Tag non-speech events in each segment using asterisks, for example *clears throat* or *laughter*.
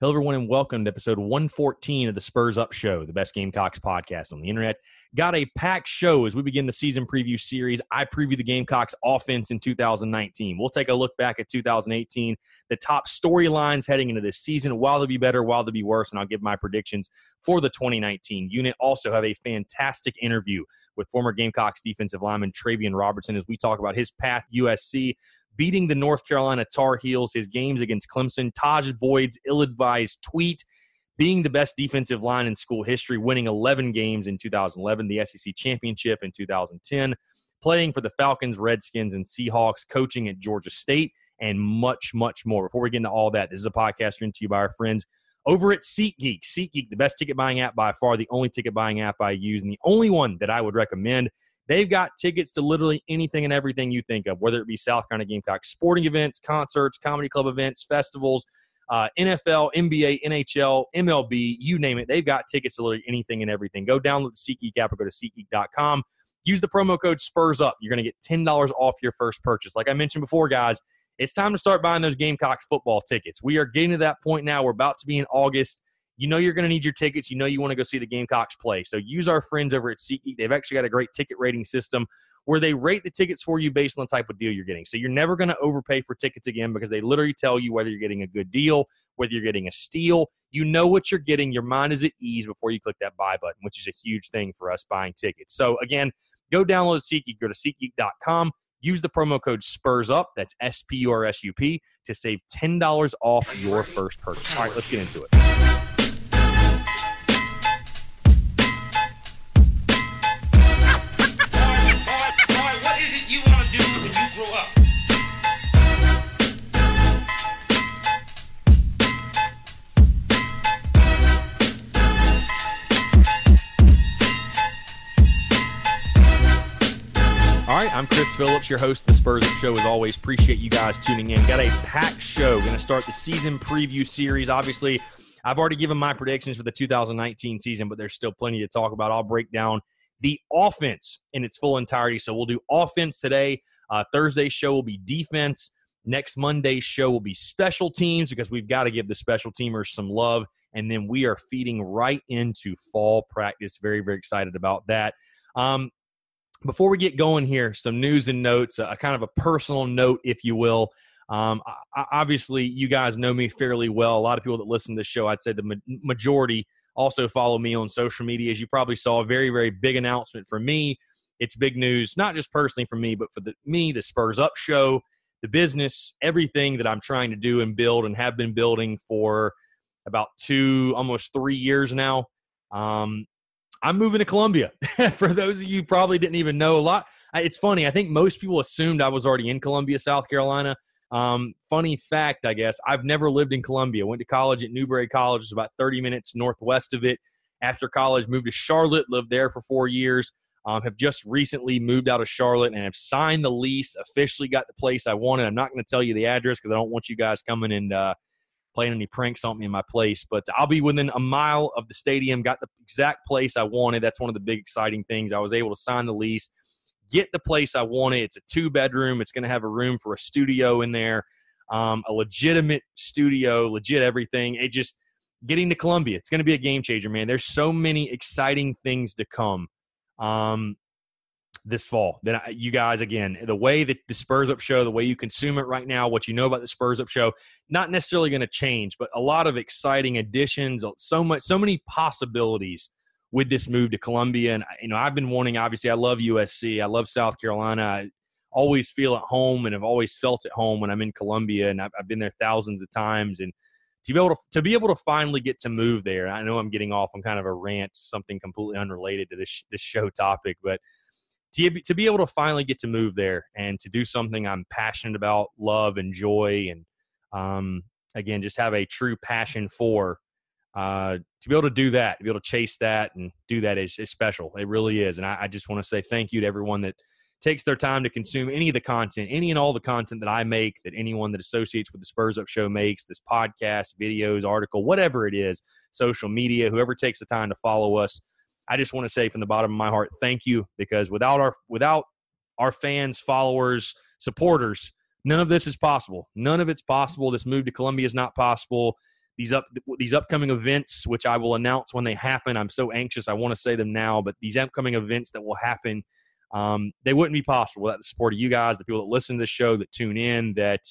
Hello, everyone, and welcome to episode 114 of the Spurs Up Show, the best Gamecocks podcast on the internet. Got a packed show as we begin the season preview series. I preview the Gamecocks offense in 2019. We'll take a look back at 2018, the top storylines heading into this season, while they'll be better, while they'll be worse, and I'll give my predictions for the 2019 unit. Also, have a fantastic interview with former Gamecocks defensive lineman Travian Robertson as we talk about his path USC beating the North Carolina Tar Heels, his games against Clemson, Tajh Boyd's ill advised tweet, being the best defensive line in school history, winning 11 games in 2011, the SEC championship in 2010, playing for the Falcons, Redskins, and Seahawks, coaching at Georgia State, and much, much more. Before we get into all that, this is a podcast brought to you by our friends over at SeatGeek. SeatGeek, the best ticket buying app by far, the only ticket buying app I use, and the only one that I would recommend. They've got tickets to literally anything and everything you think of, whether it be South Carolina Gamecocks sporting events, concerts, comedy club events, festivals, uh, NFL, NBA, NHL, MLB, you name it. They've got tickets to literally anything and everything. Go download the SeatGeek app or go to SeatGeek.com. Use the promo code SPURS UP. You're going to get $10 off your first purchase. Like I mentioned before, guys, it's time to start buying those Gamecocks football tickets. We are getting to that point now. We're about to be in August you know you're going to need your tickets. You know you want to go see the Gamecocks play. So use our friends over at SeatGeek. They've actually got a great ticket rating system where they rate the tickets for you based on the type of deal you're getting. So you're never going to overpay for tickets again because they literally tell you whether you're getting a good deal, whether you're getting a steal. You know what you're getting. Your mind is at ease before you click that buy button, which is a huge thing for us buying tickets. So again, go download SeatGeek. Go to SeatGeek.com. Use the promo code SPURS UP, that's S P U R S U P, to save $10 off your first purchase. All right, let's get into it. I'm Chris Phillips, your host of the Spurs Up Show. As always, appreciate you guys tuning in. Got a packed show. Going to start the season preview series. Obviously, I've already given my predictions for the 2019 season, but there's still plenty to talk about. I'll break down the offense in its full entirety. So we'll do offense today. Uh, Thursday's show will be defense. Next Monday's show will be special teams because we've got to give the special teamers some love. And then we are feeding right into fall practice. Very, very excited about that. Um, before we get going here, some news and notes, a kind of a personal note, if you will. Um, I, obviously, you guys know me fairly well. A lot of people that listen to this show, I'd say the ma- majority also follow me on social media. As you probably saw, a very, very big announcement for me. It's big news, not just personally for me, but for the, me, the Spurs Up show, the business, everything that I'm trying to do and build and have been building for about two, almost three years now. Um, I'm moving to Columbia. *laughs* For those of you probably didn't even know a lot, it's funny. I think most people assumed I was already in Columbia, South Carolina. Um, funny fact, I guess, I've never lived in Columbia. Went to college at Newberry College, it's about 30 minutes northwest of it. After college, moved to Charlotte, lived there for four years. Um, have just recently moved out of Charlotte and have signed the lease, officially got the place I wanted. I'm not going to tell you the address because I don't want you guys coming and uh, playing any pranks on me in my place. But I'll be within a mile of the stadium, got the exact place I wanted. That's one of the big exciting things. I was able to sign the lease, get the place I wanted. It's a two bedroom, it's going to have a room for a studio in there, um, a legitimate studio, legit everything. It just getting to Columbia, it's going to be a game changer, man. There's so many exciting things to come. Um, this fall. Then you guys again, the way that the Spurs Up show, the way you consume it right now, what you know about the Spurs Up show, not necessarily going to change, but a lot of exciting additions, uh, so much, so many possibilities with this move to Columbia. And you know, I've been wanting. Obviously, I love USC. I love South Carolina. I always feel at home, and have always felt at home when I'm in Columbia, and I've, I've been there thousands of times, and to be able to to be able to finally get to move there. I know I'm getting off on kind of a rant, something completely unrelated to this this show topic, but to be, to be able to finally get to move there and to do something I'm passionate about, love, and joy, and um, again, just have a true passion for. Uh, to be able to do that, to be able to chase that and do that is, is special. It really is. And I, I just want to say thank you to everyone that takes their time to consume any of the content, any and all the content that I make, that anyone that associates with the Spurs Up Show makes, this podcast, videos, article, whatever it is, social media, whoever takes the time to follow us. I just want to say from the bottom of my heart, thank you because without our without our fans, followers, supporters, none of this is possible. None of it's possible. This move to Columbia is not possible. These up these upcoming events, which I will announce when they happen. I'm so anxious. I want to say them now, but these upcoming events that will happen, um, they wouldn't be possible without the support of you guys, the people that listen to the show, that tune in, that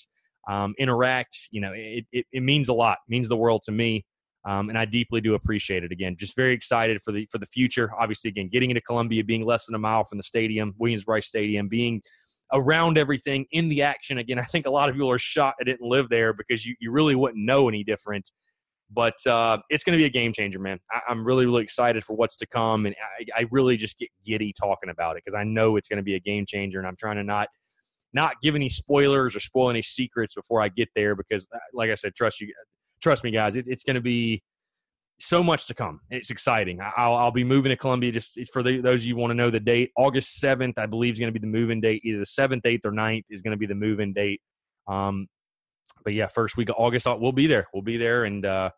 um, interact. You know, it, it, it means a lot. It means the world to me. Um, and I deeply do appreciate it. Again, just very excited for the for the future. Obviously, again, getting into Columbia, being less than a mile from the stadium, Williams-Brice Stadium, being around everything in the action. Again, I think a lot of people are shocked I didn't live there because you, you really wouldn't know any different. But uh, it's going to be a game changer, man. I, am really, really excited for what's to come, and I, I really just get giddy talking about it because I know it's going to be a game changer, and I'm trying to not not give any spoilers or spoil any secrets before I get there because, uh, like I said, trust you trust me, guys, it, it's going to be so much to come. It's exciting. I'll, I'll be moving to Columbia just for the, those of you want to know the date. August 7th, I believe, is going to be the move-in date. Either the 7th, 8th, or 9th is going to be the move-in date. Um, but yeah, first week of August, we'll be there. We'll be there, and uh,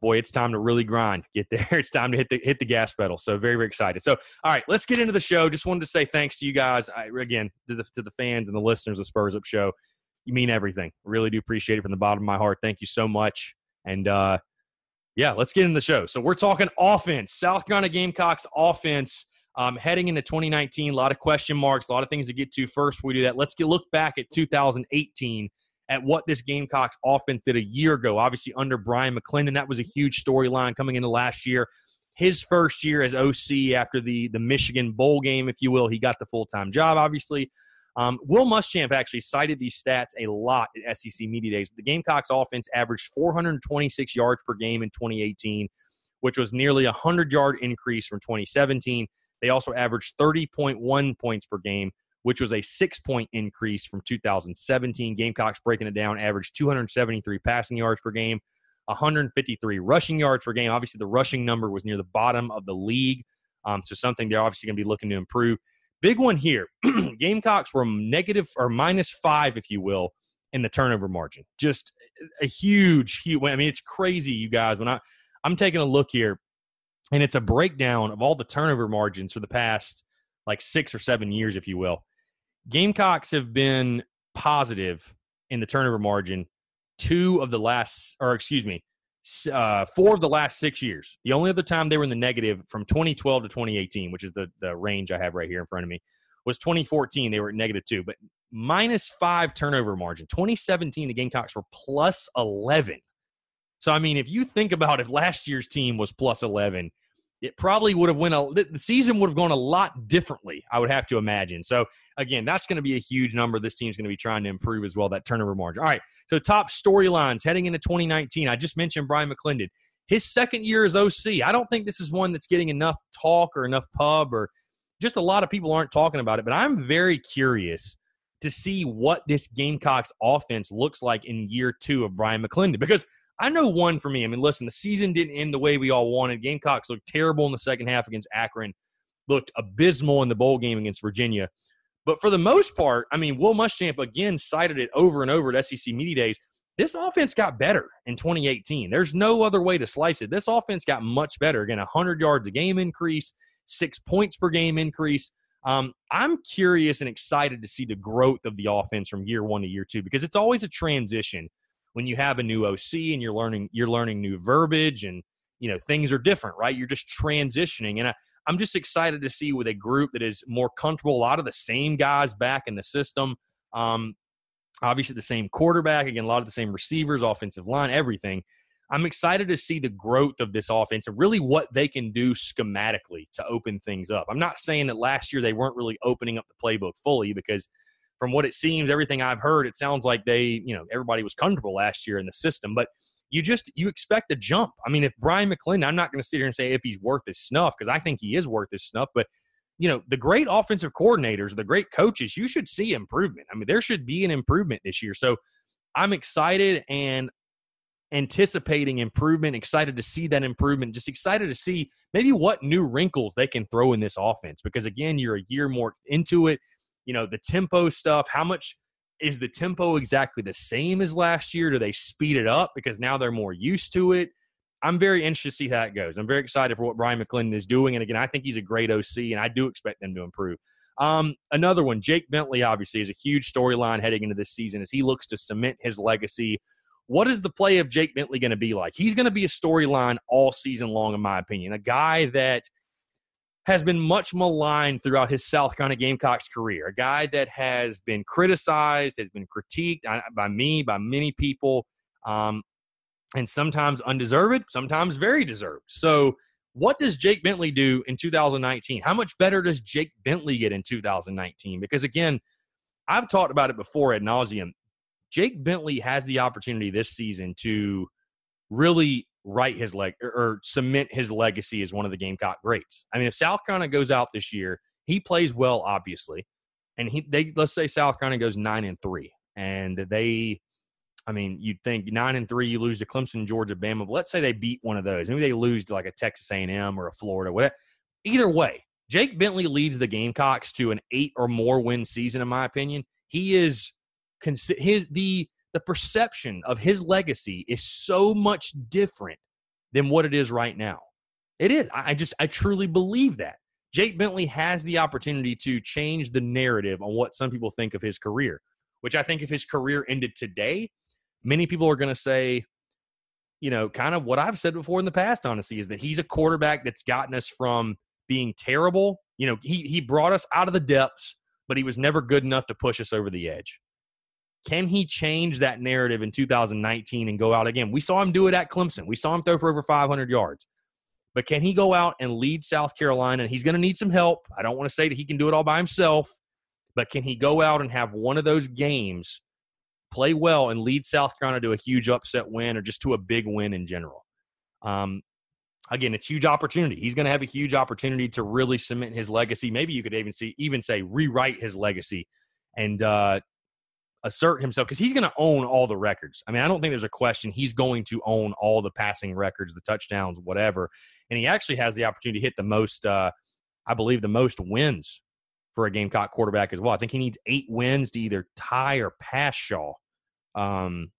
boy, it's time to really grind. Get there. *laughs* It's time to hit the hit the gas pedal. So very very excited. So all right, let's get into the show. Just wanted to say thanks to you guys. I, again to the to the fans and the listeners of Spurs Up Show. You mean everything. Really do appreciate it from the bottom of my heart. Thank you so much. And uh, yeah, let's get in the show. So we're talking offense, South Carolina Gamecocks offense. Um, heading into 2019, a lot of question marks, a lot of things to get to. First, we do that. Let's get look back at 2018 at what this Gamecocks offense did a year ago. Obviously, under Bryan McClendon, that was a huge storyline coming into last year. His first year as OC after the the Michigan bowl game, if you will, he got the full time job. Obviously, um, Will Muschamp actually cited these stats a lot at SEC Media Days. The Gamecocks offense averaged 426 yards per game in 2018, which was nearly a 100 yard increase from 2017. They also averaged 30.1 points per game, which was a six point increase from 2017. Gamecocks breaking it down averaged 273 passing yards per game, 153 rushing yards per game. Obviously, the rushing number was near the bottom of the league. Um, so something they're obviously going to be looking to improve. Big one here. *clears throat* Gamecocks were negative or minus five, if you will, in the turnover margin. Just a huge, huge. I mean, it's crazy, you guys. When I I'm taking a look here, and it's a breakdown of all the turnover margins for the past like six or seven years, if you will. Gamecocks have been positive in the turnover margin two of the last, or excuse me, uh, four of the last six years. The only other time they were in the negative from 2012 to 2018, which is the, the range I have right here in front of me, was 2014. They were at negative two, but minus five turnover margin. 2017, the Gamecocks were plus 11. So, I mean, if you think about if last year's team was plus 11, it probably would have went a the season would have gone a lot differently i would have to imagine. So again that's going to be a huge number this team's going to be trying to improve as well that turnover margin. All right so top storylines heading into 2019 i just mentioned Bryan McClendon. His second year as oc i don't think this is one that's getting enough talk or enough pub or just a lot of people aren't talking about it but i'm very curious to see what this gamecocks offense looks like in year two of Bryan McClendon because I know one for me. I mean, listen, the season didn't end the way we all wanted. Gamecocks looked terrible in the second half against Akron, looked abysmal in the bowl game against Virginia. But for the most part, I mean, Will Muschamp again cited it over and over at SEC Media Days. This offense got better in 2018. There's no other way to slice it. This offense got much better. Again, 100 yards a game increase, six points per game increase. Um, I'm curious and excited to see the growth of the offense from year one to year two because it's always a transition when you have a new OC and you're learning you're learning new verbiage and you know things are different, right? You're just transitioning, and I, I'm just excited to see with a group that is more comfortable. A lot of the same guys back in the system. Um, obviously, the same quarterback. Again, a lot of the same receivers, offensive line, everything. I'm excited to see the growth of this offense and really what they can do schematically to open things up. I'm not saying that last year they weren't really opening up the playbook fully because from what it seems, everything I've heard, it sounds like they, you know, everybody was comfortable last year in the system, but you just you expect a jump. I mean, if Bryan McClendon, I'm not going to sit here and say if he's worth his snuff because I think he is worth his snuff, but you know, the great offensive coordinators, the great coaches, you should see improvement. I mean, there should be an improvement this year. So I'm excited and anticipating improvement, excited to see that improvement, just excited to see maybe what new wrinkles they can throw in this offense. Because again, you're a year more into it. You know, the tempo stuff, how much is the tempo exactly the same as last year? Do they speed it up because now they're more used to it? I'm very interested to see how it goes. I'm very excited for what Bryan McClendon is doing. And again, I think he's a great OC, and I do expect them to improve. Um, another one, Jake Bentley, obviously, is a huge storyline heading into this season as he looks to cement his legacy what is the play of Jake Bentley going to be like? He's going to be a storyline all season long, in my opinion. A guy that has been much maligned throughout his South Carolina Gamecocks career. A guy that has been criticized, has been critiqued uh, by me, by many people, um, and sometimes undeserved, sometimes very deserved. So, what does Jake Bentley do in 2019? How much better does Jake Bentley get in 2019? Because again, I've talked about it before ad nauseum. Jake Bentley has the opportunity this season to really write his leg or, cement his legacy as one of the Gamecock greats. I mean, if South Carolina goes out this year, he plays well, obviously, and he they let's say South Carolina goes nine and three, and they, I mean, you'd think nine and three, you lose to Clemson, Georgia, Bama, but let's say they beat one of those, maybe they lose to like a Texas A&M or a Florida, whatever. Either way, Jake Bentley leads the Gamecocks to an eight or more win season, in my opinion. He is his the the perception of his legacy is so much different than what it is right now. It is. I just I truly believe that. Jake Bentley has the opportunity to change the narrative on what some people think of his career, which I think if his career ended today, many people are going to say, you know, kind of what I've said before in the past, honestly, is that he's a quarterback that's gotten us from being terrible. You know, he, he brought us out of the depths, but he was never good enough to push us over the edge. Can he change that narrative in 2019 and go out again? We saw him do it at Clemson. We saw him throw for over 500 yards. But can he go out and lead South Carolina? And he's going to need some help. I don't want to say that he can do it all by himself, but can he go out and have one of those games, play well, and lead South Carolina to a huge upset win or just to a big win in general? Um, again, it's huge opportunity. He's going to have a huge opportunity to really cement his legacy. Maybe you could even see, even say, rewrite his legacy and uh, assert himself because he's going to own all the records. I mean, I don't think there's a question he's going to own all the passing records, the touchdowns, whatever. And he actually has the opportunity to hit the most, uh, I believe, the most wins for a Gamecock quarterback as well. I think he needs eight wins to either tie or pass Shaw. Um,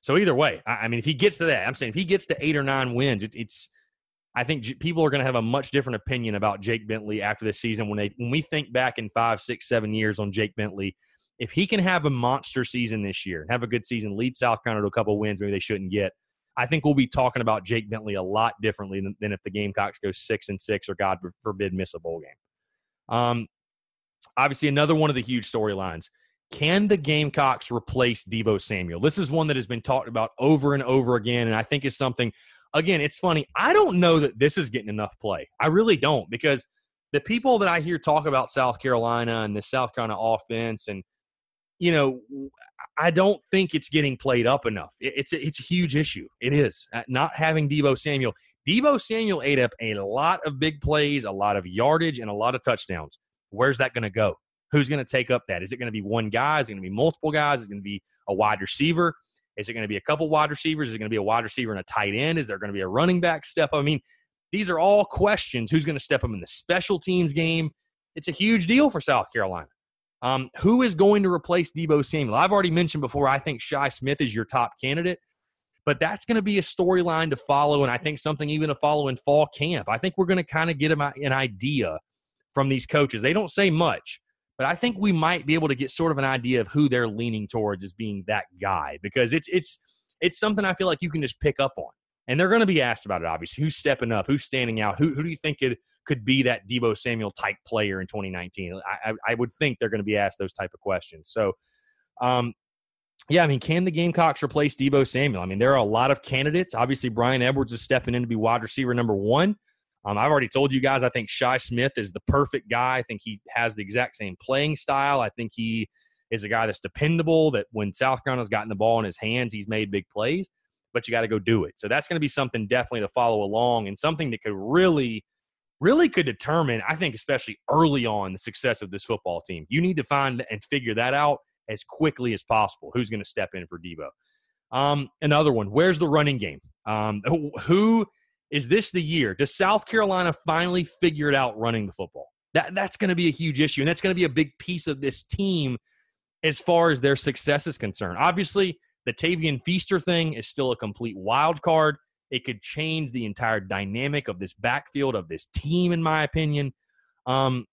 so either way, I, I mean, if he gets to that, I'm saying if he gets to eight or nine wins, it, it's. I think people are going to have a much different opinion about Jake Bentley after this season when they when we think back in five, six, seven years on Jake Bentley if he can have a monster season this year, have a good season, lead South Carolina to a couple wins, maybe they shouldn't get. I think we'll be talking about Jake Bentley a lot differently than, than if the Gamecocks go six and six or God forbid miss a bowl game. Um, obviously, another one of the huge storylines. Can the Gamecocks replace Deebo Samuel? This is one that has been talked about over and over again, and I think is something. Again, it's funny. I don't know that this is getting enough play. I really don't because the people that I hear talk about South Carolina and the South Carolina offense and you know, I don't think it's getting played up enough. It's a, it's a huge issue. It is uh, not having Deebo Samuel. Deebo Samuel ate up a lot of big plays, a lot of yardage, and a lot of touchdowns. Where's that going to go? Who's going to take up that? Is it going to be one guy? Is it going to be multiple guys? Is it going to be a wide receiver? Is it going to be a couple wide receivers? Is it going to be a wide receiver and a tight end? Is there going to be a running back step? I mean, these are all questions. Who's going to step up in the special teams game? It's a huge deal for South Carolina. Um, who is going to replace Deebo Samuel? I've already mentioned before, I think Shi Smith is your top candidate, but that's going to be a storyline to follow, and I think something even to follow in fall camp. I think we're going to kind of get an idea from these coaches. They don't say much, but I think we might be able to get sort of an idea of who they're leaning towards as being that guy because it's it's it's something I feel like you can just pick up on. And they're going to be asked about it, obviously. Who's stepping up? Who's standing out? Who, who do you think could, could be that Deebo Samuel type player in 2019? I, I, I would think they're going to be asked those type of questions. So, um, yeah, I mean, can the Gamecocks replace Deebo Samuel? I mean, there are a lot of candidates. Obviously, Bryan Edwards is stepping in to be wide receiver number one. Um, I've already told you guys, I think Shi Smith is the perfect guy. I think he has the exact same playing style. I think he is a guy that's dependable, that when South Carolina's gotten the ball in his hands, he's made big plays, but you got to go do it. So that's going to be something definitely to follow along and something that could really, really could determine, I think, especially early on, the success of this football team. You need to find and figure that out as quickly as possible. Who's going to step in for Deebo? Um, another one. Where's the running game? Um, who is this the year? Does South Carolina finally figure it out running the football? That that's going to be a huge issue, and that's going to be a big piece of this team as far as their success is concerned. Obviously, the Tavian Feaster thing is still a complete wild card. It could change the entire dynamic of this backfield of this team, in my opinion. Um,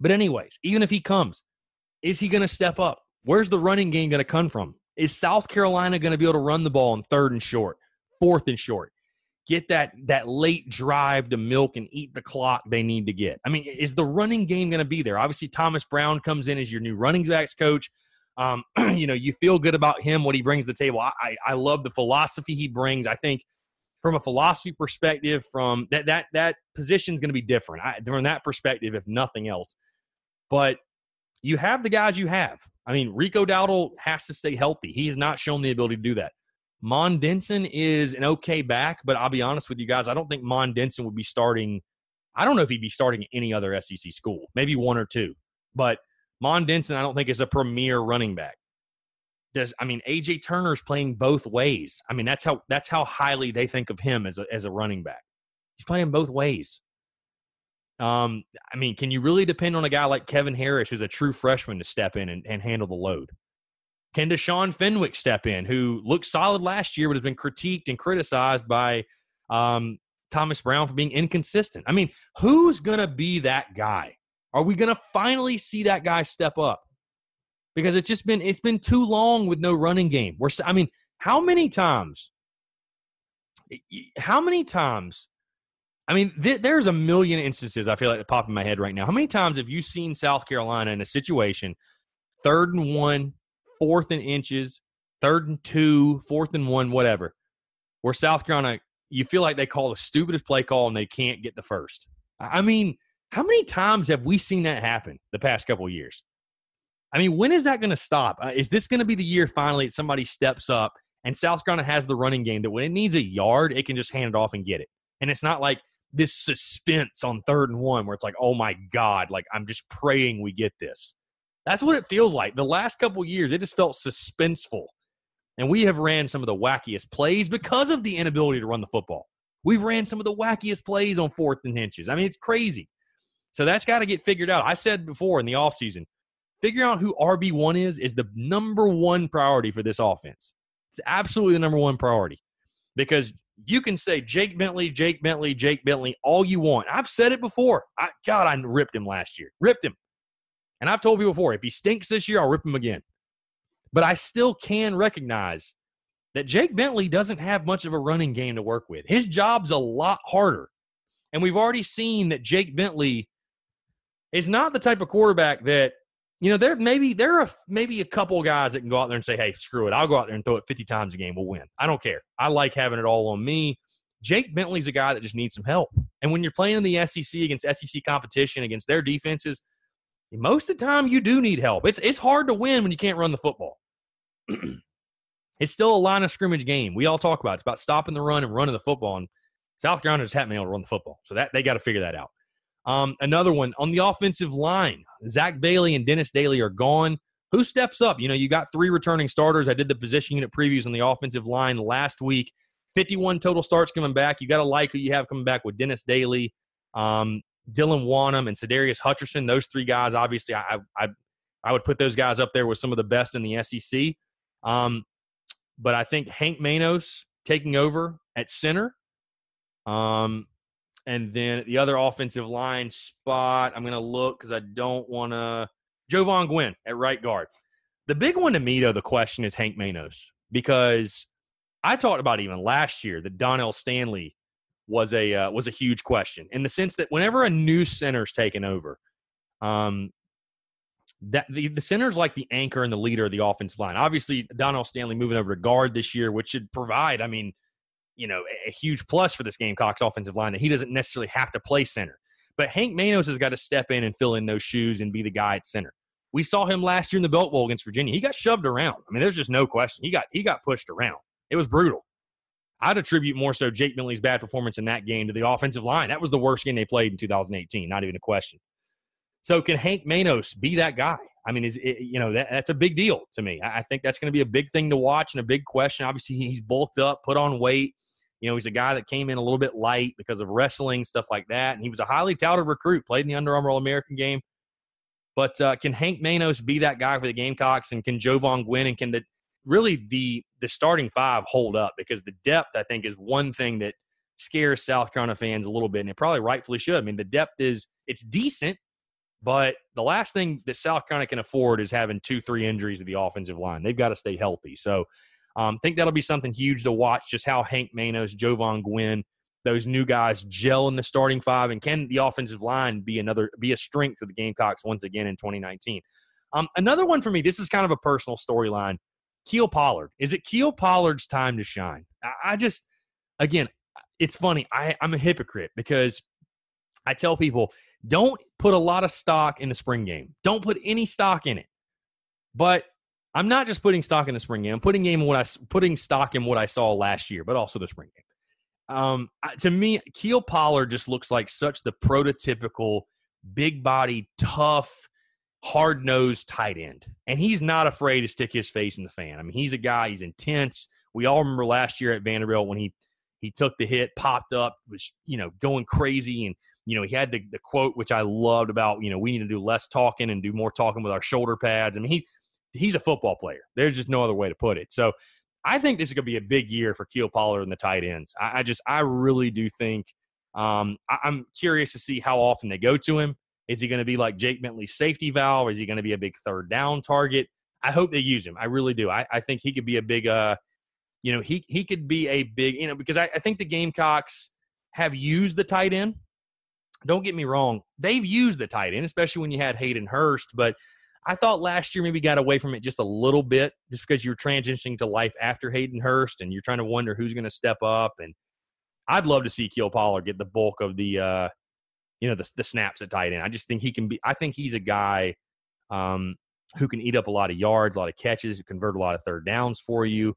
but anyways, even if he comes, is he going to step up? Where's the running game going to come from? Is South Carolina going to be able to run the ball in third and short, fourth and short? Get that that late drive to milk and eat the clock they need to get. I mean, is the running game going to be there? Obviously, Thomas Brown comes in as your new running backs coach. Um, *clears throat* you know, you feel good about him, what he brings to the table. I, I love the philosophy he brings. I think from a philosophy perspective, from that that that position is going to be different. I, from that perspective, if nothing else. But you have the guys you have. I mean, Rico Dowdle has to stay healthy. He has not shown the ability to do that. Mon Denson is an okay back, but I'll be honest with you guys, I don't think Mon Denson would be starting. I don't know if he'd be starting any other SEC school, maybe one or two. But Mon Denson, I don't think is a premier running back. Does I mean AJ Turner's playing both ways? I mean that's how that's how highly they think of him as a as a running back. He's playing both ways. Um, I mean, can you really depend on a guy like Kevin Harris, who's a true freshman, to step in and, and handle the load? Can Deshaun Fenwick step in, who looked solid last year, but has been critiqued and criticized by um, Thomas Brown for being inconsistent? I mean, who's going to be that guy? Are we going to finally see that guy step up? Because it's just been it's been too long with no running game. We're I mean, how many times? How many times I mean, th- there's a million instances I feel like that pop in my head right now. How many times have you seen South Carolina in a situation, third and one, fourth and inches, third and two, fourth and one, whatever, where South Carolina, you feel like they call the stupidest play call and they can't get the first? I mean, how many times have we seen that happen the past couple years? I mean, when is that going to stop? Uh, is this going to be the year finally that somebody steps up and South Carolina has the running game that when it needs a yard, it can just hand it off and get it? And it's not like this suspense on third and one where it's like, oh my God, like I'm just praying we get this. That's what it feels like. The last couple years, it just felt suspenseful. And we have ran some of the wackiest plays because of the inability to run the football. We've ran some of the wackiest plays on fourth and inches. I mean, it's crazy. So that's got to get figured out. I said before in the offseason, figuring out who RB1 is is the number one priority for this offense. It's absolutely the number one priority because you can say Jake Bentley, Jake Bentley, Jake Bentley all you want. I've said it before. I, God, I ripped him last year. Ripped him. And I've told people before, if he stinks this year, I'll rip him again. But I still can recognize that Jake Bentley doesn't have much of a running game to work with. His job's a lot harder. And we've already seen that Jake Bentley is not the type of quarterback that you know, there maybe there are maybe a couple guys that can go out there and say, "Hey, screw it, I'll go out there and throw it 50 times a game, we'll win." I don't care. I like having it all on me. Jake Bentley's a guy that just needs some help. And when you're playing in the SEC against SEC competition against their defenses, most of the time you do need help. It's it's hard to win when you can't run the football. *clears throat* it's still a line of scrimmage game. We all talk about it. it's about stopping the run and running the football. And South Carolina just able to run the football, so that they got to figure that out. Um, another one on the offensive line, Zach Bailey and Dennis Daly are gone. Who steps up? You know, you got three returning starters. I did the position unit previews on the offensive line last week. 51 total starts coming back. You got to like who you have coming back with Dennis Daly, um, Dylan Wonnum, and Sadarius Hutcherson. Those three guys, obviously, I, I I would put those guys up there with some of the best in the SEC. Um, but I think Hank Manos taking over at center. Um, and then the other offensive line spot, I'm going to look because I don't want to. Jovaughn Gwyn at right guard. The big one to me, though, the question is Hank Manos because I talked about even last year that Donell Stanley was a uh, was a huge question in the sense that whenever a new center's taken over, um, that the, the center's like the anchor and the leader of the offensive line. Obviously, Donell Stanley moving over to guard this year, which should provide, I mean, you know, a, huge plus for this Gamecocks offensive line that he doesn't necessarily have to play center. But Hank Manos has got to step in and fill in those shoes and be the guy at center. We saw him last year in the Belk Bowl against Virginia. He got shoved around. I mean, there's just no question. He got he got pushed around. It was brutal. I'd attribute more so Jake Bentley's bad performance in that game to the offensive line. That was the worst game they played in 2018. Not even a question. So can Hank Manos be that guy? I mean, is it, you know that, that's a big deal to me. I think that's going to be a big thing to watch and a big question. Obviously, he's bulked up, put on weight. You know, he's a guy that came in a little bit light because of wrestling stuff like that, and he was a highly touted recruit. Played in the Under Armour All American game. But uh, can Hank Manos be that guy for the Gamecocks, and can Jovaughn Gwyn and can the really the the starting five hold up? Because the depth, I think, is one thing that scares South Carolina fans a little bit, and it probably rightfully should. I mean, the depth is it's decent, but the last thing that South Carolina can afford is having two, three injuries to the offensive line. They've got to stay healthy. So um, think that'll be something huge to watch, just how Hank Manos, Jovaughn Gwyn, those new guys gel in the starting five, and can the offensive line be another be a strength of the Gamecocks once again in 2019? Um, another one for me. This is kind of a personal storyline. Kiel Pollard. Is it Kiel Pollard's time to shine? I, I just, again, it's funny. I, I'm a hypocrite because I tell people don't put a lot of stock in the spring game. Don't put any stock in it. But I'm not just putting stock in the spring game. I'm putting game what I putting stock in what I saw last year, but also the spring game. Um, to me, Kiel Pollard just looks like such the prototypical big body, tough, hard nosed tight end, and he's not afraid to stick his face in the fan. I mean, he's a guy. He's intense. We all remember last year at Vanderbilt when he he took the hit, popped up, was you know going crazy, and you know, he had the, the quote which I loved about, you know, we need to do less talking and do more talking with our shoulder pads. I mean, he's he's a football player. There's just no other way to put it. So I think this is going to be a big year for Kiel Pollard and the tight ends. I, I just, I really do think. Um, I, I'm curious to see how often they go to him. Is he going to be like Jake Bentley's safety valve? Is he going to be a big third down target? I hope they use him. I really do. I, I think he could be a big, uh, you know, he he could be a big, you know, because I, I think the Gamecocks have used the tight end don't get me wrong, they've used the tight end, especially when you had Hayden Hurst. But I thought last year maybe got away from it just a little bit, just because you're transitioning to life after Hayden Hurst and you're trying to wonder who's going to step up. And I'd love to see Kiel Pollard get the bulk of the, uh, you know, the, the snaps at tight end. I just think he can be. I think he's a guy um, who can eat up a lot of yards, a lot of catches, convert a lot of third downs for you,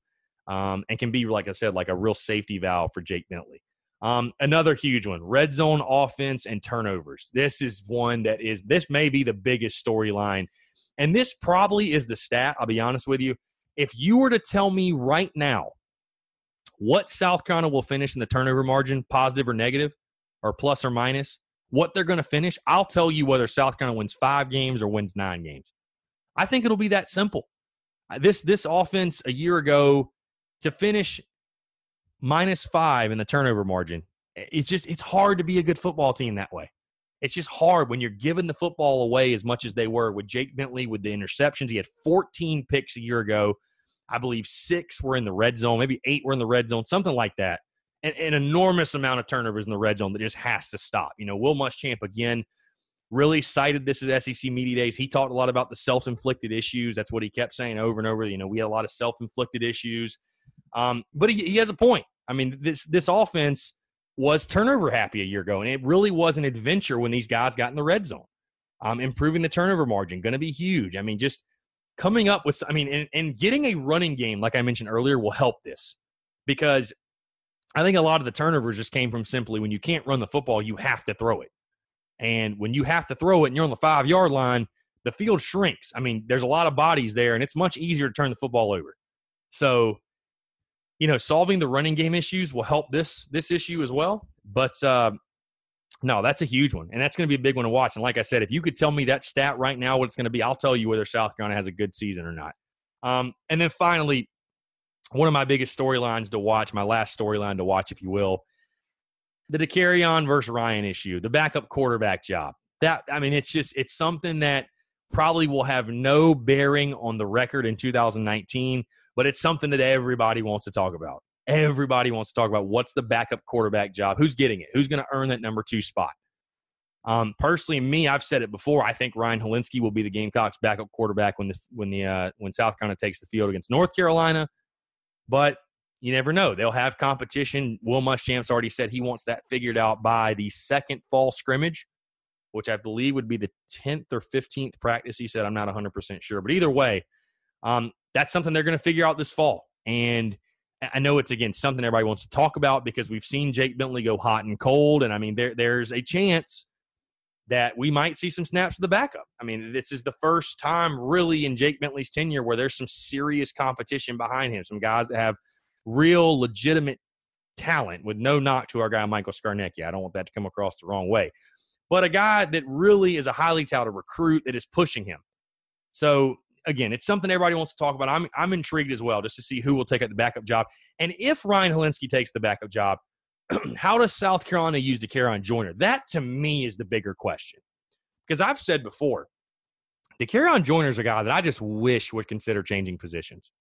um, and can be, like I said, like a real safety valve for Jake Bentley. Um, another huge one red zone offense and turnovers. This is one that is, this may be the biggest storyline. And this probably is the stat, I'll be honest with you. If you were to tell me right now what South Carolina will finish in the turnover margin, positive or negative, or plus or minus, what they're going to finish, I'll tell you whether South Carolina wins five games or wins nine games. I think it'll be that simple. Uh, this this offense a year ago to finish minus five in the turnover margin. It's just it's hard to be a good football team that way. It's just hard when you're giving the football away as much as they were with Jake Bentley with the interceptions. He had 14 picks a year ago. I believe six were in the red zone, maybe eight were in the red zone, something like that. An, an enormous amount of turnovers in the red zone that just has to stop. You know, Will Muschamp again really cited this at SEC Media Days. He talked a lot about the self inflicted issues. That's what he kept saying over and over. You know, we had a lot of self inflicted issues. Um, but he, he has a point. I mean, this this offense was turnover happy a year ago, and it really was an adventure when these guys got in the red zone. Um, improving the turnover margin going to be huge. I mean, just coming up with, I mean, and, and getting a running game, like I mentioned earlier, will help this because I think a lot of the turnovers just came from simply when you can't run the football, you have to throw it. And when you have to throw it and you're on the five yard line, the field shrinks. I mean, there's a lot of bodies there, and it's much easier to turn the football over. So you know, solving the running game issues will help this this issue as well. But uh, no, that's a huge one, and that's going to be a big one to watch. And like I said, if you could tell me that stat right now, what it's going to be, I'll tell you whether South Carolina has a good season or not. Um, and then finally, one of my biggest storylines to watch, my last storyline to watch, if you will, the Dakereon versus Ryan issue, the backup quarterback job. That I mean, it's just it's something that probably will have no bearing on the record in 2019 but it's something that everybody wants to talk about. Everybody wants to talk about what's the backup quarterback job, who's getting it, who's going to earn that number two spot. Um, personally, me, I've said it before. I think Ryan Hilinski will be the Gamecocks' backup quarterback when the when the uh, when South Carolina takes the field against North Carolina. But you never know; they'll have competition. Will Muschamp's already said he wants that figured out by the second fall scrimmage, which I believe would be the tenth or fifteenth practice. He said I'm not 100 percent sure, but either way, um, that's something they're going to figure out this fall. And I know it's again something everybody wants to talk about because we've seen Jake Bentley go hot and cold, and I mean there there's a chance that we might see some snaps of the backup. I mean, this is the first time really in Jake Bentley's tenure where there's some serious competition behind him, some guys that have real legitimate talent with no knock to our guy Michael Scarnecchia. I don't want that to come across the wrong way. But a guy that really is a highly touted recruit that is pushing him. So again, it's something everybody wants to talk about. I'm I'm intrigued as well just to see who will take up the backup job. And if Ryan Hilinski takes the backup job, *clears throat* how does South Carolina use Dakereon Joyner? That to me is the bigger question. Because I've said before, Dakereon Joyner is a guy that I just wish would consider changing positions.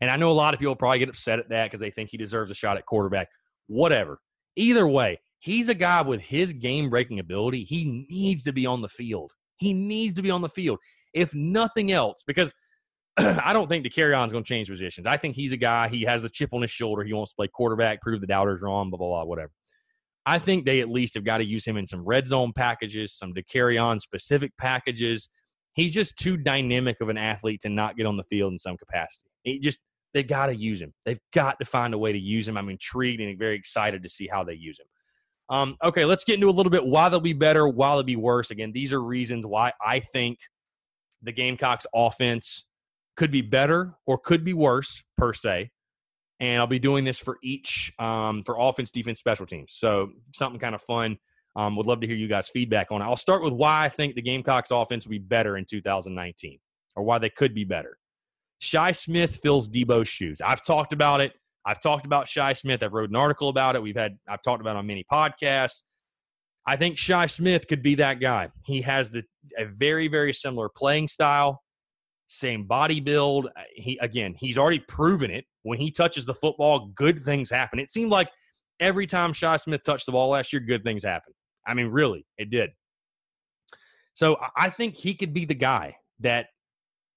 And I know a lot of people probably get upset at that because they think he deserves a shot at quarterback. Whatever. Either way, he's a guy with his game breaking ability. He needs to be on the field. He needs to be on the field. If nothing else, because *clears throat* – I don't think Dakereon's going to change positions. I think he's a guy. He has a chip on his shoulder. He wants to play quarterback, prove the doubters wrong, blah blah blah, whatever. I think they at least have got to use him in some red zone packages, some Dakereon specific packages. He's just too dynamic of an athlete to not get on the field in some capacity. He just they've got to use him. They've got to find a way to use him. I'm intrigued and very excited to see how they use him. Um, okay, let's get into a little bit why they'll be better, why they'll be worse. Again, these are reasons why I think the Gamecocks offense could be better or could be worse per se. And I'll be doing this for each um, for offense, defense, special teams. So something kind of fun. Um, would love to hear you guys' feedback on it. I'll start with why I think the Gamecocks offense will be better in 2019, or why they could be better. Shi Smith fills Deebo's shoes. I've talked about it. I've talked about Shi Smith. I've wrote an article about it. We've had I've talked about on many podcasts. I think Shi Smith could be that guy. He has the a very very similar playing style same body build. Uh, he again, he's already proven it. When he touches the football, good things happen. It seemed like every time Shi Smith touched the ball last year, good things happened. I mean, really, it did. So I think he could be the guy that,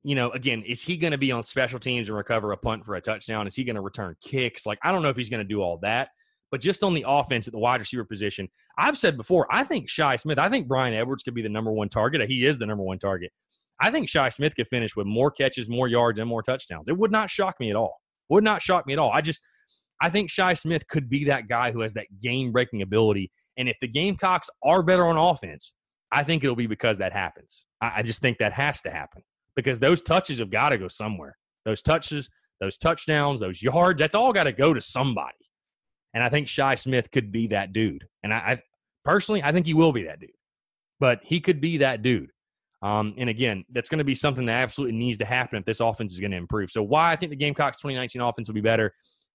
you know, again, is he going to be on special teams and recover a punt for a touchdown? Is he going to return kicks? Like, I don't know if he's going to do all that. But just on the offense at the wide receiver position, I've said before, I think Shi Smith, I think Bryan Edwards could be the number one target. He is the number one target. I think Shi Smith could finish with more catches, more yards, and more touchdowns. It would not shock me at all. Would not shock me at all. I just, I think Shi Smith could be that guy who has that game breaking ability. And if the Gamecocks are better on offense, I think it'll be because that happens. I, I just think that has to happen because those touches have got to go somewhere. Those touches, those touchdowns, those yards, that's all got to go to somebody. And I think Shi Smith could be that dude. And I, I personally, I think he will be that dude. But he could be that dude. Um, and again, that's going to be something that absolutely needs to happen if this offense is going to improve. So, why I think the Gamecocks 2019 offense will be better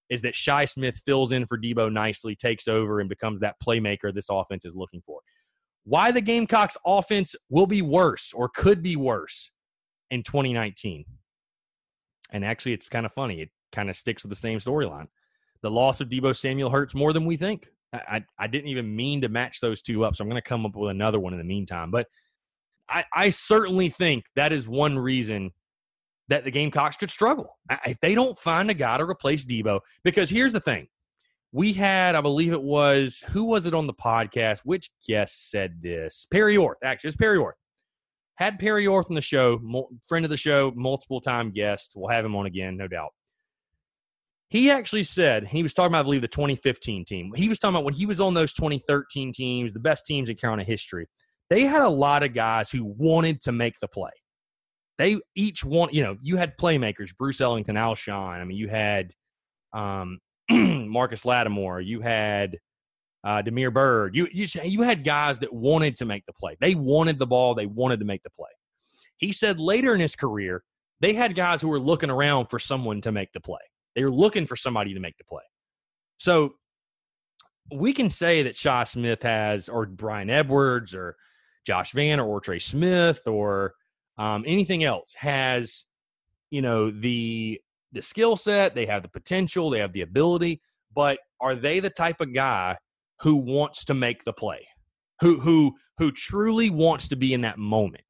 is that Shi Smith fills in for Deebo nicely, takes over, and becomes that playmaker this offense is looking for. Why the Gamecocks offense will be worse or could be worse in 2019. And actually, it's kind of funny. It kind of sticks with the same storyline. The loss of Deebo Samuel hurts more than we think. I, I didn't even mean to match those two up, so I'm going to come up with another one in the meantime. But I, I certainly think that is one reason that the Gamecocks could struggle if they don't find a guy to replace Deebo. Because here's the thing: we had, I believe it was, who was it on the podcast? Which guest said this? Perry Orth. Actually, it's Perry Orth. Had Perry Orth on the show, friend of the show, multiple time guest. We'll have him on again, no doubt. He actually said he was talking about, I believe, the 2015 team. He was talking about when he was on those 2013 teams, the best teams in Carolina history they had a lot of guys who wanted to make the play. They each want, you know, you had playmakers, Bruce Ellington, Alshon. I mean, you had um, *clears throat* Marcus Lattimore, you had uh, Damiere Byrd. You, you you had guys that wanted to make the play. They wanted the ball. They wanted to make the play. He said later in his career, they had guys who were looking around for someone to make the play. They were looking for somebody to make the play. So we can say that Shi Smith has, or Bryan Edwards, or Josh Vann, or Trey Smith or um, anything else has, you know, the the skill set, they have the potential, they have the ability, but are they the type of guy who wants to make the play? Who who who truly wants to be in that moment?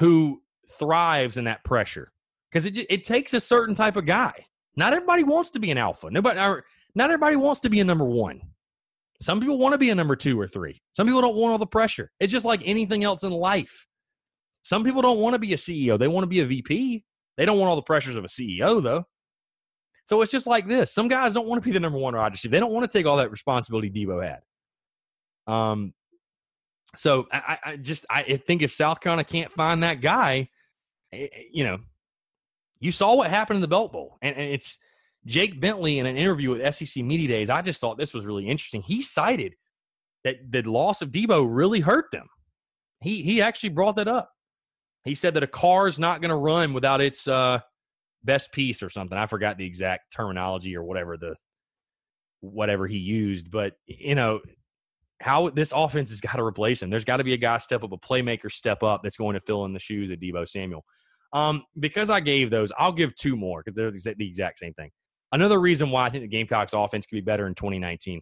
Who thrives in that pressure? Because it it takes a certain type of guy. Not everybody wants to be an alpha. Nobody not everybody wants to be a number 1. Some people want to be a number 2 or 3. Some people don't want all the pressure. It's just like anything else in life. Some people don't want to be a CEO. They want to be a VP. They don't want all the pressures of a CEO, though. So it's just like this. Some guys don't want to be the number one receiver. They don't want to take all that responsibility Deebo had. Um, so I, I just I think if South Carolina can't find that guy, eh, eh, you know, you saw what happened in the Belk Bowl, and, and it's Jake Bentley in an interview with SEC Media Days. I just thought this was really interesting. He cited that the loss of Deebo really hurt them. He he actually brought that up. He said that a car is not going to run without its uh, best piece or something. I forgot the exact terminology or whatever the whatever he used, but you know how this offense has got to replace him. There's got to be a guy step up, a playmaker step up that's going to fill in the shoes of Deebo Samuel. Um, because I gave those, I'll give two more because they're the exact same thing. Another reason why I think the Gamecocks offense could be better in 2019.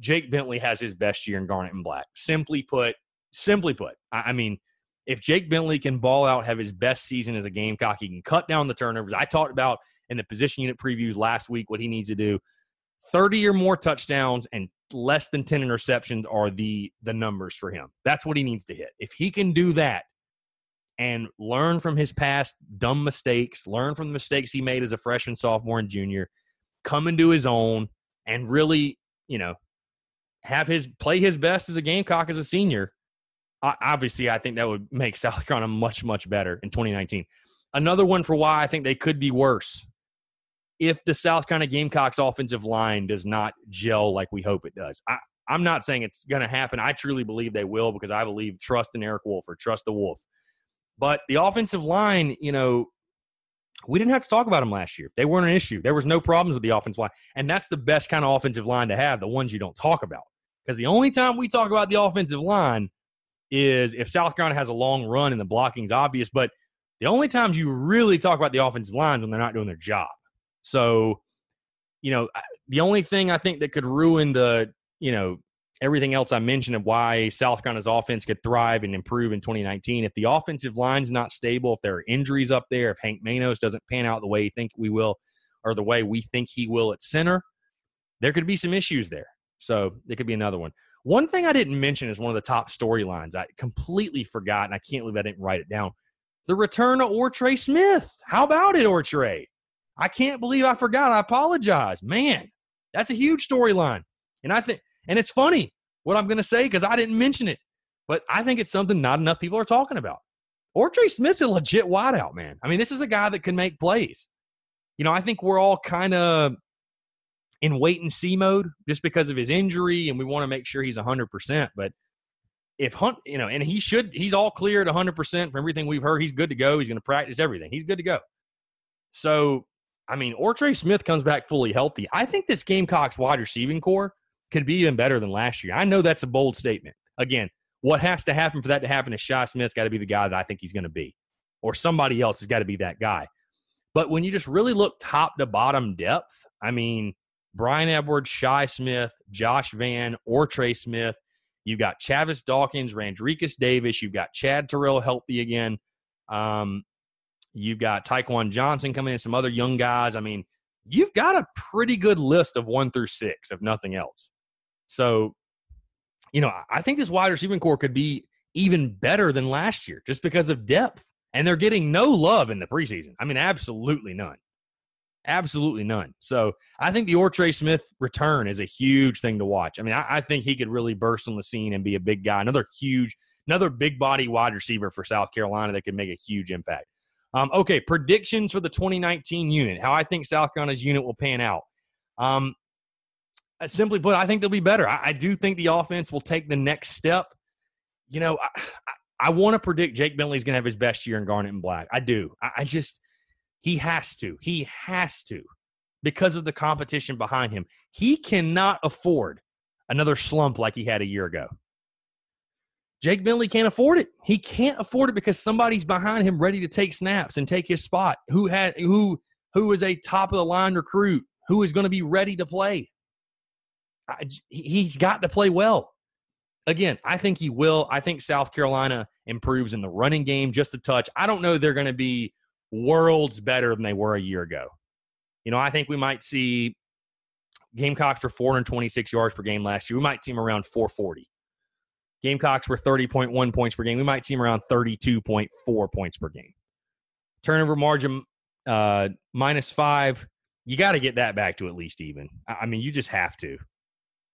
Jake Bentley has his best year in Garnet and Black. Simply put, simply put, I, I mean, if Jake Bentley can ball out, have his best season as a Gamecock, he can cut down the turnovers. I talked about in the position unit previews last week what he needs to do. 30 or more touchdowns and less than 10 interceptions are the the numbers for him. That's what he needs to hit. If he can do that and learn from his past dumb mistakes, learn from the mistakes he made as a freshman, sophomore, and junior, come into his own and really, you know, have his play his best as a Gamecock as a senior, obviously, I think that would make *laughs* South Carolina much, much better in 2019. Another one for why I think they could be worse if the South Carolina Gamecocks offensive line does not gel like we hope it does. I, I'm not saying it's going to happen. I truly believe they will because I believe trust in Eric Wolford trust the Wolf. But the offensive line, you know, we didn't have to talk about them last year. They weren't an issue. There was no problems with the offensive line. And that's the best kind of offensive line to have, the ones you don't talk about. Because the only time we talk about the offensive line is if South Carolina has a long run and the blocking's obvious, but the only times you really talk about the offensive line when they're not doing their job. So, you know, the only thing I think that could ruin the, you know, everything else I mentioned of why South Carolina's offense could thrive and improve in 2019. If the offensive line's not stable, if there are injuries up there, if Hank Manos doesn't pan out the way he think we will, or the way we think he will at center, there could be some issues there. So it could be another one. One thing I didn't mention is one of the top storylines. I completely forgot, and I can't believe I didn't write it down. The return of OrTre Smith. How about it, OrTre? I can't believe I forgot. I apologize. Man, that's a huge storyline. And I think, and it's funny what I'm going to say because I didn't mention it, but I think it's something not enough people are talking about. OrTre Smith's a legit wideout, man. I mean, this is a guy that can make plays. You know, I think we're all kind of in wait and see mode just because of his injury, and we want to make sure he's 100%. But if Hunt, you know, and he should, he's all cleared 100% from everything we've heard. He's good to go. He's going to practice everything. He's good to go. So, I mean, OrTre Smith comes back fully healthy. I think this Gamecocks wide receiving corps could be even better than last year. I know that's a bold statement. Again, what has to happen for that to happen is Shi Smith's got to be the guy that I think he's going to be, or somebody else has got to be that guy. But when you just really look top to bottom depth, I mean, Bryan Edwards, Shi Smith, Josh Vann, OrTre Smith. You've got Chavis Dawkins, Randrecous Davis. You've got Chad Terrell healthy again. Um, you've got Taekwon Johnson coming in, some other young guys. I mean, you've got a pretty good list of one through six, if nothing else. So, you know, I think this wide receiving corps could be even better than last year just because of depth. And they're getting no love in the preseason. I mean, absolutely none. Absolutely none. So I think the OrTre Smith return is a huge thing to watch. I mean, I, I, think he could really burst on the scene and be a big guy. Another huge, another big body wide receiver for South Carolina that could make a huge impact. Um, okay, predictions for the 2019 unit. How I think South Carolina's unit will pan out. Um, Uh, simply put, I think they'll be better. I, I, do think the offense will take the next step. You know, I, I, I want to predict Jake Bentley's going to have his best year in Garnet and Black. I do. I just he has to. He has to because of the competition behind him. He cannot afford another slump like he had a year ago. Jake Bentley can't afford it. He can't afford it because somebody's behind him ready to take snaps and take his spot. Who had who who is a top of the line recruit, who is going to be ready to play. I, he's got to play well. Again, I think he will. I think South Carolina improves in the running game just a touch. I don't know they're going to be worlds better than they were a year ago. You know, I think we might see Gamecocks for 426 yards per game last year. We might see around 440. Gamecocks were 30.1 points per game. We might see around 32.4 points per game. Turnover margin uh, minus five. You got to get that back to at least even. I mean, you just have to.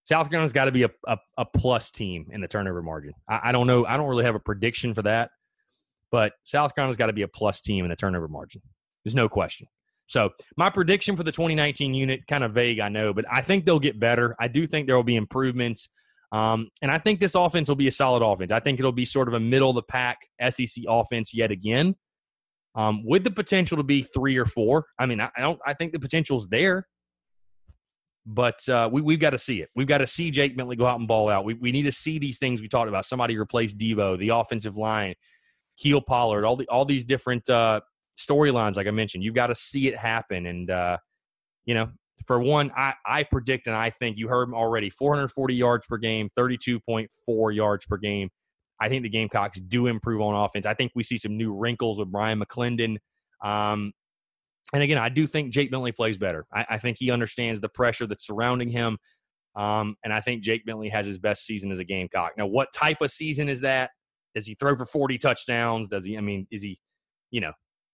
South Carolina's got to be a, a, a, plus team in the turnover margin. I, I, don't know. I don't really have a prediction for that, but South Carolina's got to be a plus team in the turnover margin. There's no question. So my prediction for the 2019 unit kind of vague, I know, but I think they'll get better. I do think there will be improvements. Um, and I think this offense will be a solid offense. I think it'll be sort of a middle of the pack SEC offense yet again, um, with the potential to be three or four. I mean, I, I don't. I think the potential's there, but uh, we, we've got to see it. We've got to see Jake Bentley go out and ball out. We, we need to see these things we talked about. Somebody replace Deebo, the offensive line, Kiel Pollard, all the all these different uh, storylines, like I mentioned. You've got to see it happen. And, uh, you know, for one, I, I predict and I think you heard him already 440 yards per game, 32.4 yards per game. I think the Gamecocks do improve on offense. I think we see some new wrinkles with Bryan McClendon. Um, and again, I do think Jake Bentley plays better. I, I think he understands the pressure that's surrounding him. Um, and I think Jake Bentley has his best season as a Gamecock. Now, what type of season is that? Does he throw for 40 touchdowns? Does he, I mean, is he, you know,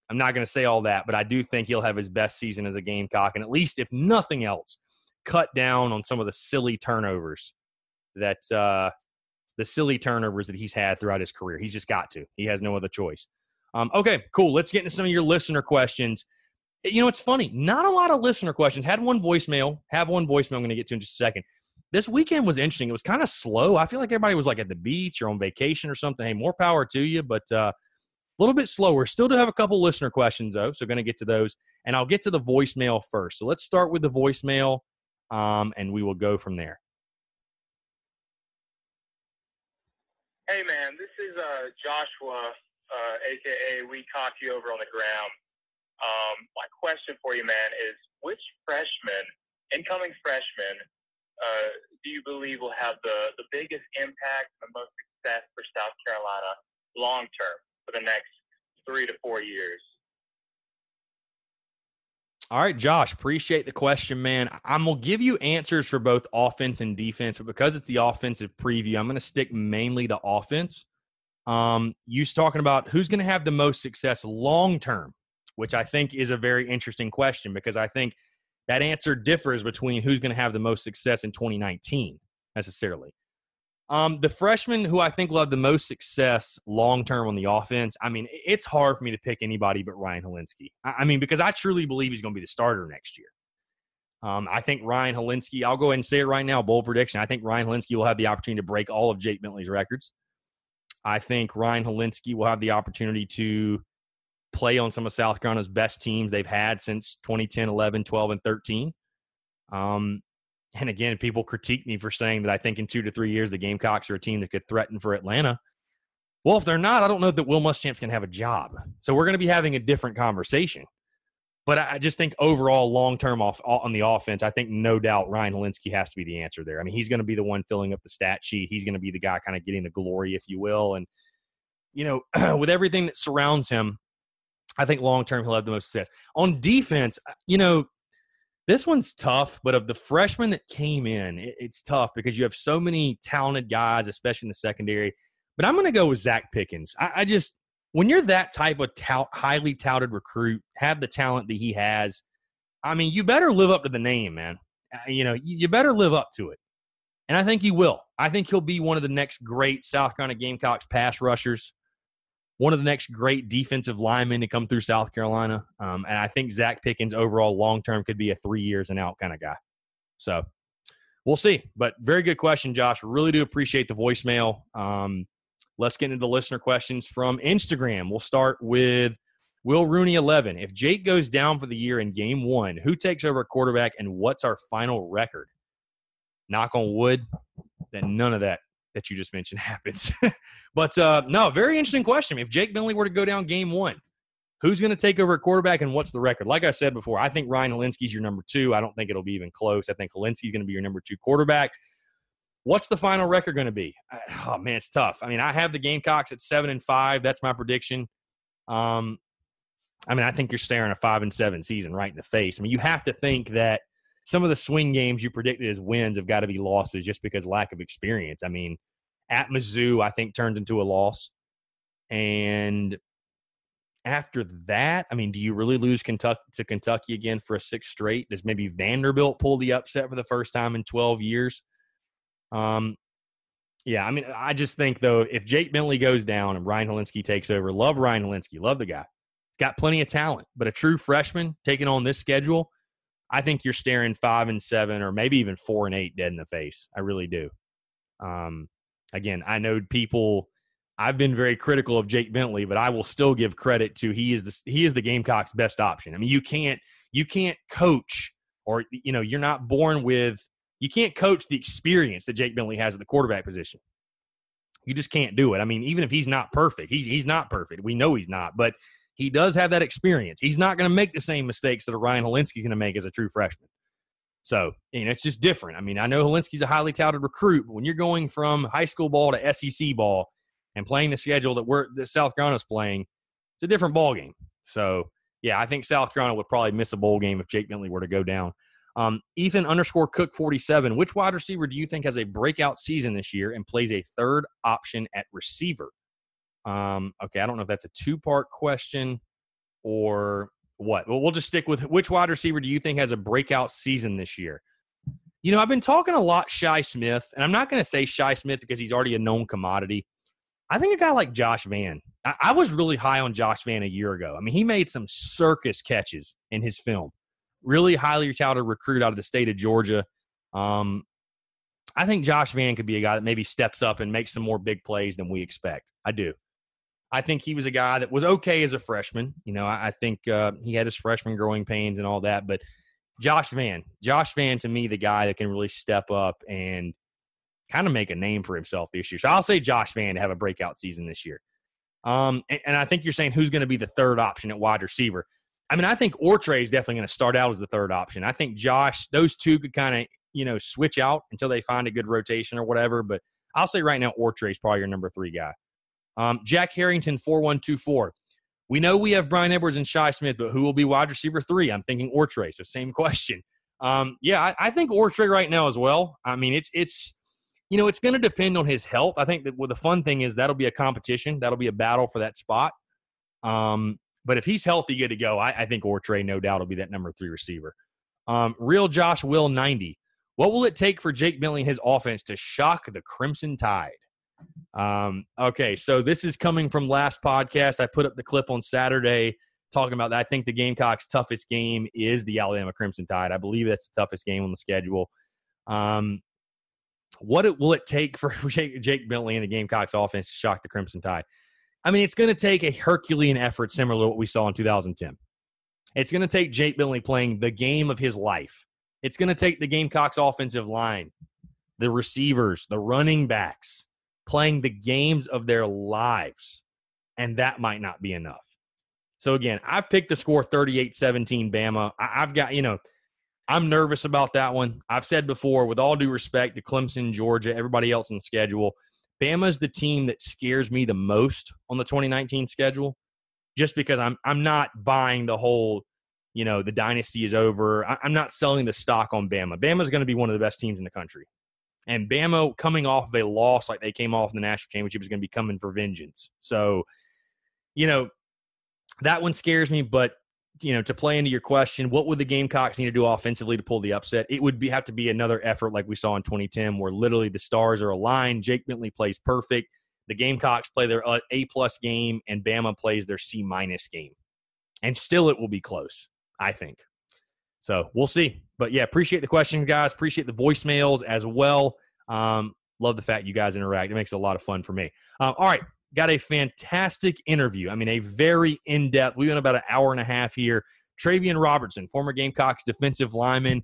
I'm not going to say all that, but I do think he'll have his best season as a Gamecock, and at least, if nothing else, cut down on some of the silly turnovers that uh, the silly turnovers that he's had throughout his career. He's just got to. He has no other choice. Um, okay, cool. Let's get into some of your listener questions. You know, it's funny. Not a lot of listener questions. Had one voicemail. Have one voicemail. I'm going to get to in just a second. This weekend was interesting. It was kind of slow. I feel like everybody was like at the beach or on vacation or something. Hey, more power to you, but uh, a little bit slower. Still do have a couple listener questions though, so going to get to those, and I'll get to the voicemail first. So let's start with the voicemail, um, and we will go from there. Hey man, this is uh, Joshua, uh, aka We Cocky over on the ground. Um, my question for you, man, is which freshman, incoming freshman, uh, do you believe will have the, the biggest impact and the most success for South Carolina long term? for the next three to four years. All right, Josh, appreciate the question, man. I'm going to give you answers for both offense and defense, but because it's the offensive preview, I'm going to stick mainly to offense. Um, you talking about who's going to have the most success long term, which I think is a very interesting question because I think that answer differs between who's going to have the most success in 2019 necessarily. Um, the freshman who I think will have the most success long term on the offense, I mean, it's hard for me to pick anybody but Ryan Hilinski. I, mean, because I truly believe he's going to be the starter next year. Um, I think Ryan Hilinski, I'll go ahead and say it right now, bold prediction. I think Ryan Hilinski will have the opportunity to break all of Jake Bentley's records. I think Ryan Hilinski will have the opportunity to play on some of South Carolina's best teams they've had since 2010, 11, 12, and 13. Um, and again, people critique me for saying that I think in two to three years the Gamecocks are a team that could threaten for Atlanta. Well, if they're not, I don't know that Will Muschamp's going to have a job. So we're going to be having a different conversation. But I just think overall, long term off on the offense, I think no doubt Ryan Hilinski has to be the answer there. I mean, he's going to be the one filling up the stat sheet. He's going to be the guy kind of getting the glory, if you will. And you know, *clears throat* with everything that surrounds him, I think long term he'll have the most success. On defense, you know, this one's tough, but of the freshmen that came in, it, it's tough because you have so many talented guys, especially in the secondary. But I'm going to go with Zach Pickens. I, I, just, when you're that type of tout, highly touted recruit, have the talent that he has, I mean, you better live up to the name, man. Uh, you know, you, you better live up to it. And I think he will. I think he'll be one of the next great South Carolina Gamecocks pass rushers one of the next great defensive linemen to come through South Carolina. Um, and I think Zach Pickens overall long term could be a three years and out kind of guy. So we'll see. But very good question, Josh. Really do appreciate the voicemail. Um, let's get into the listener questions from Instagram. We'll start with Will Rooney 11. If Jake goes down for the year in game one, who takes over quarterback and what's our final record? Knock on wood that none of that that you just mentioned *laughs* happens. but uh, no, very interesting question. If Jake Bentley were to go down game one, Who's going to take over at quarterback and what's the record? Like I said before, I think Ryan Hilinski's your number two. I don't think it'll be even close. I think Hilinski's going to be your number two quarterback. What's the final record going to be? Oh man, it's tough. I mean, I have the Gamecocks at seven and five. That's my prediction. Um, I mean, I think you're staring a five and seven season right in the face. I mean, you have to think that some of the swing games you predicted as wins have got to be losses just because lack of experience. I mean, at Mizzou, I think turns into a loss, and after that, I mean, do you really lose Kentucky to Kentucky again for a sixth straight? Does maybe Vanderbilt pull the upset for the first time in 12 years? Um, yeah, I mean, I just think though, if Jake Bentley goes down and Ryan Hilinski takes over, love Ryan Hilinski, love the guy. He's got plenty of talent, but a true freshman taking on this schedule, I think you're staring five and seven, or maybe even four and eight, dead in the face. I really do. Um, again, I know people. I've been very critical of Jake Bentley, but I will still give credit to he is the he is the Gamecocks' best option. I mean, you can't you can't coach, or you know, you're not born with you can't coach the experience that Jake Bentley has at the quarterback position. You just can't do it. I mean, even if he's not perfect, he's he's not perfect. We know he's not, but he does have that experience. He's not going to make the same mistakes that a Ryan Hilinski's going to make as a true freshman. So, you know, it's just different. I mean, I know Hilinski's a highly touted recruit, but when you're going from high school ball to SEC ball and playing the schedule that we're that South Carolina's playing, it's a different ball game. So, yeah, I think South Carolina would probably miss a bowl game if Jake Bentley were to go down. Um, Ethan underscore Cook 47. Which wide receiver do you think has a breakout season this year and plays a third option at receiver? Um, okay, I don't know if that's a two part question or what. Well, we'll just stick with which wide receiver do you think has a breakout season this year? You know, I've been talking a lot Shi Smith, and I'm not going to say Shi Smith because he's already a known commodity. I think a guy like Josh Vann. I, I was really high on Josh Vann a year ago. I mean, he made some circus catches in his film really highly touted recruit out of the state of Georgia. Um, I think Josh Vann could be a guy that maybe steps up and makes some more big plays than we expect. I do. I think he was a guy that was okay as a freshman. You know, I, I think uh, he had his freshman growing pains and all that, but Josh Vann, Josh Vann, to me, the guy that can really step up and kind of make a name for himself this year. So I'll say Josh Vann to have a breakout season this year. Um, and, and I think you're saying who's going to be the third option at wide receiver. I mean, I think OrTre is definitely going to start out as the third option. I think Josh, those two could kind of, you know, switch out until they find a good rotation or whatever. But I'll say right now, OrTre is probably your number three guy. Um, Jack Harrington, 4124. We know we have Bryan Edwards and Shi Smith, but who will be wide receiver three? I'm thinking OrTre. So same *laughs* question. Um, yeah, I, I, think OrTre right now as well. I mean, it's it's you know it's going to depend on his health. I think that well, the fun thing is that'll be a competition. That'll be a battle for that spot. Um, but if he's healthy, good to go, I, I think OrTre, no doubt, will be that number three receiver. Um, real Josh Will 90. What will it take for Jake Bentley and his offense to shock the Crimson Tide? Um, okay, so this is coming from last podcast. I put up the clip on Saturday talking about that. I think the Gamecocks' toughest game is the Alabama Crimson Tide. I believe that's the toughest game on the schedule. Um, what it, will it take for *laughs* Jake, Jake Bentley and the Gamecocks' offense to shock the Crimson Tide? I mean, it's going to take a Herculean effort similar to what we saw in 2010. It's going to take Jake Bentley playing the game of his life. It's going to take the Gamecocks offensive line, the receivers, the running backs playing the games of their lives. And that might not be enough. So, again, I've picked the score 38 17 Bama. I've got, you know, I'm nervous about that one. I've said before, with all due respect to Clemson, Georgia, everybody else in the schedule, Bama's the team that scares me the most on the 2019 schedule, just because I'm I'm not buying the whole, you know, the dynasty is over. I, am not selling the stock on Bama. Bama's going to be one of the best teams in the country, and Bama coming off of a loss like they came off in the national championship is going to be coming for vengeance. So, you know, that one scares me, but you know, to play into your question, what would the Gamecocks need to do offensively to pull the upset? It would be have to be another effort like we saw in 2010, where literally the stars are aligned. Jake Bentley plays perfect. The Gamecocks play their uh, A plus game, and Bama plays their C minus game, and still it will be close. I think. So we'll see. But yeah, appreciate the question, guys. Appreciate the voicemails as well. Um, love the fact you guys interact. It makes it a lot of fun for me. Um, all right, got a fantastic interview. I mean, a very in depth. We went about an hour and a half here. Travian Robertson, former Gamecocks defensive lineman.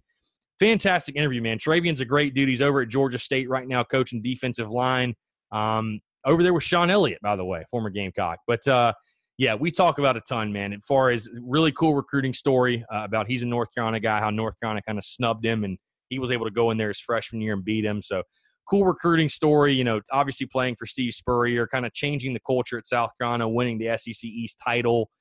Fantastic interview, man. Travian's a great dude. He's over at Georgia State right now, coaching defensive line. Um, over there with Shawn Elliott, by the way, former Gamecock. But uh, yeah, we talk about a ton, man. As far as really cool recruiting story uh, about he's a North Carolina guy, how North Carolina kind of snubbed him, and he was able to go in there his freshman year and beat him. So cool recruiting story. You know, obviously playing for Steve Spurrier, kind of changing the culture at South Carolina, winning the SEC East title,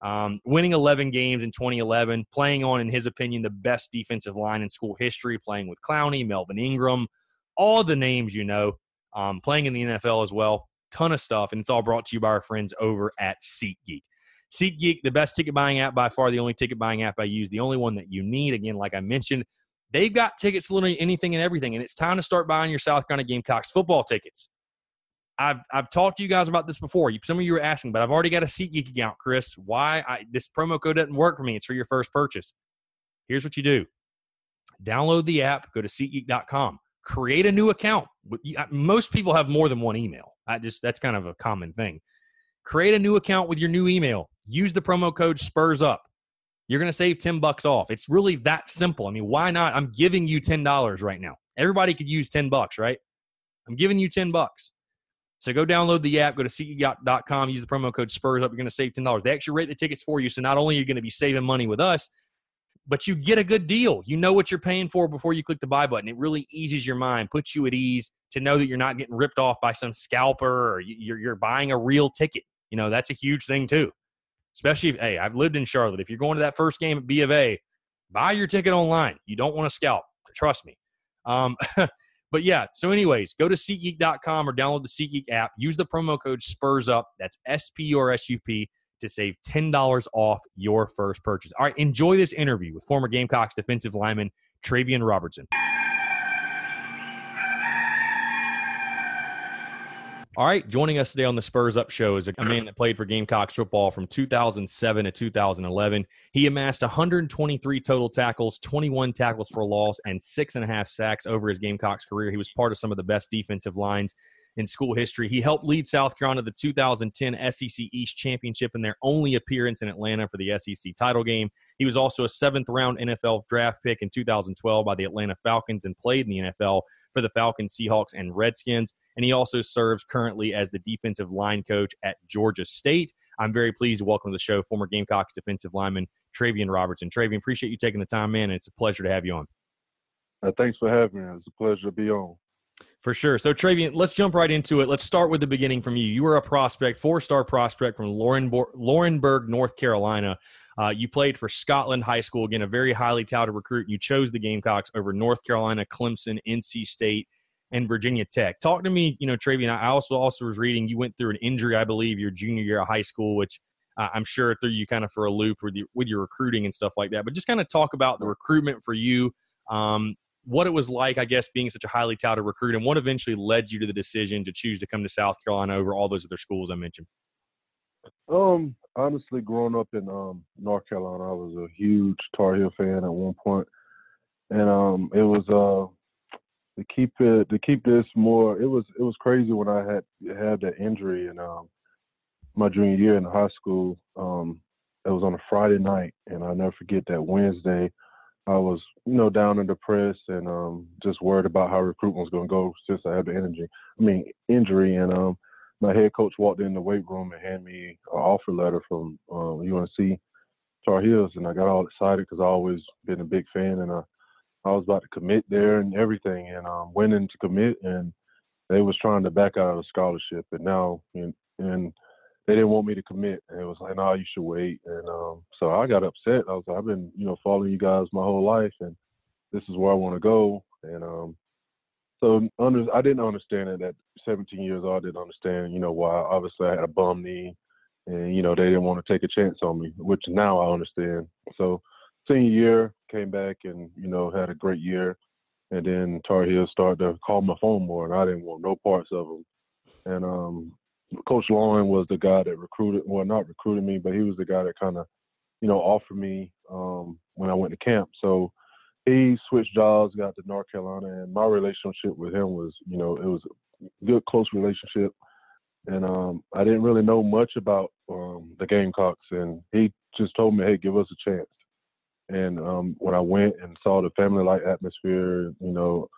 um, winning 11 games in 2011, playing on, in his opinion, the best defensive line in school history, playing with Clowney, Melvin Ingram, all the names you know, um, playing in the NFL as well ton of stuff, and it's all brought to you by our friends over at SeatGeek. SeatGeek, the best ticket buying app by far, the only ticket buying app I use, the only one that you need. Again, like I mentioned, they've got tickets, literally anything and everything, and it's time to start buying your South Carolina Gamecocks football tickets. I've I've talked to you guys about this before. Some of you were asking, but I've already got a SeatGeek account, Chris. Why I, this promo code doesn't work for me? It's for your first purchase. Here's what you do: download the app, go to SeatGeek.com, create a new account. Most people have more than one email. I just that's kind of a common thing. Create a new account with your new email. Use the promo code Spurs Up. You're going to save 10 bucks off. It's really that simple. I mean, why not? I'm giving you $10 right now. Everybody could use 10 bucks, right? I'm giving you 10 bucks. So go download the app, go to SeatGeek.com, use the promo code Spurs Up. You're going to save $10. They actually rate the tickets for you. So not only are you going to be saving money with us, but you get a good deal. You know what you're paying for before you click the buy button. It really eases your mind, puts you at ease to know that you're not getting ripped off by some scalper or you're, you're buying a real ticket. You know, that's a huge thing too. Especially if, hey, I've lived in Charlotte. If you're going to that first game at B of A, buy your ticket online. You don't want to scalp. Trust me. Um, *laughs* but yeah, so anyways, go to SeatGeek.com or download the SeatGeek app. Use the promo code SPURS UP. That's S P U R S U P to save $10 off your first purchase. All right, enjoy this interview with former Gamecocks defensive lineman Travian Robertson. All right, joining us today on the Spurs Up Show is a man that played for Gamecocks football from 2007 to 2011. He amassed 123 total tackles, 21 tackles for loss, and six and a half sacks over his Gamecocks career. He was part of some of the best defensive lines in school history. He helped lead South Carolina to the 2010 SEC East Championship in their only appearance in Atlanta for the SEC title game. He was also a seventh round NFL draft pick in 2012 by the Atlanta Falcons and played in the NFL for the Falcons, Seahawks, and Redskins. And he also serves currently as the defensive line coach at Georgia State. I'm very pleased to welcome to the show former Gamecocks defensive lineman Travian Robertson. Travian, appreciate you taking the time, man, and it's a pleasure to have you on. Uh, thanks for having me. It's a pleasure to be on. For sure. So, Travian, let's jump right into it. Let's start with the beginning from you. You were a prospect, four star prospect from Laurinburg, North Carolina. Uh, you played for Scotland High School, again, a very highly touted recruit. You chose the Gamecocks over North Carolina, Clemson, NC State, and Virginia Tech. Talk to me, you know, Travian. I also also was reading you went through an injury, I believe, your junior year of high school, which uh, I'm sure threw you kind of for a loop with your, with your recruiting and stuff like that. But just kind of talk about the recruitment for you. Um, what it was like, I guess, being such a highly touted recruit, and what eventually led you to the decision to choose to come to South Carolina over all those other schools I mentioned. Um, honestly, growing up in um North Carolina, I was a huge Tar Heel fan at one point, and um, it was uh to keep it to keep this more. It was it was crazy when I had had that injury in um my junior year in high school. Um, it was on a Friday night, and I'll never forget that Wednesday. I was, you know, down and depressed and um, just worried about how recruitment was going to go since I had the energy, I mean, injury. And um, my head coach walked in the weight room and handed me an offer letter from um, UNC Tar Heels, and I got all excited because I always been a big fan, and I, I was about to commit there and everything, and um, went in to commit, and they was trying to back out of the scholarship, and now and, and they didn't want me to commit. And it was like, no, you should wait. And um, so I got upset. I was like, I've been, you know, following you guys my whole life, and this is where I want to go. And um, so under, I didn't understand it at 17 years old. I didn't understand, you know, why. Obviously, I had a bum knee, and you know, they didn't want to take a chance on me, which now I understand. So senior year, came back and you know had a great year. And then Tar Heels started to call my phone more, and I didn't want no parts of them. And um, Coach Lawing was the guy that recruited, well, not recruited me, but he was the guy that kind of, you know, offered me um, when I went to camp. So he switched jobs, got to North Carolina, and my relationship with him was, you know, it was a good, close relationship. And um, I didn't really know much about um, the Gamecocks, and he just told me, "Hey, give us a chance." And um, when I went and saw the family-like atmosphere, you know,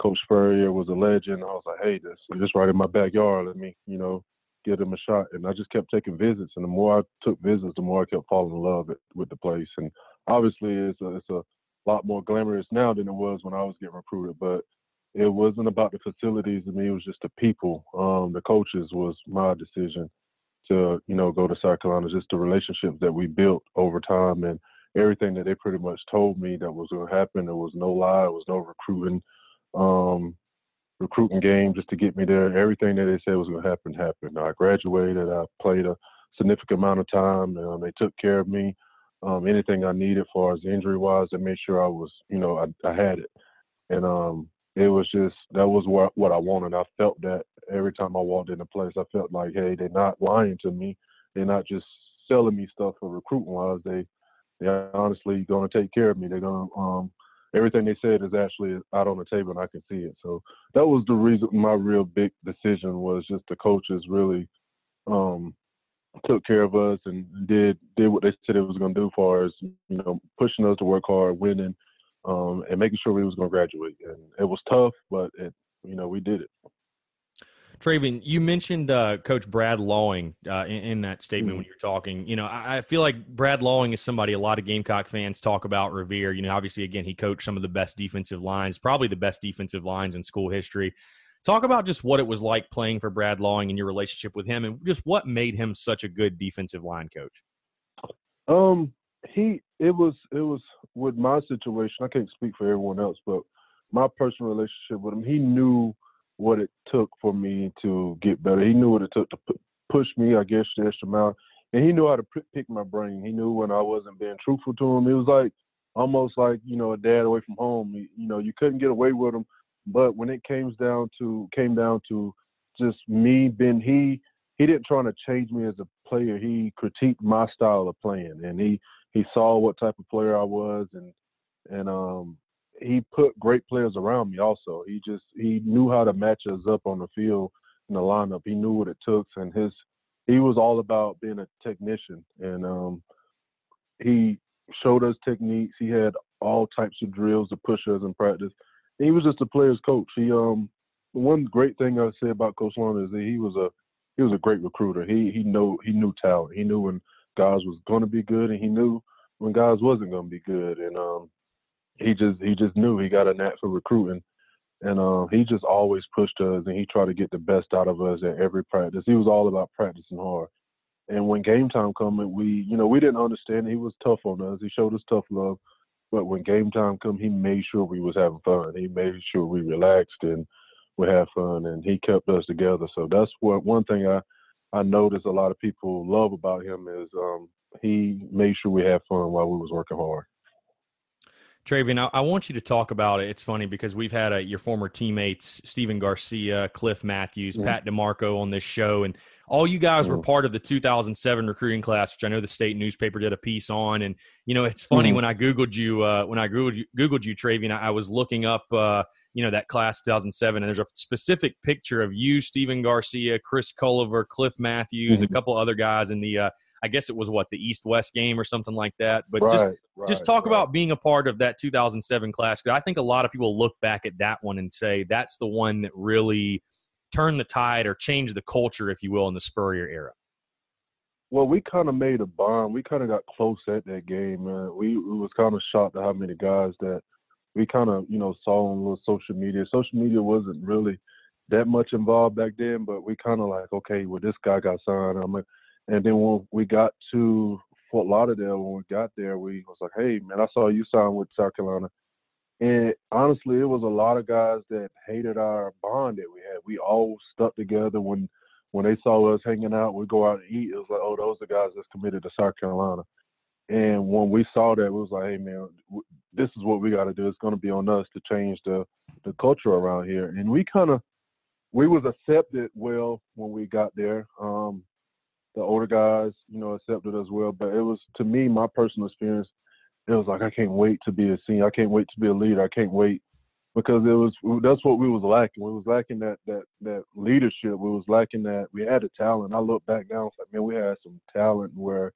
Coach Spurrier was a legend. I was like, hey, this is just right in my backyard. Let me, you know, give him a shot. And I just kept taking visits, and the more I took visits, the more I kept falling in love with the place. And obviously, it's a, it's a lot more glamorous now than it was when I was getting recruited. But it wasn't about the facilities to me; it was just the people. Um, the coaches was my decision to you know go to South Carolina. Just the relationships that we built over time and everything that they pretty much told me that was going to happen. There was no lie. There was no recruiting. Um, recruiting game just to get me there. Everything that they said was going to happen happened. I graduated. I played a significant amount of time. Um, they took care of me. Um, anything I needed, as far as injury wise, they made sure I was, you know, I, I had it. And um, it was just that was what what I wanted. I felt that every time I walked into place. I felt like, hey, they're not lying to me. They're not just selling me stuff for recruiting wise. They they honestly going to take care of me. They're going to um, everything they said is actually out on the table and I can see it. So that was the reason my real big decision was just the coaches really um, took care of us and did did what they said it was going to do for us, you know, pushing us to work hard, winning, um, and making sure we was going to graduate. And it was tough, but it, you know, we did it. Travian, you mentioned uh, Coach Brad Lawing uh, in, in, that statement mm-hmm. when you're talking. You know, I, I, feel like Brad Lawing is somebody a lot of Gamecock fans talk about. Revere. You know, obviously, again, he coached some of the best defensive lines, probably the best defensive lines in school history. Talk about just what it was like playing for Brad Lawing and your relationship with him, and just what made him such a good defensive line coach. Um, he it was it was with my situation. I can't speak for everyone else, but my personal relationship with him, he knew what it took for me to get better. He knew what it took to p- push me, I guess, the extra mile. And he knew how to p- pick my brain. He knew when I wasn't being truthful to him. It was like almost like you know a dad away from home. You know, you couldn't get away with him. But when it came down to came down to just me being he he didn't try to change me as a player. He critiqued my style of playing, and he he saw what type of player I was, and and um he put great players around me. Also, he just he knew how to match us up on the field in the lineup. He knew what it took, and his he was all about being a technician, and um, he showed us techniques. He had all types of drills to push us in practice. He was just a player's coach. He um one great thing I say about Coach Lawing is that he was a he was a great recruiter. He he know he knew talent. He knew when guys was going to be good, and he knew when guys wasn't going to be good. And um, he just he just knew he got a knack for recruiting, and uh, he just always pushed us and he tried to get the best out of us at every practice. He was all about practicing hard. And when game time coming, we you know we didn't understand. He was tough on us. He showed us tough love. But when game time come, he made sure we was having fun. He made sure we relaxed and we had fun, and he kept us together. So that's what one thing I I noticed a lot of people love about him is um, he made sure we had fun while we was working hard. Travian, I, I, want you to talk about it. It's funny because we've had uh, your former teammates, Stephen Garcia, Cliff Matthews, mm-hmm. Pat DiMarco on this show, and all you guys mm-hmm. were part of the 2007 recruiting class, which I know the state newspaper did a piece on. And you know, it's funny mm-hmm. when I googled you, uh, when I googled you, googled you, Travian, I, I was looking up, uh, you know, that class 2007, and there's a specific picture of you, Stephen Garcia, Chris Culliver, Cliff Matthews, a mm-hmm. couple other guys in the uh, I guess it was what the East West game or something like that. But right, just right, just talk right. about being a part of that 2007 class. I think a lot of people look back at that one and say that's the one that really turned the tide or changed the culture, if you will, in the Spurrier era. Well, we kind of made a bond. We kind of got close at that game, man. We, we was kind of shocked at how many guys that we kind of, you know, saw on social media. Social media wasn't really that much involved back then, but we kind of like, okay, well, this guy got signed. I'm like, and then when we got to Fort Lauderdale, when we got there, we was like, "Hey, man, I saw you sign with South Carolina." And honestly, it was a lot of guys that hated our bond that we had. We all stuck together when when they saw us hanging out. We go out and eat. It was like, "Oh, those are guys that's committed to South Carolina." And when we saw that, it was like, "Hey, man, this is what we got to do. It's going to be on us to change the the culture around here." And we kind of we was accepted well when we got there. Um, the older guys, you know, accepted as well. But it was to me, my personal experience, it was like I can't wait to be a senior. I can't wait to be a leader. I can't wait because it was that's what we was lacking. We was lacking that that that leadership. We was lacking that we had the talent. I look back now, like man, we had some talent where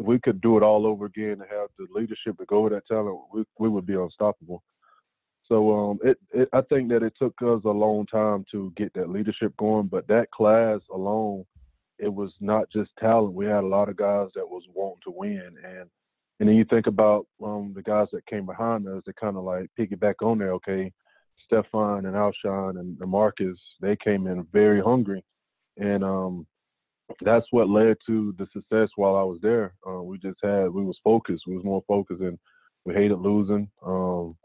if we could do it all over again and have the leadership to go with that talent, we we would be unstoppable. So um, it, it I think that it took us a long time to get that leadership going, but that class alone it was not just talent. We had a lot of guys that was wanting to win, and and then you think about um, the guys that came behind us that kind of like piggyback on there. Okay, Stephon and Alshon and Marcus, they came in very hungry, and um, that's what led to the success while I was there. Uh, we just had we was focused. We was more focused, and we hated losing. Um,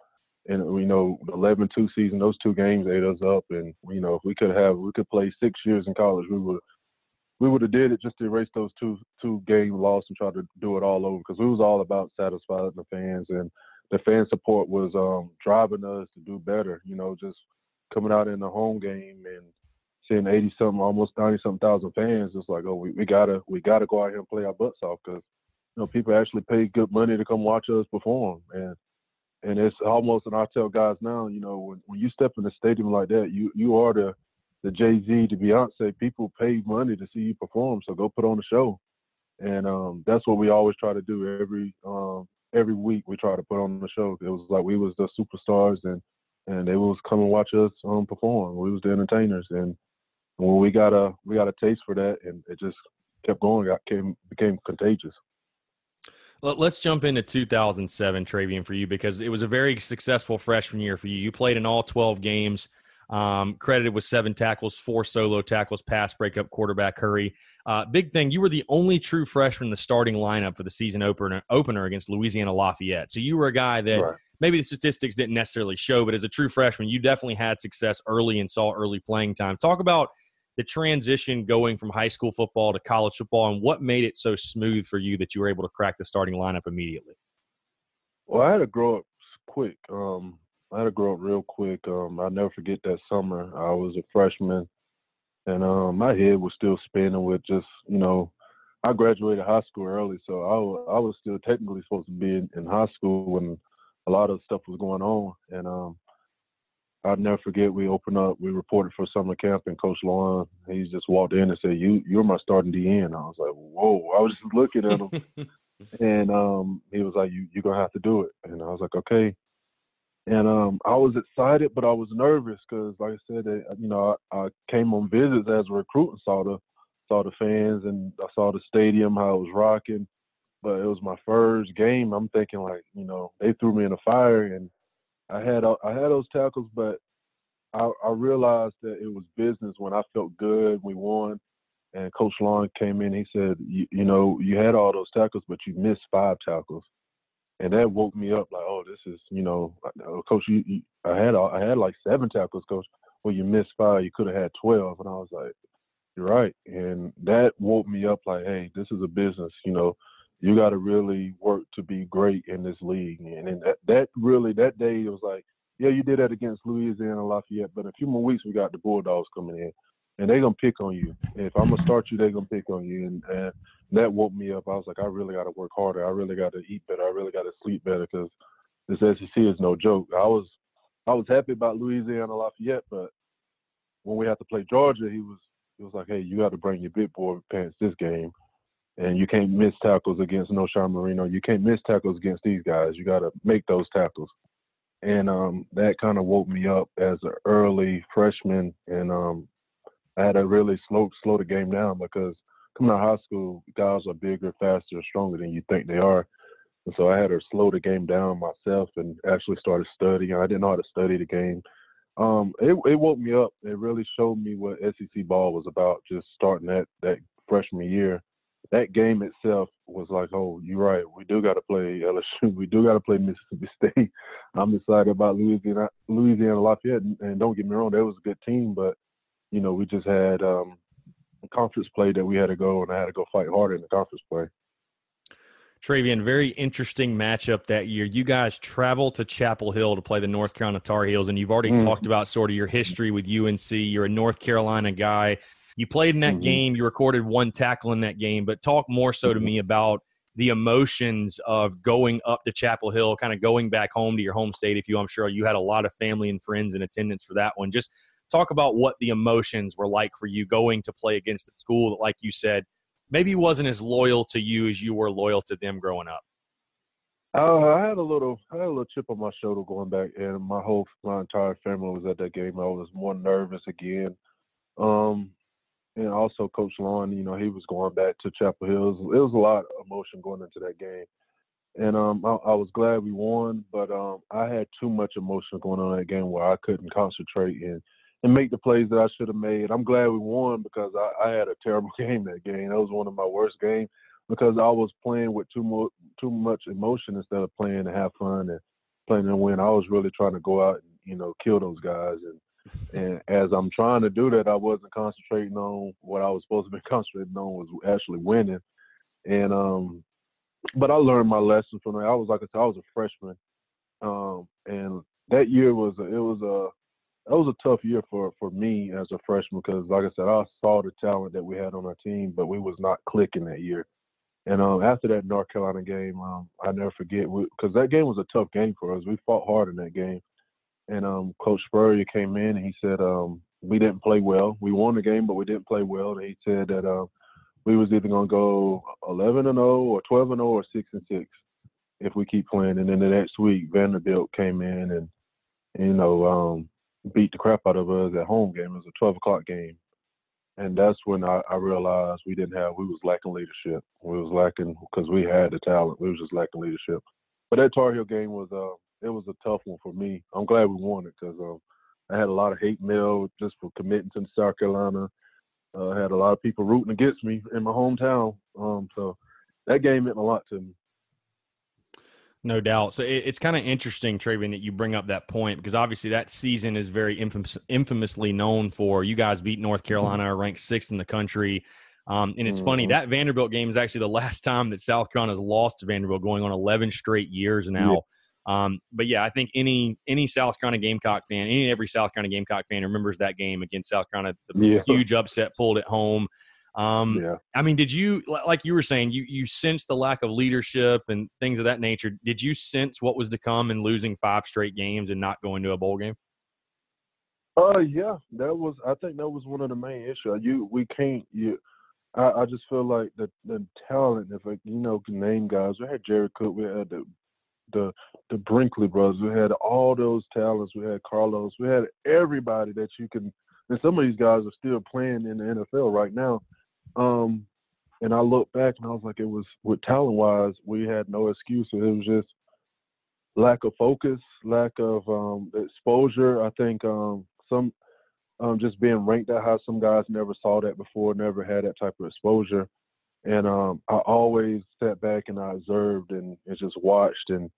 and we know the 11-2 season, those two games ate us up. And you know, if we could have, we could play six years in college, we would, we would have did it just to erase those two two game loss and try to do it all over because we was all about satisfying the fans and the fan support was um, driving us to do better. You know, just coming out in the home game and seeing 80 something, almost 90 something thousand fans, it's like, oh, we, we gotta we gotta go out here and play our butts off because you know people actually pay good money to come watch us perform and and it's almost and I tell guys now, you know, when, when you step in a stadium like that, you you are the the Jay Z, the Beyonce. People pay money to see you perform, so go put on a show, and um, that's what we always try to do every um, every week. We try to put on the show. It was like we was the superstars, and and they was come and watch us um, perform. We was the entertainers, and when we got a we got a taste for that, and it just kept going. Got came became contagious. Let's jump into 2007, Travian, for you because it was a very successful freshman year for you. You played in all 12 games, um, credited with seven tackles, four solo tackles, pass breakup, quarterback hurry. Uh, big thing, you were the only true freshman in the starting lineup for the season opener, opener against Louisiana Lafayette. So you were a guy that right. maybe the statistics didn't necessarily show, but as a true freshman, you definitely had success early and saw early playing time. Talk about – the transition going from high school football to college football and what made it so smooth for you that you were able to crack the starting lineup immediately? Well, I had to grow up quick. Um, I had to grow up real quick. Um, I'll never forget that summer. I was a freshman, and um, my head was still spinning with just, you know, I graduated high school early, so I, w- I was still technically supposed to be in, in high school when a lot of stuff was going on. And um, I'll never forget. We opened up. We reported for summer camp, and Coach Lawing, he just walked in and said, "You, you're my starting DN." I was like, "Whoa!" I was just looking at him, *laughs* and um, he was like, "You, you're gonna have to do it." And I was like, "Okay." And um, I was excited, but I was nervous because, like I said, you know, I, I came on visits as a recruit and saw the saw the fans and I saw the stadium how it was rocking. But it was my first game. I'm thinking like, you know, they threw me in the fire and I had I had those tackles, but I, I realized that it was business when I felt good. We won, and Coach Lawing came in. He said, you, you know, you had all those tackles, but you missed five tackles, and that woke me up. Like, oh, this is, you know, uh, Coach, you, you I had I had like seven tackles, Coach. Well, you missed five. You could have had twelve, and I was like, you're right, and that woke me up. Like, hey, this is a business. You know, you got to really work to be great in this league. And, and that, that really, that day, it was like, yeah, you did that against Louisiana Lafayette, but in a few more weeks, we got the Bulldogs coming in, and they're to pick on you. And if I'm to start you, they're to pick on you. And, and that woke me up. I was like, I really got to work harder. I really got to eat better. I really got to sleep better because this SEC is no joke. I was I was happy about Louisiana Lafayette, but when we had to play Georgia, he was he was like, hey, you got to bring your big boy pants this game and you can't miss tackles against Knowshon Moreno. You can't miss tackles against these guys. You got to make those tackles. And um, that kind of woke me up as an early freshman, and um, I had to really slow slow the game down because coming out of high school, guys are bigger, faster, stronger than you think they are. And so I had to slow the game down myself and actually started studying. I didn't know how to study the game. Um, it, it woke me up. It really showed me what SEC ball was about. Just starting that that freshman year that game itself was like, oh, you're right. We do got to play LSU. *laughs* We do got to play Mississippi *laughs* State. I'm excited about Louisiana, Louisiana Lafayette. And don't get me wrong, that was a good team, but you know, we just had um, conference play that we had to go, and I had to go fight harder in the conference play. Travian, very interesting matchup that year. You guys travel to Chapel Hill to play the North Carolina Tar Heels, and you've already mm. talked about sort of your history with UNC. You're a North Carolina guy. You played in that mm-hmm. game, you recorded one tackle in that game, but talk more so to mm-hmm. me about the emotions of going up to Chapel Hill, kind of going back home to your home state. If you, I'm sure you had a lot of family and friends in attendance for that one. Just talk about what the emotions were like for you going to play against a school that, like you said, maybe wasn't as loyal to you as you were loyal to them growing up. Uh, I had a little, I had a little chip on my shoulder going back, and my whole, my entire family was at that game. I was more nervous again. Um, and also Coach Lawing, you know, he was going back to Chapel Hill. It was, it was a lot of emotion going into that game, and um, I, I, was glad we won, but um, I had too much emotion going on in that game where I couldn't concentrate and and make the plays that I should have made. I'm glad we won because I, I had a terrible *laughs* game that game. That was one of my worst games because I was playing with too much too much emotion instead of playing to have fun and playing to win. I was really trying to go out and you know kill those guys and *laughs* and as I'm trying to do that, I wasn't concentrating on what I was supposed to be *laughs* concentrating on was actually winning. And um, but I learned my lesson from that. I was like I said, I was a freshman, um, and that year was a, it was a that was a tough year for for me as a freshman because, like I said, I saw the talent that we had on our team, but we was not clicking that year. And um, after that North Carolina game, um, I never forget because that game was a tough game for us. We fought hard in that game, and um, Coach Spurrier came in and he said um, we didn't play well. We won the game, but we didn't play well. And he said that uh, we was either to go 11 and 0 or 12 and 0 or 6 and 6 if we keep playing. And then the next week, Vanderbilt came in and you know um, beat the crap out of us at home game. It was a 12 o'clock game. And that's when I, I realized we didn't have, we was lacking leadership. We was lacking because we had the talent. We was just lacking leadership. But that Tar Heel game was, uh, it was a tough one for me. I'm glad we won it because um, I had a lot of hate mail just for committing to South Carolina. Uh, I had a lot of people rooting against me in my hometown. Um, so that game meant a lot to me. No doubt. So it, it's kind of interesting, Travian, that you bring up that point because obviously that season is very infamous, infamously known for you guys beat North Carolina, mm-hmm. ranked sixth in the country. Um, and it's mm-hmm. funny that Vanderbilt game is actually the last time that South Carolina has lost to Vanderbilt, going on 11 straight years now. Yeah. Um, but yeah, I think any any South Carolina Gamecock fan, any every South Carolina Gamecock fan remembers that game against South Carolina, the yeah. huge upset pulled at home. Um, yeah. I mean, did you like you were saying you you sensed the lack of leadership and things of that nature? Did you sense what was to come in losing five straight games and not going to a bowl game? Uh, yeah, that was. I think that was one of the main issues. You, we can't. You, I, I just feel like the the talent. If I, you know, name guys, we had Jared Cook, we had the the the Brinkley brothers, we had all those talents. We had Carlos, we had everybody that you can. And some of these guys are still playing in the NFL right now. Um, and I looked back and I was like, it was with talent wise, we had no excuse. It was just lack of focus, lack of um, exposure. I think um, some um, just being ranked that high, some guys never saw that before, never had that type of exposure. And um, I always sat back and I observed and, and just watched and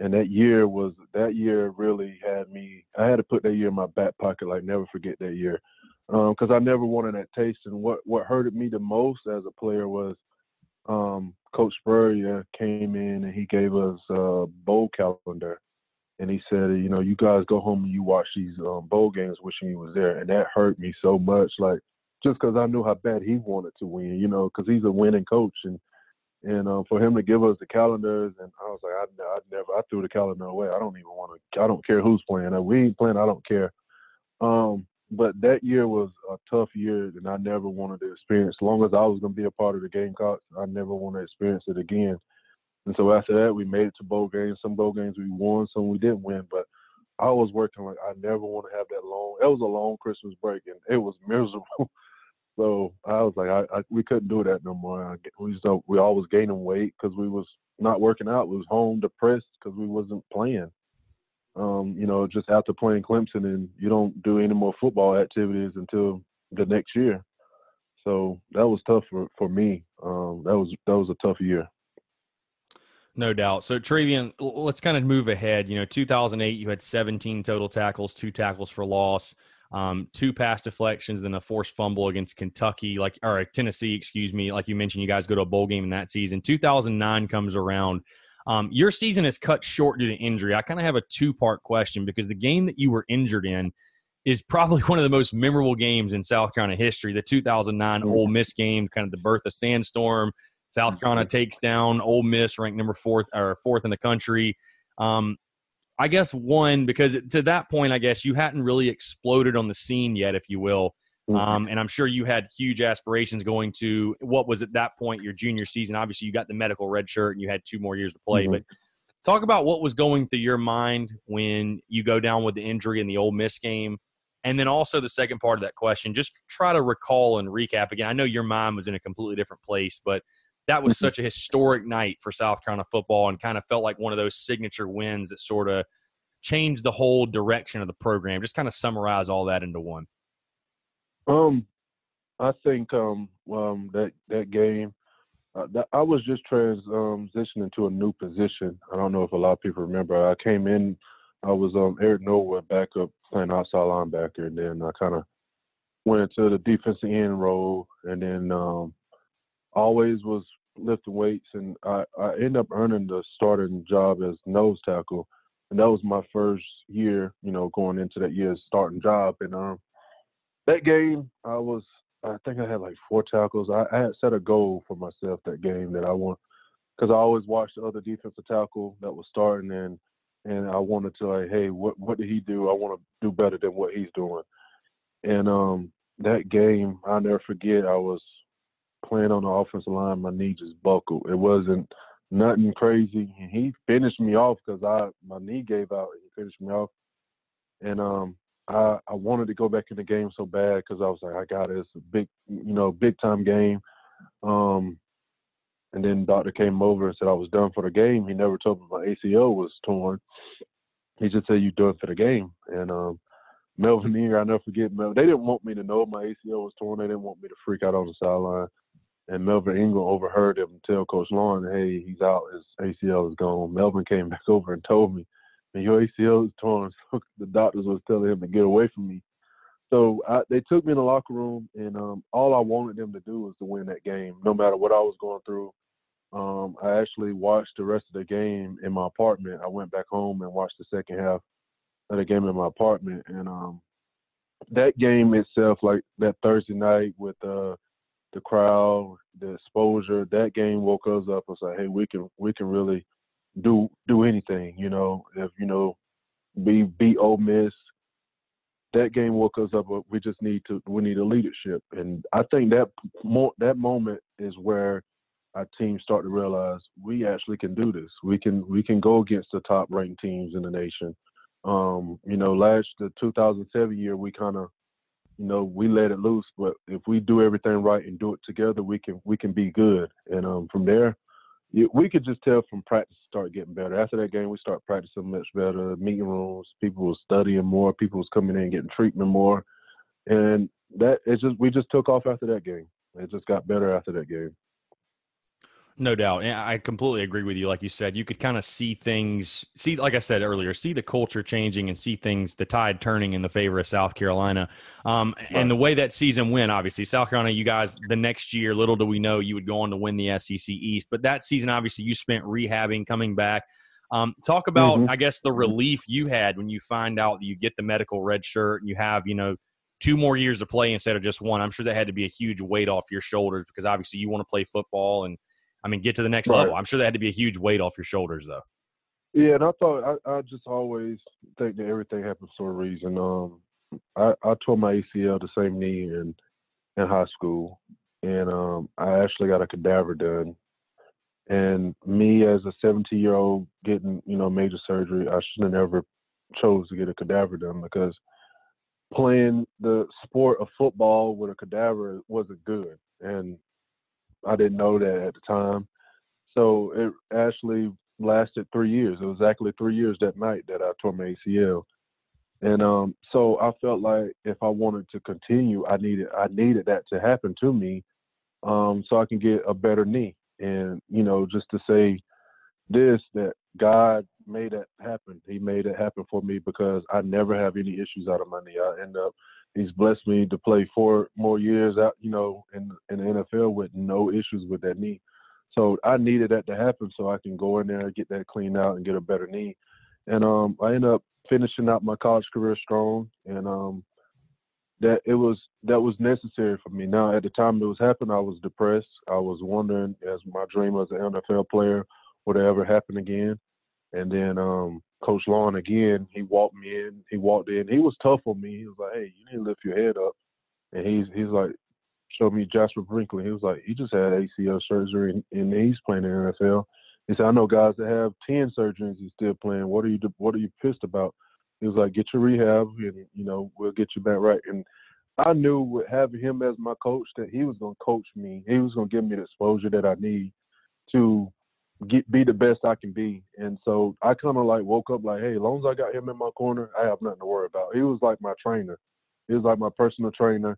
and that year was that year really had me. I had to put that year in my back pocket, like never forget that year because um, I never wanted that taste. And what what hurted me the most as a player was um, Coach Spurrier came in and he gave us a bowl calendar, and he said, you know, you guys go home and you watch these um, bowl games, wishing he was there, and that hurt me so much. Like just because I knew how bad he wanted to win, you know, because he's a winning coach and. And um, for him to give us the calendars, and I was like, I, I never, I threw the calendar away. I don't even want to. I don't care who's playing. We ain't playing. I don't care. Um, but that year was a tough year, and I never wanted to experience. As long as I was going to be a part of the Gamecocks, I never want to experience it again. And so after that, we made it to bowl games. Some bowl games we won, some we didn't win. But I was working like I never want to have that long. It was a long Christmas break, and it was miserable. *laughs* so I was like, I, I we couldn't do that no more. we just we always gaining weight because we was not working out. We was home depressed because we wasn't playing um, you know, just after playing Clemson and you don't do any more football activities until the next year. So that was tough for, for me. Um, that was that was a tough year. No doubt. So Travian, let's kind of move ahead. You know, 2008, you had 17 total tackles, two tackles for loss, um, two pass deflections, then a forced fumble against Kentucky, like or Tennessee, excuse me. Like you mentioned, you guys go to a bowl game in that season. 2009 comes around. Um, your season is cut short due to injury. I kind of have a two part question because the game that you were injured in is probably *laughs* one of the most memorable games in South Carolina history. The 2009 mm-hmm. Ole Miss game, kind of the birth of Sandstorm. South mm-hmm. Carolina takes down Ole Miss, ranked number fourth or fourth in the country. Um, I guess one because to that point, I guess you hadn't really exploded on the scene yet, if you will. Mm-hmm. Um, and I'm sure you had huge aspirations going to what was at that point your junior season. Obviously, you got the medical red shirt and you had two more years to play. Mm-hmm. But talk about what was going through your mind when you go down with the injury in the Ole Miss game, And then also the second part of that question, just try to recall and recap again. I know your mind was in a completely different place, but that was mm-hmm. such a historic night for South Carolina football and kind of felt like one of those signature wins that sort of changed the whole direction of the program. Just kind of summarize all that into one. Um, I think um, um that that game, uh, that, I was just transitioning to a new position. I don't know if a lot of people remember. I came in, I was um Eric Norwood backup playing outside linebacker, and then I kind of went into the defensive end role, and then um always was lifting weights, and I, I ended up earning the starting job as nose tackle, and that was my first year, you know, going into that year's starting job. And um, that game, I was, I think I had like four tackles. I, I had set a goal for myself that game that I want, because I always watched the other defensive tackle that was starting, and and I wanted to like, hey, what what did he do? I want to do better than what he's doing. And um, that game, I'll never forget. I was playing on the offensive line, my knee just buckled. It wasn't nothing crazy. And he finished me off because I my knee gave out. He finished me off, and um, I I wanted to go back in the game so bad because I was like, I got it. It's a big, you know, big time game. Um, and then doctor came over and said I was done for the game. He never told me my ACL was torn. He just said you done for the game. And um, Melvin Ingram, I never forget Melvin. They didn't want me to know my ACL was torn. They didn't want me to freak out on the sideline and Melvin Ingram overheard him tell Coach Lawing, "Hey, he's out. His ACL is gone." Melvin came *laughs* back over and told me, "And your ACL is torn." *laughs* So the doctors was telling him to get away from me. So I, they took me in the locker room, and um, all I wanted them to do was to win that game, no matter what I was going through. Um, I actually watched the rest of the game in my apartment. I went back home and watched the second half of the game in my apartment, and um, that game itself, like that Thursday night with uh, the crowd, the exposure, that game woke us up and said, hey, we can we can really do do anything, you know, if you know, be beat Ole Miss. That game woke us up, we just need to we need a leadership, and I think that more that moment is where our team start to realize we actually can do this. We can we can go against the top ranked teams in the nation. Um, you know, last the 2007 year we kind of you know, we let it loose. But if we do everything right and do it together, we can we can be good. And um, from there, we could just tell from practice start getting better. After that game, we start practicing much better. Meeting rooms, people was studying more. People was coming in getting treatment more, and that it just we just took off after that game. It just got better after that game. No doubt. And I completely agree with you. Like you said, you could kind of see things, see, like I said earlier, see the culture changing and see things, the tide turning in the favor of South Carolina. Um, right. And the way that season went, obviously, South Carolina, you guys, the next year, little do we know, you would go on to win the SEC East. But that season, obviously, you spent rehabbing, coming back. Um, talk about, mm-hmm. I guess, the relief you had when you find out that you get the medical red shirt and you have, you know, two more years to play instead of just one. I'm sure that had to be a huge weight off your shoulders because obviously you want to play football and – I mean, get to the next right. level. I'm sure that had to be a huge weight off your shoulders, though. Yeah, and I thought I, I just always think that everything happens for a reason. Um, I, I tore my ACL the same knee in in high school, and um, I actually got a cadaver done. And me as a 17 year old getting you know major surgery, I should have never chose to get a cadaver done because playing the sport of football with a cadaver wasn't good. And I didn't know that at the time. So it actually lasted three years. It was exactly three years that night that I tore my ACL. And um, so I felt like if I wanted to continue, I needed I needed that to happen to me, um, so I can get a better knee. And you know, just to say this that God made that happen. He made it happen for me because I never have any issues out of my knee. I end up he's blessed me to play four more years out, you know, in in the NFL with no issues with that knee. So I needed that to happen so I can go in there and get that cleaned out and get a better knee. And um, I ended up finishing out my college career strong, and um, that it was that was necessary for me. Now at the time it was happening, I was depressed. I was wondering, as my dream as an NFL player, would it ever happen again? And then um, Coach Lawing again, he walked me in. He walked in. He was tough on me. He was like, "Hey, you need to lift your head up." And he's he's like, showed me Jasper Brinkley. He was like, he just had ACL surgery and, and he's playing in the NFL. He said, I know guys that have ten surgeries and still playing. What are you What are you pissed about? He was like, "Get your rehab, and you know we'll get you back right." And I knew with having him as my coach that he was going to coach me. He was going to give me the exposure that I need to get be the best I can be. And so I kind of like woke up like, hey, as long as I got him in my corner, I have nothing to worry about. He was like my trainer. He was like my personal trainer,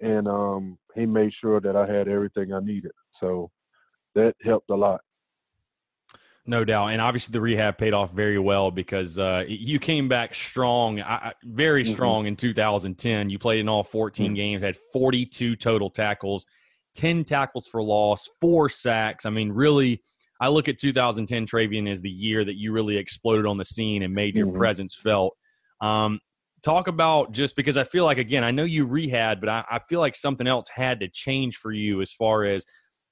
and um, he made sure that I had everything I needed. So that helped a lot. No doubt, and obviously the rehab paid off very well because uh, you came back strong, very strong mm-hmm. in 2010. You played in all 14 mm-hmm. games, had 42 total tackles, 10 tackles for loss, four sacks. I mean, really, I look at 2010 Travian as the year that you really exploded on the scene and made your mm-hmm. presence felt. Um, talk about just because I feel like again, I know you rehab, but I, I feel like something else had to change for you as far as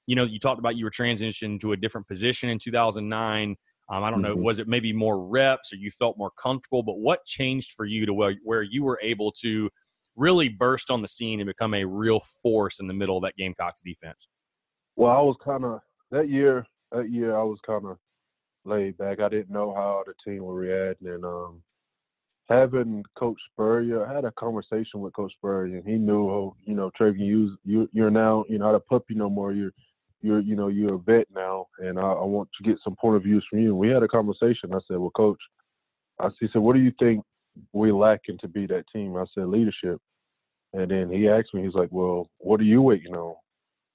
you know, you talked about you were transitioning to a different position in 2009. Um, I don't know, mm-hmm. was it maybe more reps or you felt more comfortable? But what changed for you to where, where you were able to really burst on the scene and become a real force in the middle of that Gamecocks defense? Well, I was kind of that year. That year, I was kind of laid back. I didn't know how the team would react, and um, having Coach Spurrier, I had a conversation with Coach Spurrier, and he knew, oh, you know, Travian, you you you're now, you're not a puppy no more. You're you're you know you're a vet now, and I, I, want to get some point of views from you. And we had a conversation. I said, well, coach, I he said, what do you think we lacking to be that team? I said leadership, and then he asked me, he's like, well, what are you waiting on?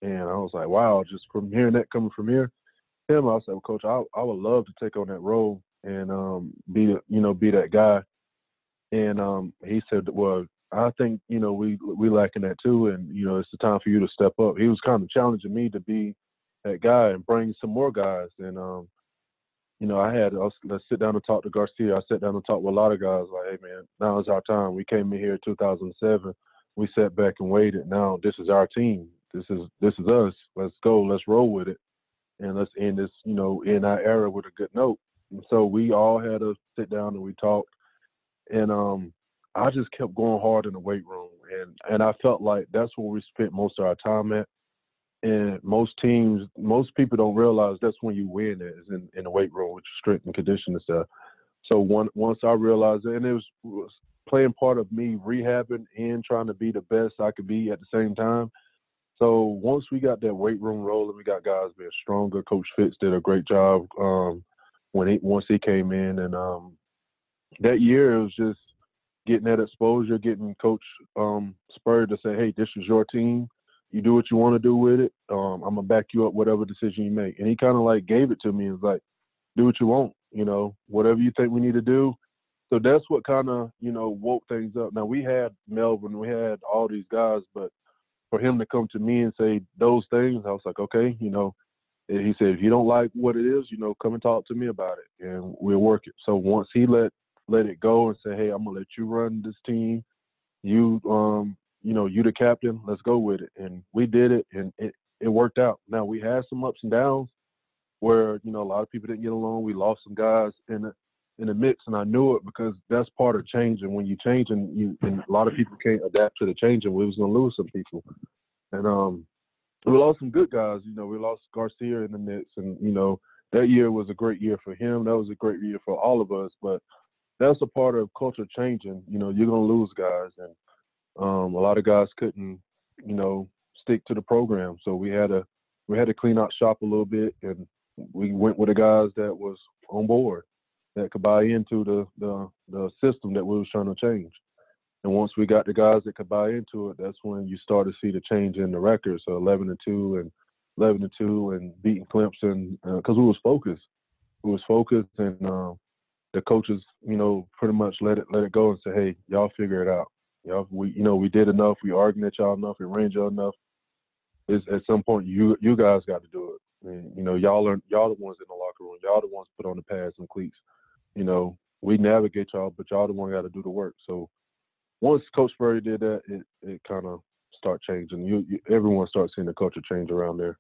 And I was like, wow, just from hearing that coming from here, him, I said, well, coach, I I would love to take on that role and um, be you know be that guy. And um, he said, well, I think you know we we lacking that too, and you know it's the time for you to step up. He was kind of challenging me to be that guy and bring some more guys. And um, you know, I had let's sit down and talk to Garcia. I sat down and talked with a lot of guys. Like, hey man, now is our time. We came in here in 2007. We sat back and waited. Now this is our team. This is this is us. Let's go. Let's roll with it, and let's end this. You know, in our era with a good note. And so we all had to sit down and we talked. And um, I just kept going hard in the weight room, and and I felt like that's where we spent most of our time at. And most teams, most people don't realize that's when you win is in, in the weight room with strength and conditioning stuff. So one, once I realized it, and it was, was playing part of me rehabbing and trying to be the best I could be at the same time. So once we got that weight room rolling, we got guys being stronger. Coach Fitz did a great job um, when he once he came in, and um, that year it was just getting that exposure, getting Coach um, Spurrier to say, "Hey, this is your team. You do what you want to do with it. Um, I'm gonna back you up, whatever decision you make." And he kind of like gave it to me. It's like, "Do what you want. You know, whatever you think we need to do." So that's what kind of you know woke things up. Now we had Melvin, we had all these guys, but for him to come to me and say those things, I was like, okay, you know. he said, if you don't like what it is, you know, come and talk to me about it, and we'll work it. So once he let let it go and say, hey, I'm gonna let you run this team. You um, you know, you the captain. Let's go with it. And we did it, and it it worked out. Now we had some ups and downs where you know a lot of people didn't get along. We lost some guys in the in the mix, and I knew it because that's part of changing. When you change and you and a lot of people can't adapt to the change, and we was gonna lose some people. And um, we lost some good guys. You know, we lost Garcia in the mix, and you know that year was a great year for him. That was a great year for all of us. But that's a part of culture changing. You know, you're gonna lose guys, and um, a lot of guys couldn't, you know, stick to the program. So we had to we had to clean out shop a little bit, and we went with the guys that was on board that could buy into the the, the system that we was trying to change. And once we got the guys that could buy into it, that's when you start to see the change in the record. So 11 and two and 11 and two and beating Clemson because uh, we was focused. We was focused and. Um, the coaches, you know, pretty much let it let it go and say, hey, y'all figure it out. Y'all, we, you know, we did enough. We argued at y'all enough. We arranged y'all enough. It's, at some point, you you guys got to do it. And, you know, y'all are y'all the ones in the locker room. Y'all the ones put on the pads and cleats. You know, we navigate y'all, but y'all the one got to do the work. So once Coach Spurrier did that, it it kind of start changing. You, you everyone starts seeing the culture change around there.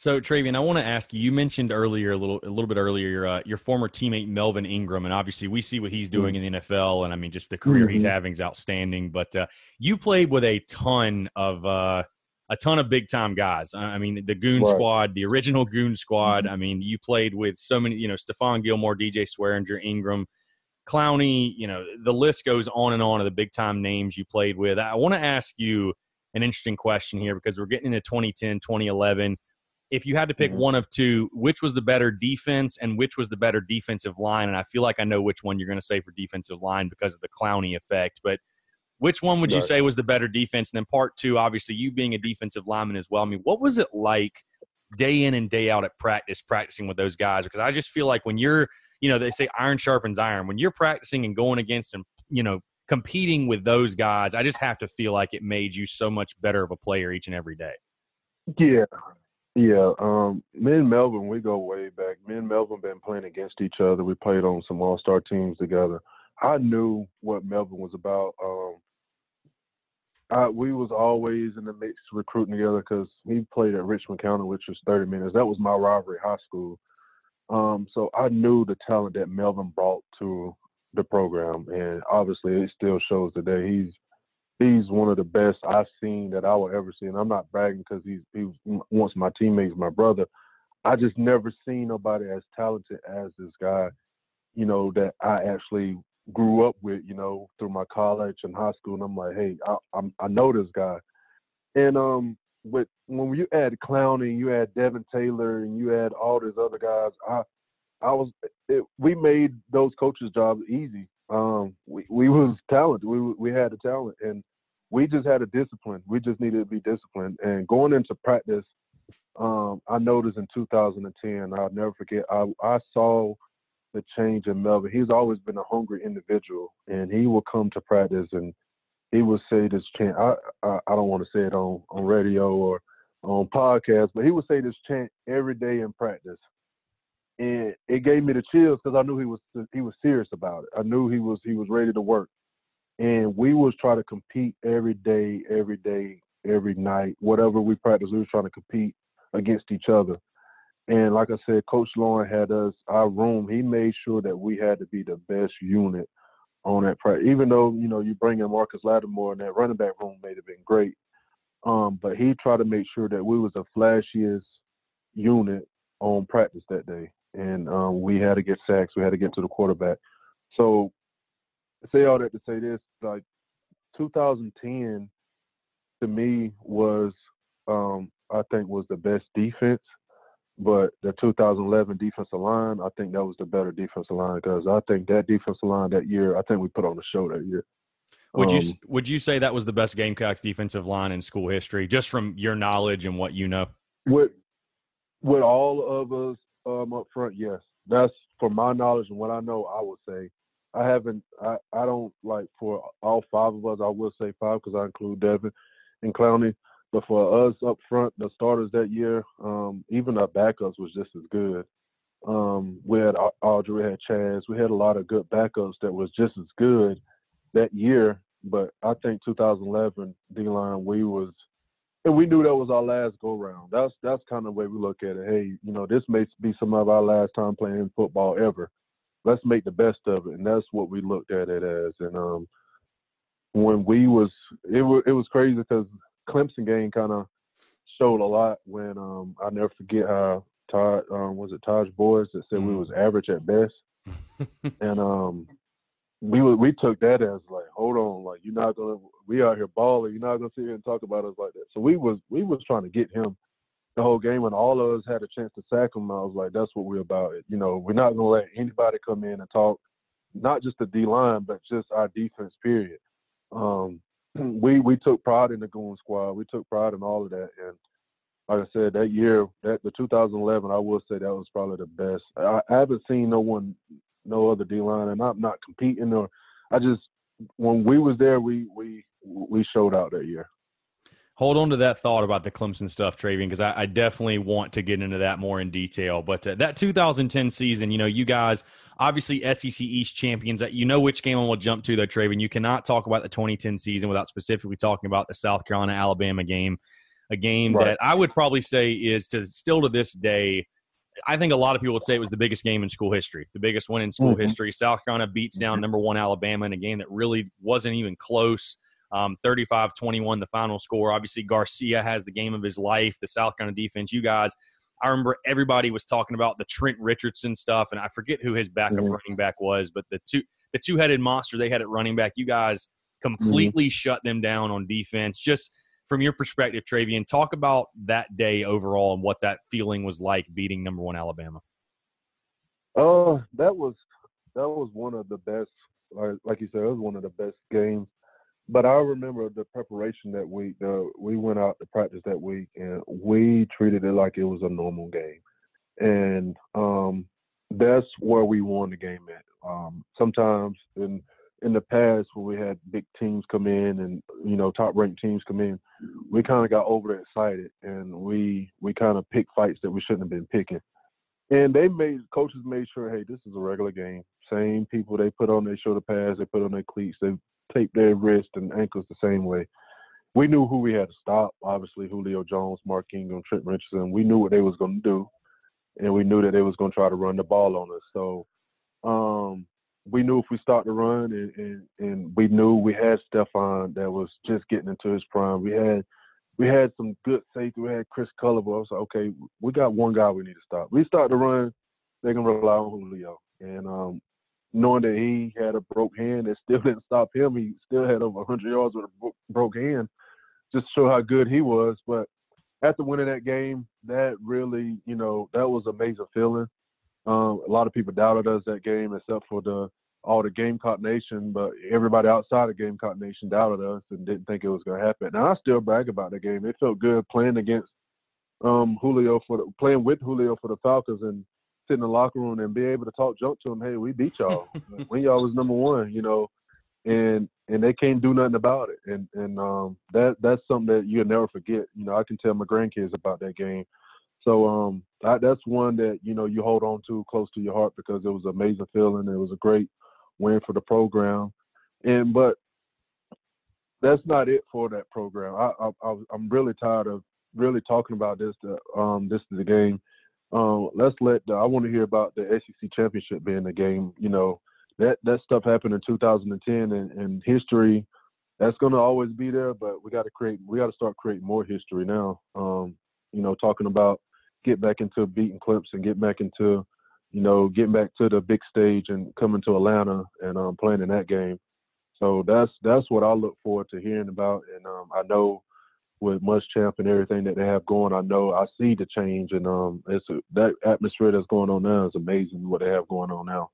So Travian, I want to ask you. You mentioned earlier a little, a little bit earlier, your uh, your former teammate Melvin Ingram, and obviously we see what he's doing mm-hmm. in the NFL, and I mean, just the career mm-hmm. he's having is outstanding. But uh, you played with a ton of uh, a ton of big time guys. I mean, the Goon right. Squad, the original Goon Squad. Mm-hmm. I mean, you played with so many, you know, Stephon Gilmore, DJ Swearinger, Ingram, Clowney, you know, the list goes on and on of the big time names you played with. I want to ask you an interesting question here because we're getting into 2010, 2011. If you had to pick mm-hmm. one of two, which was the better defense and which was the better defensive line? And I feel like I know which one you're going to say for defensive line because of the Clowney effect. But which one would you say was the better defense? And then part two, obviously, you being a defensive lineman as well. I mean, what was it like day in and day out at practice, practicing with those guys? Because I just feel like when you're, you know, they say iron sharpens iron. When you're practicing and going against and, you know, competing with those guys, I just have to feel like it made you so much better of a player each and every day. Yeah. Yeah. Um, me and Melvin, we go way back. Me and Melvin been playing against each other. We played on some all star teams together. I knew what Melvin was about. Um, We was always in the mix recruiting together because he played at Richmond County, which was 30 minutes. That was my rivalry high school. Um, so I knew the talent that Melvin brought to the program, and obviously it still shows today. He's he's one of the best I've seen that I will ever see, and I'm not bragging because he's he wants my teammates, my brother. I just never seen nobody as talented as this guy. You know that I actually grew up with, you know, through my college and high school, and I'm like, hey, I, I'm, I know this guy, and um, with when you add Clowney, you add Devin Taylor, and you add all these other guys, I, I was, it, we made those coaches' jobs easy. Um, we we was talented, we we had the talent, and we just had a discipline. We just needed to be disciplined, and going into practice. Um, I noticed in 2010, I'll never forget. I I saw the change in Melvin. He's always been a hungry individual, and he will come to practice and he will say this chant. I I, I don't want to say it on on radio or on podcast, but he would say this chant every day in practice, and it gave me the chills because I knew he was he was serious about it. I knew he was he was ready to work, and we was trying to compete every day, every day, every night, whatever we practice. We was trying to compete against each other. And like I said, Coach Lawing had us our room. He made sure that we had to be the best unit on that practice. Even though you know you bring in Marcus Lattimore and that running back room may have been great, um, but he tried to make sure that we was the flashiest unit on practice that day, and um, we had to get sacks. We had to get to the quarterback. So say all that to say this, like 2010 to me was um, I think was the best defense but the 2011 defensive line, I think that was the better defensive line because I think that defensive line that year, I think we put on the show that year. Would um, you would you say that was the best Gamecocks defensive line in school history, just from your knowledge and what you know? With with all of us um, up front, yes. That's from my knowledge and what I know. I would say I haven't. I I don't like for all five of us. I will say five because I include Devin and Clowney. But for us up front, the starters that year, um, even our backups was just as good. Um, we had Audrey, had Chaz, we had a lot of good backups that was just as good that year. But I think 2011 D line, we was, and we knew that was our last go round. That's that's kind of the way we look at it. Hey, you know, this may be some of our last time playing football ever. Let's make the best of it, and that's what we looked at it as. And um, when we was, it was it was crazy because Clemson game kind of showed a lot when um, I never forget how Todd um, was it Tajh Boyd that said mm. we was average at best, *laughs* and um, we we took that as like, hold on, like you're not gonna we out here balling, you're not gonna sit here and talk about us like that. So we was we was trying to get him the whole game, and all of us had a chance to sack him. I was like, that's what we're about. You know, we're not gonna let anybody come in and talk, not just the D line, but just our defense. Period. Um, *clears throat* we we took pride in the Goon Squad. We took pride in all of that, and like I said, that year, that the 2011, I will say that was probably the best. I, I haven't seen no one, no other D line, and I'm not competing or I just when we was there, we we we showed out that year. Hold on to that thought about the Clemson stuff, Travian, because I, I, definitely want to get into that more in detail. But uh, that 2010 season, you know, you guys obviously SEC East champions. You know which game I will jump to, though, Travian. You cannot talk about the 2010 season without specifically talking about the South Carolina Alabama game, a game right. that I would probably say is to still to this day. I think a lot of people would say it was the biggest game in school history, the biggest win in school mm-hmm. history. South Carolina beats down mm-hmm. number one Alabama in a game that really wasn't even close. Um, 35 21, the final score. Obviously, Garcia has the game of his life. The South Carolina defense, you guys I remember everybody was talking about the Trent Richardson stuff, and I forget who his backup mm-hmm. running back was, but the two the two headed monster they had at running back, you guys completely mm-hmm. shut them down on defense. Just from your perspective, Travian, talk about that day overall and what that feeling was like beating number one Alabama. Oh, uh, that was that was one of the best. Like, like you said, it was one of the best games. But I remember the preparation that week. We went out to practice that week, and we treated it like it was a normal game. And um, that's where we won the game at. Um, sometimes in in the past when we had big teams come in and you know top ranked teams come in, we kind of got overexcited and we we kind of picked fights that we shouldn't have been picking. And they made coaches made sure, hey, this is a regular game. Same people they put on their shoulder pads, they put on their cleats, they tape their wrists and ankles the same way. We knew who we had to stop. Obviously, Julio Jones, Mark Ingram, Trent Richardson. We knew what they was going to do, and we knew that they was going to try to run the ball on us. So um, we knew if we start to run, and, and, and we knew we had Stephon that was just getting into his prime. We had we had some good safety. We had Chris Culliver. I was like, okay, we got one guy we need to stop. We start to run, they can rely on Julio. And um, knowing that he had a broke hand, it still *laughs* didn't stop him. He still had over 100 yards with a broke hand, just to show how good he was. But after winning that game, that really, you know, that was a major feeling. Um, a lot of people doubted us that game, except for the all the Gamecock Nation, but everybody outside of Gamecock Nation doubted us and didn't think it was going to happen. Now I still brag about the game. It felt good playing against um, Julio for the, playing with Julio for the Falcons and sit in the locker room and be able to talk junk to him. Hey, we beat y'all *laughs* when y'all was number one, you know, and and they can't do nothing about it. And and um, that that's something that you'll never forget. You know, I can tell my grandkids about that game. So um, I, that's one that you know you hold on to close to your heart because it was an amazing feeling. It was a great win for the program. And but that's not it for that program. I, I I'm really tired of really talking about this. The, um, this is the game. Um, let's let the, I want to hear about the SEC championship being the game. You know that that stuff happened in 2010 and, and history. That's going to always be there, but we got to create. We got to start creating more history now. Um, you know, talking about get back into beating clips and get back into you know, getting back to the big stage and coming to Atlanta and um, playing in that game. So that's that's what I look forward to hearing about. And um, I know with Muschamp and everything that they have going, I know I see the change, and um, it's a, that atmosphere that's going on now is amazing. What they have going on now.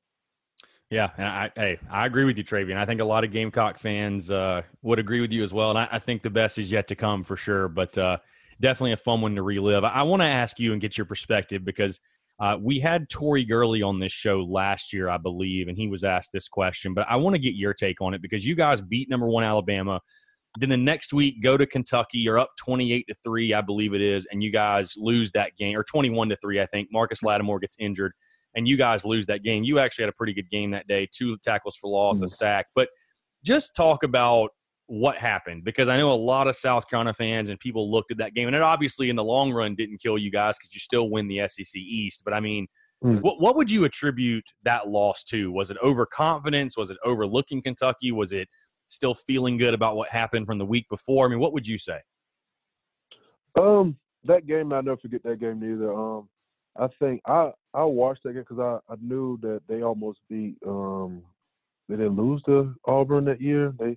Yeah, and I, hey, I agree with you, Travian. I think a lot of Gamecock fans uh, would agree with you as well, and I, I, think the best is yet to come for sure. But uh, definitely a fun one to relive. I, I want to ask you and get your perspective because uh, we had Tori Gurley on this show last year, I believe, and he was asked this question. But I want to get your take on it because you guys beat number one Alabama. Then the next week, go to Kentucky. You're up 28 to three, I believe it is, and you guys lose that game, or 21 to three, I think. Marcus Lattimore gets injured, and you guys lose that game. You actually had a pretty good game that day, two tackles for loss, mm-hmm. a sack. But just talk about what happened because I know a lot of South Carolina fans and people looked at that game, and it obviously in the long run didn't kill you guys because you still win the SEC East. But I mean, mm. what what would you attribute that loss to? Was it overconfidence? Was it overlooking Kentucky? Was it still feeling good about what happened from the week before? I mean, what would you say? Um, that game, I never forget that game either. Um, I think I I watched that game because I I knew that they almost beat um they didn't lose to Auburn that year. They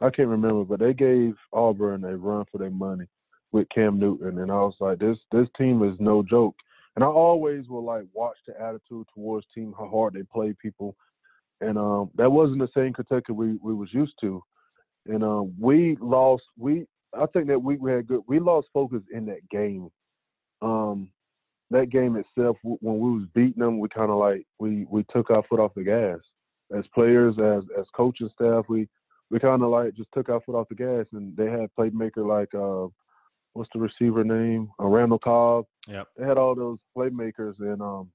I can't remember, but they gave Auburn a run for their money with Cam Newton, and I was like, this this team is no joke. And I always will like watch the attitude towards team, how hard they play people, and um, that wasn't the same Kentucky we we was used to. And um, we lost. We I think that week we had good. We lost focus in that game. Um, that game itself, when we was beating them, we kind of like we we took our foot off the gas as players, as as coaching staff. We we kind of like just took our foot off the gas, and they had playmaker like uh, what's the receiver name? Uh, Randall Cobb. Yep. They had all those playmakers, and um,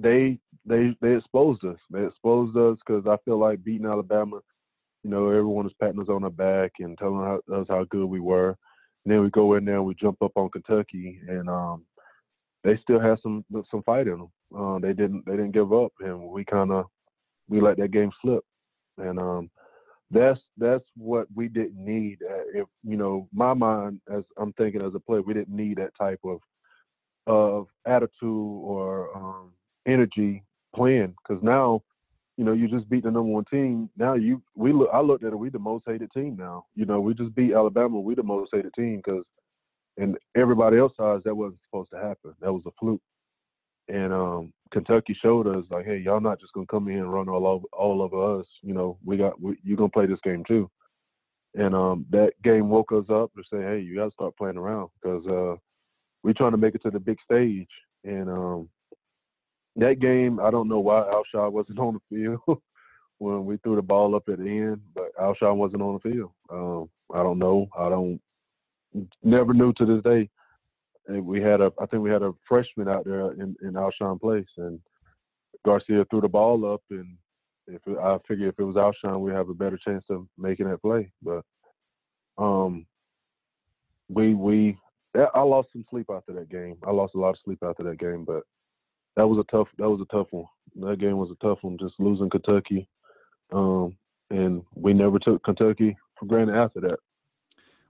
they they they exposed us. They exposed us because I feel like beating Alabama, you know, everyone is patting us on the back and telling us how good we were. And then we go in there and we jump up on Kentucky, and um, they still had some some fight in them. Uh, they didn't they didn't give up, and we kind of we let that game slip. And um, that's that's what we didn't need. Uh, if you know, my mind as I'm thinking as a player, we didn't need that type of of attitude or um, energy playing because now you know, you just beat the number one team. Now you, we look, I looked at it. We the most hated team now. You know, we just beat Alabama. We the most hated team because, and everybody else eyes that wasn't supposed to happen. That was a fluke. And um, Kentucky showed us like, hey, y'all not just gonna come in and run all over all over us. You know, we got we, you gonna play this game too. And um, that game woke us up to say, hey, you got to start playing around because uh, we're trying to make it to the big stage. And um, that game, I don't know why Alshon wasn't on the field *laughs* when we threw the ball up at the end, but Alshon wasn't on the field. Um, I don't know. I don't. Never knew to this day. And we had a, I think we had a freshman out there in in Alshon place, and Garcia threw the ball up, and if I figure if it was Alshon, we have a better chance of making that play. But um, we we I lost some sleep after that game. I lost a lot of sleep after that game, but that was a tough that was a tough one. That game was a tough one, just losing Kentucky. Um, and we never took Kentucky for granted after that.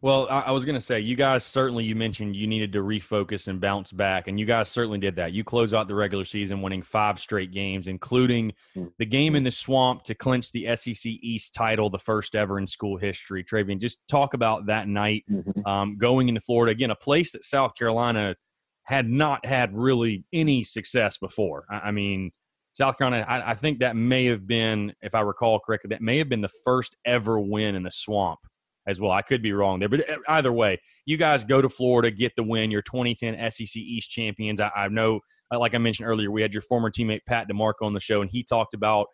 Well, I, was going to say, you guys certainly, you mentioned you needed to refocus and bounce back, and you guys certainly did that. You close out the regular season winning five straight games, including mm-hmm. the game in the swamp to clinch the SEC East title, the first ever in school history. Travian, just talk about that night mm-hmm. um, going into Florida. Again, a place that South Carolina – had not had really any success before. I, I mean, South Carolina, I, I, think that may have been, if I recall correctly, that may have been the first ever win in the swamp as well. I could be wrong there, but uh, either way, you guys go to Florida, get the win. You're 2010 SEC East champions. I, I know, uh, like I mentioned earlier, we had your former teammate Pat DiMarco on the show, and he talked about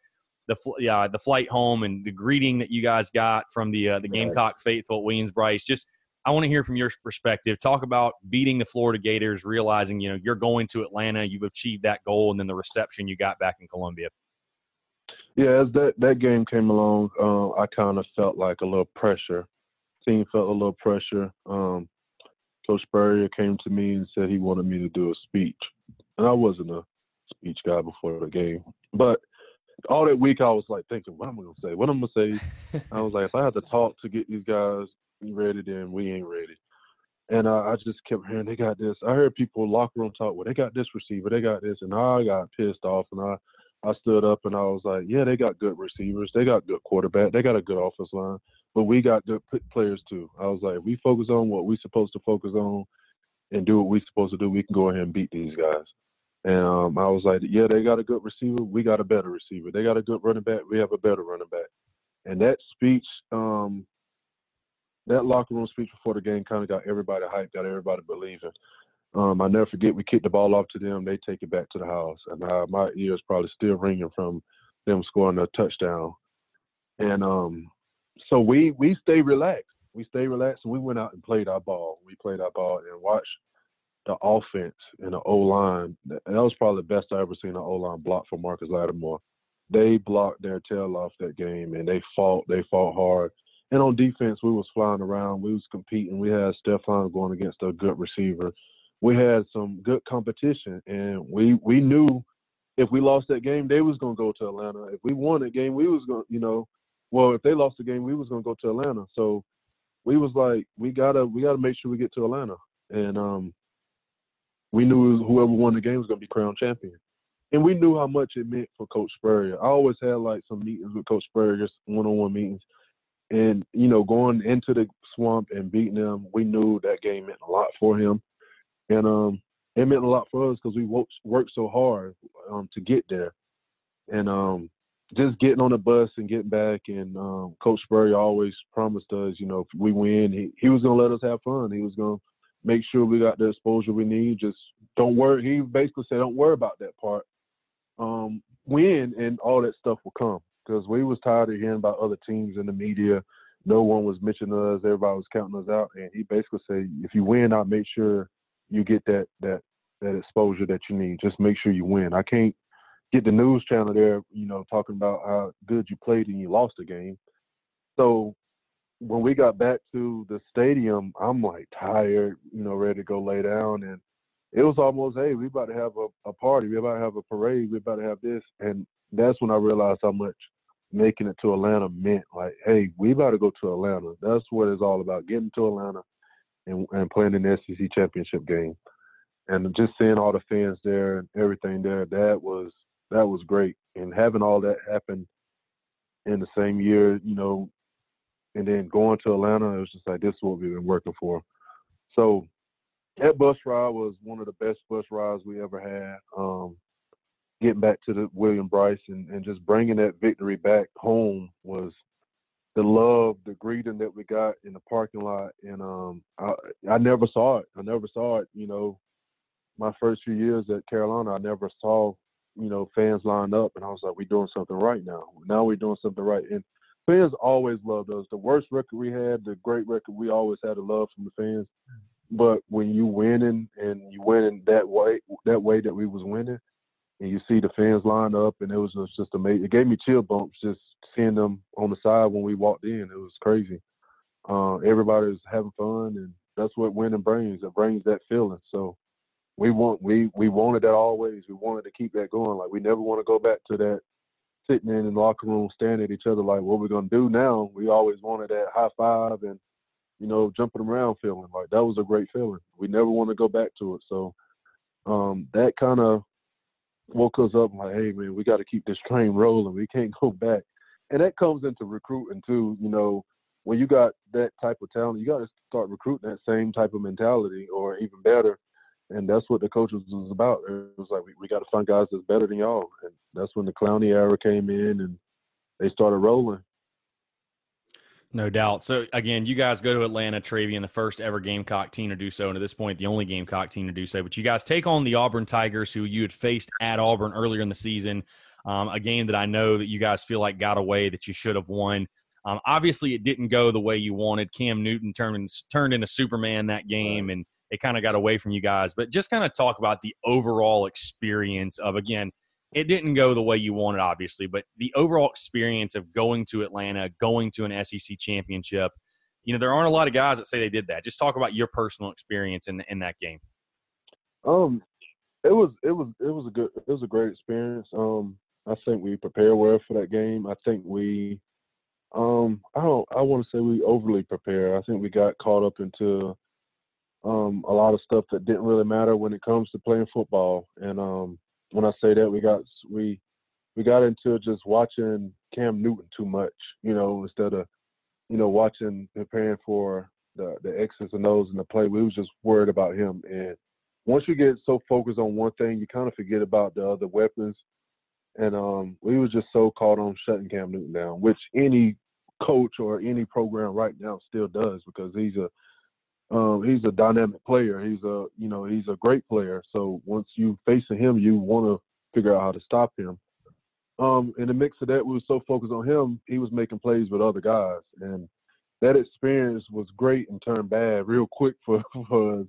the yeah, the flight home and the greeting that you guys got from the uh, the Gamecock faithful at Williams-Brice. Just I want to hear from your perspective. Talk about beating the Florida Gators, realizing you know you're going to Atlanta, you've achieved that goal, and then the reception you got back in Columbia. Yeah, as that that game came along, uh, I kind of felt like a little pressure. Team felt a little pressure. Um, Coach Spurrier came to me and said he wanted me to do a speech, and I wasn't a speech guy before the game, but all that week I was like thinking, what am I gonna say? What am I gonna say? *laughs* I was like, if I had to talk to get these guys ready, then we ain't ready. And uh, I just kept hearing they got this. I heard people locker room talk, well, they got this receiver, they got this, and I got pissed off, and I I stood up and I was like, yeah, they got good receivers, they got good quarterback, they got a good offense line, but we got good players too. I was like, we focus on what we supposed to focus on, and do what we supposed to do. We can go ahead and beat these guys. And um, I was like, yeah, they got a good receiver, we got a better receiver. They got a good running back, we have a better running back. And that speech um, that locker room speech before the game kind of got everybody hyped, got everybody believing. Um, I never forget we kicked the ball off to them, they take it back to the house, and uh, my ears probably still ringing from them scoring a touchdown. And um, so we we stay relaxed. We stay relaxed, and we went out and played our ball. We played our ball and watched the offense and the O line. That was probably the best I ever seen an O line block for Marcus Lattimore. They blocked their tail off that game, and they fought. They fought hard. And on defense, we was flying around. We was competing. We had Stephon going against a good receiver. We had some good competition, and we we knew if we lost that game, they was gonna go to Atlanta. If we won that game, we was gonna, you know, well, if they lost the game, we was gonna go to Atlanta. So we was like, we gotta we gotta make sure we get to Atlanta, and um, we knew whoever won the game was gonna be crowned champion. And we knew how much it meant for Coach Spurrier. I always had like some meetings with Coach Spurrier, just one-on-one meetings and you know, going into the swamp and beating them, we knew that game meant a lot for him, and um, it meant a lot for us because we worked, so hard um, to get there, and um, just getting on the bus and getting back. And um, Coach Spurrier always promised us, you know, if we win, he, he was gonna let us have fun. He was gonna make sure we got the exposure we need. Just don't worry. He basically said, don't worry about that part. Um, win and all that stuff will come because we was tired of hearing about other teams in the media. No one was mentioning us. Everybody was counting us out, and he basically said, "If you win, I'll make sure you get that that that exposure that you need. Just make sure you win. I can't get the news channel there, you know, talking about how good you played and you lost the game. So when we got back to the stadium, I'm like tired, you know, ready to go lay down. And it was almost, hey, we about to have a, a party. We about to have a parade. We about to have this. And that's when I realized how much making it to Atlanta meant like, hey, we got to go to Atlanta. That's what it's all about, getting to Atlanta and, and playing in the SEC championship game. and just seeing all the fans there and everything there, that was that was great. And having all that happen in the same year, you know, and then going to Atlanta, it was just like this is what we've been working for. So that bus ride was one of the best bus rides we ever had. Um, getting back to the William Brice and, and just bringing that victory back home was the love, the greeting that we got in the parking lot, and um, I I never saw it. I never saw it. You know, my first few years at Carolina, I never saw you know fans lined up, and I was like, we're doing something right now. Now we're doing something right, and fans always loved us. The worst record we had, the great record, we always had a love from the fans. But when you winning and you winning that way, that way that we was winning, and you see the fans line up, and it was just, just amazing. It gave me chill bumps just seeing them on the side when we walked in. It was crazy. Uh, everybody was having fun, and that's what winning brings. It brings that feeling. So we want we we wanted that always. We wanted to keep that going. Like we never want to go back to that sitting in the locker room, staring at each other like, what we're gonna do now? We always wanted that high five and you know jumping around feeling like that was a great feeling. We never want to go back to it. So um, that kind of woke us up like, hey man, we got to keep this train rolling. We can't go back. And that comes into recruiting too. You know, when you got that type of talent, you got to start recruiting that same type of mentality, or even better. And that's what the coaches was about. It was like we, we got to find guys that's better than y'all. And that's when the Clowney era came in, and they started rolling. No doubt. So again, you guys go to Atlanta, Travian, the first ever Gamecock team to do so, and at this point, the only Gamecock team to do so. But you guys take on the Auburn Tigers, who you had faced at Auburn earlier in the season. Um, a game that I know that you guys feel like got away that you should have won. Um, obviously, it didn't go the way you wanted. Cam Newton turned turned into Superman that game, and it kind of got away from you guys. But just kind of talk about the overall experience of again it didn't go the way you wanted, obviously, but the overall experience of going to Atlanta, going to an SEC championship, you know, there aren't a lot of guys that say they did that. Just talk about your personal experience in in that game. Um, it was it was it was a good it was a great experience. Um, I think we prepared well for that game. I think we, um, I don't I want to say we overly prepared. I think we got caught up into um a lot of stuff that didn't really matter when it comes to playing football, and um when I say that, we got we we got into just watching Cam Newton too much, you know, instead of you know watching preparing for the the X's and O's in the play. We was just worried about him, and once you get so focused on one thing, you kind of forget about the other weapons. And um, we was just so caught on shutting Cam Newton down, which any coach or any program right now still does because he's a um, he's a dynamic player. He's a you know he's a great player. So once you facing him, you want to figure out how to stop him. Um, in the mix of that, we were so focused on him, he was making plays with other guys, and that experience was great and turned bad real quick for, *laughs* for us.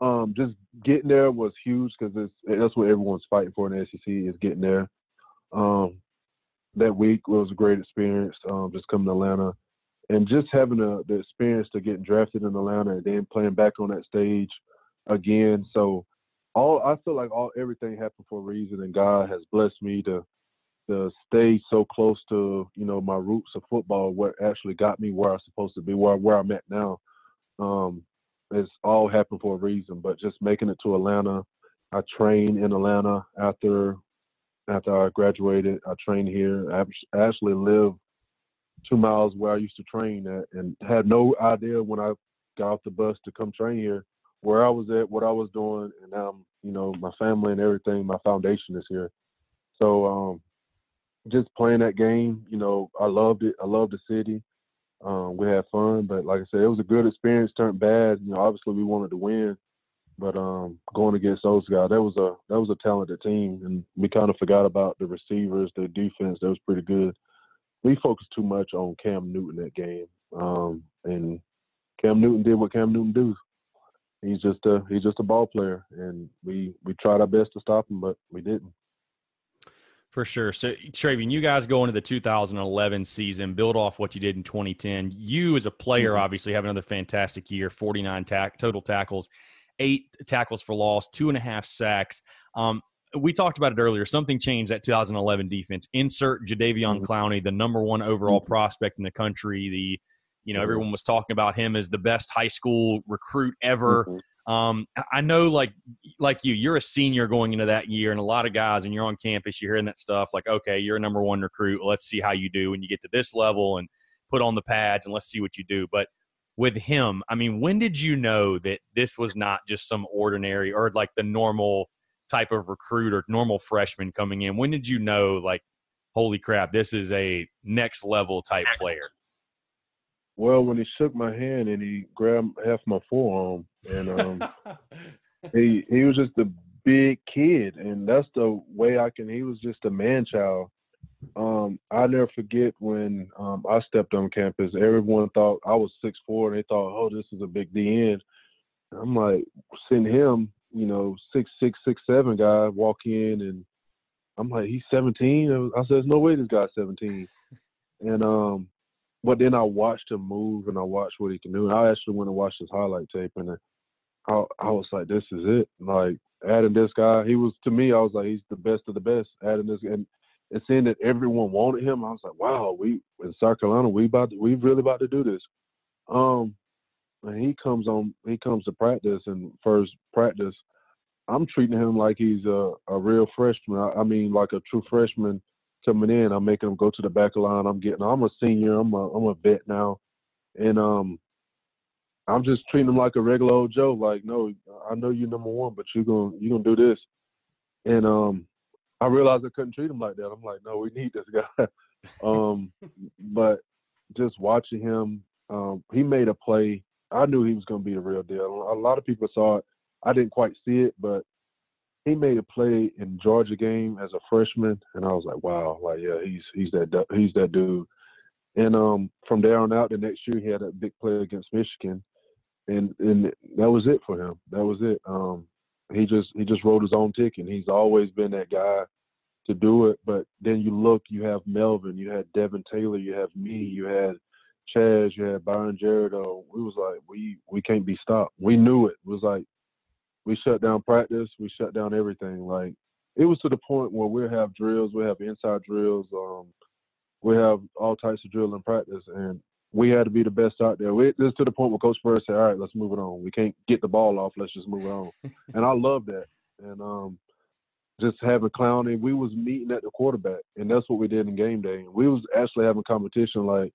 Um, just getting there was huge because that's what everyone's fighting for in the SEC is getting there. Um, that week was a great experience. Um, just coming to Atlanta and just having a, the experience to getting drafted in Atlanta and then playing back on that stage again. So all I feel like all everything happened for a reason, and God has blessed me to to stay so close to you know my roots of football, what actually got me where I'm supposed to be, where where I'm at now. Um, it's all happened for a reason, but just making it to Atlanta. I trained in Atlanta after after I graduated. I trained here. I actually live two miles where I used to train at, and had no idea when I got off the bus to come train here where I was at, what I was doing, and now I'm, you know, my family and everything. My foundation is here, so um, just playing that game, you know, I loved it. I loved the city. Um, we had fun, but like I said, it was a good experience. Turned bad, you know. Obviously, we wanted to win, but um, going against those guys, that was a that was a talented team, and we kind of forgot about the receivers, the defense. That was pretty good we focused too much on Cam Newton that game, um, and Cam Newton did what Cam Newton do. He's just a he's just a ball player, and we we tried our best to stop him, but we didn't. For sure. So, Travian, you guys go into the 2011 season, build off what you did in 2010. You, as a player, mm-hmm. obviously have another fantastic year 49 tack, total tackles, eight tackles for loss, two and a half sacks. Um, we talked about it earlier. Something changed that 2011 defense. Insert Jadeveon mm-hmm. Clowney, the number one overall mm-hmm. prospect in the country. The you know everyone was talking about him as the best high school recruit ever. Mm-hmm. Um, I know, like like you, you're a senior going into that year, and a lot of guys, and you're on campus, you're hearing that stuff. Like, okay, you're a number one recruit. Let's see how you do when you get to this level, and put on the pads, and let's see what you do. But with him, I mean, when did you know that this was not just some ordinary or like the normal type of recruit or normal freshman coming in? When did you know, like, holy crap, this is a next level type player? Well, when he shook my hand and he grabbed half my forearm, and um, *laughs* he he was just a big kid, and that's the way I can. He was just a man child. Um, I never forget when um, I stepped on campus. Everyone thought I was six four, and they thought, "Oh, this is a big DN." I'm like, send him, you know, six six six seven guy walk in, and I'm like, he's 17. I said, "There's no way this guy's 17." And um, but then I watched him move and I watched what he can do. And I actually went and watched his highlight tape and I, I was like, this is it. Like adding this guy, he was to me, I was like, he's the best of the best. Adding this and and seeing that everyone wanted him, I was like, wow, we in South Carolina, we about to, we really about to do this. Um, and he comes on, he comes to practice and first practice, I'm treating him like he's a, a real freshman. I, I mean, like a true freshman coming in. I'm making him go to the back of the line. I'm getting. I'm a senior. I'm a I'm a vet now, and um, I'm just treating him like a regular old Joe. Like, no, I know you're number one, but you're gonna you're gonna do this. And um, I realized I couldn't treat him like that. I'm like, no, we need this *laughs* guy. um, but just watching him, um, he made a play. I knew he was gonna be a real deal. A lot of people saw it. I didn't quite see it, but he made a play in Georgia game as a freshman, and I was like, wow, like yeah, he's he's that he's that dude. And um, from there on out, the next year he had a big play against Michigan, and and that was it for him. That was it. Um, he just he just wrote his own ticket. He's always been that guy to do it. But then you look, you have Melvin, you had Devin Taylor, you have me, you had Chaz, you had Byron Jerideau. We was like, we we can't be stopped. We knew it. It was like we shut down practice, we shut down everything. Like it was to the point where we have drills, we have inside drills, um, we have all types of drill in practice, and we had to be the best out there. We, this to the point where Coach Spurs said, "All right, let's move it on. We can't get the ball off. Let's just move it on." *laughs* and I love that. And um, just having Clowney, we was meeting at the quarterback, and that's what we did in game day. We was actually having competition. Like,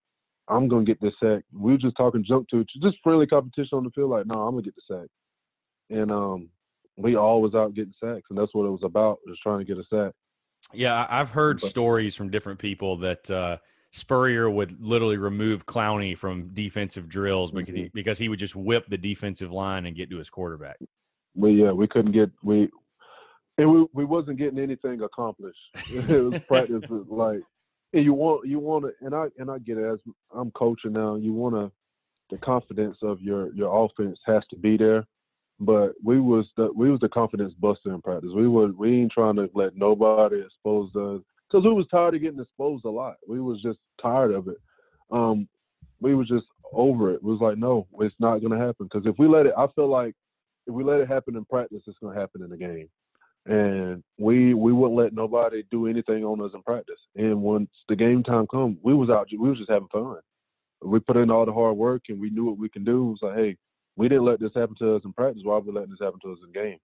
I'm gonna get this sack. We were just talking jump to each, just friendly competition on the field. Like, no, I'm gonna get the sack and um, we all was out getting sacks, and that's what it was about, was trying to get a sack. Yeah, I've heard but, stories from different people that uh, Spurrier would literally remove Clowney from defensive drills because mm-hmm. he, because he would just whip the defensive line and get to his quarterback. We yeah, we couldn't get we, and we we wasn't getting anything accomplished. *laughs* it was practice like, and you want you want to, and I and I get it as I'm coaching now. You want to, the confidence of your your offense has to be there but we was the we was the confidence buster in practice. We were we ain't trying to let nobody expose us because we was tired of getting exposed a lot. We was just tired of it. Um, we was just over it. it was like no, it's not gonna happen because if we let it, I feel like if we let it happen in practice, it's gonna happen in the game. And we we wouldn't let nobody do anything on us in practice. And once the game time come, we was out. We was just having fun. We put in all the hard work and we knew what we can do. It was like, hey, we didn't let this happen to us in practice. Why are we letting this happen to us in game?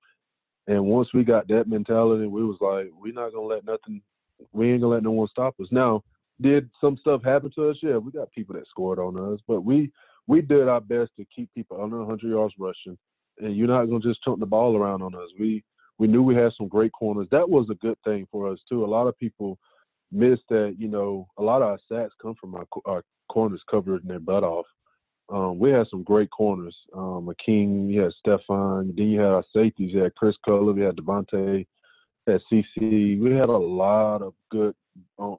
And once we got that mentality, we was like, we're not gonna let nothing. We ain't gonna let no one stop us. Now, did some stuff happen to us? Yeah, we got people that scored on us, but we we did our best to keep people under 100 yards rushing. And you're not gonna just chunk the ball around on us. We we knew we had some great corners. That was a good thing for us too. A lot of people miss that. You know, a lot of our sacks come from our, our corners covering their butt off um, we had some great corners. Um, King, you had Stephon, then you had our safeties. You had Chris Culliver, we had Devontae, had CC. We had a lot of good um,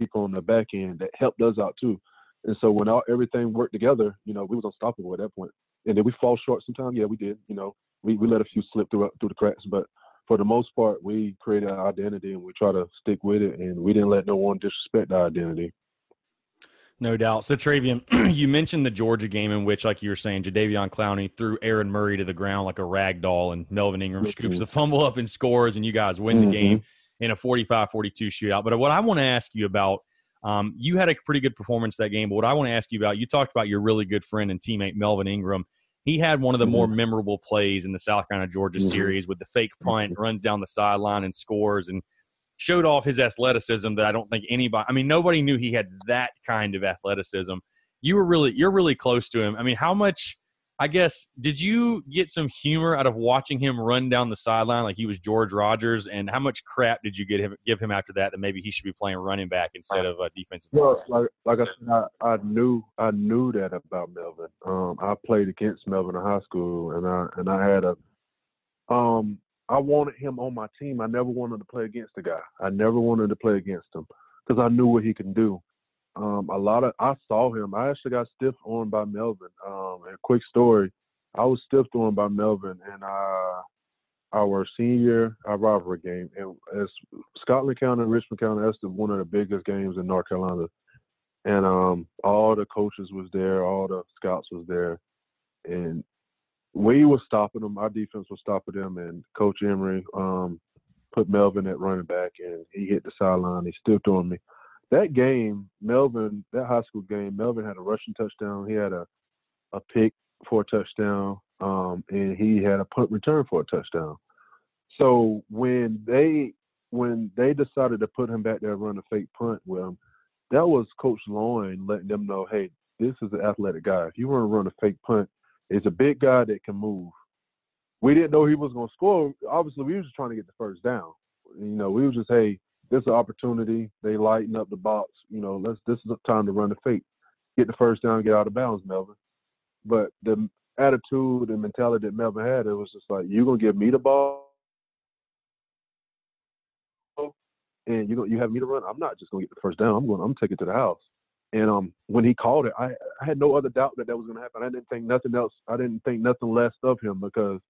people on the back end that helped us out too. And so when all, everything worked together, you know, we was unstoppable at that point. And did we fall short sometimes? Yeah, we did. You know, we, we let a few slip through through the cracks, but for the most part, we created our identity and we try to stick with it, and we didn't let no one disrespect our identity. No doubt. So, Travian, *clears throat* you mentioned the Georgia game in which, like you were saying, Jadeveon Clowney threw Aaron Murray to the ground like a rag doll, and Melvin Ingram mm-hmm. scoops the fumble up and scores, and you guys win mm-hmm. the game in a 45 42 shootout. But what I want to ask you about Um, you had a pretty good performance that game, but what I want to ask you about, you talked about your really good friend and teammate Melvin Ingram. He had one of the mm-hmm. more memorable plays in the South Carolina Georgia mm-hmm. series with the fake punt, mm-hmm. runs down the sideline and scores, and showed off his athleticism that I don't think anybody. I mean, nobody knew he had that kind of athleticism. You were really, you're really close to him. I mean, how much? I guess did you get some humor out of watching him run down the sideline like he was George Rogers? And how much crap did you get him give him after that that maybe he should be playing running back instead of a defensive? Well, like like I said, I, I knew I knew that about Melvin. Um, I played against Melvin in high school, and I and I had a um I wanted him on my team. I never wanted to play against the guy. I never wanted to play against him because I knew what he can do. Um, a lot of I saw him. I actually got stiff on by Melvin. Um, a quick story, I was stiff on by Melvin, and uh, our senior rivalry game, and as Scotland County and Richmond County, that's the, one of the biggest games in North Carolina. And um, all the coaches was there, all the scouts was there, and we was stopping them. Our defense was stopping them, and Coach Emery um, put Melvin at running back, and he hit the sideline. He stiffed on me that game, Melvin, that high school game, Melvin had a rushing touchdown. He had a a pick for a touchdown, um, and he had a punt return for a touchdown. So when they when they decided to put him back there and run a fake punt with him, that was Coach Lawing letting them know, hey, this is an athletic guy. If you want to run a fake punt, it's a big guy that can move. We didn't know he was going to score. Obviously, we were just trying to get the first down. You know, we were just, hey, this is an opportunity. They lighten up the box. You know, let's this is a time to run the fake, get the first down, get out of bounds, Melvin. But the attitude and mentality that Melvin had, it was just like, you're gonna give me the ball, and you you have me to run. I'm not just gonna get the first down. I'm going. I'm taking it to the house. And um, when he called it, I, I had no other doubt that that was gonna happen. I didn't think nothing else. I didn't think nothing less of him because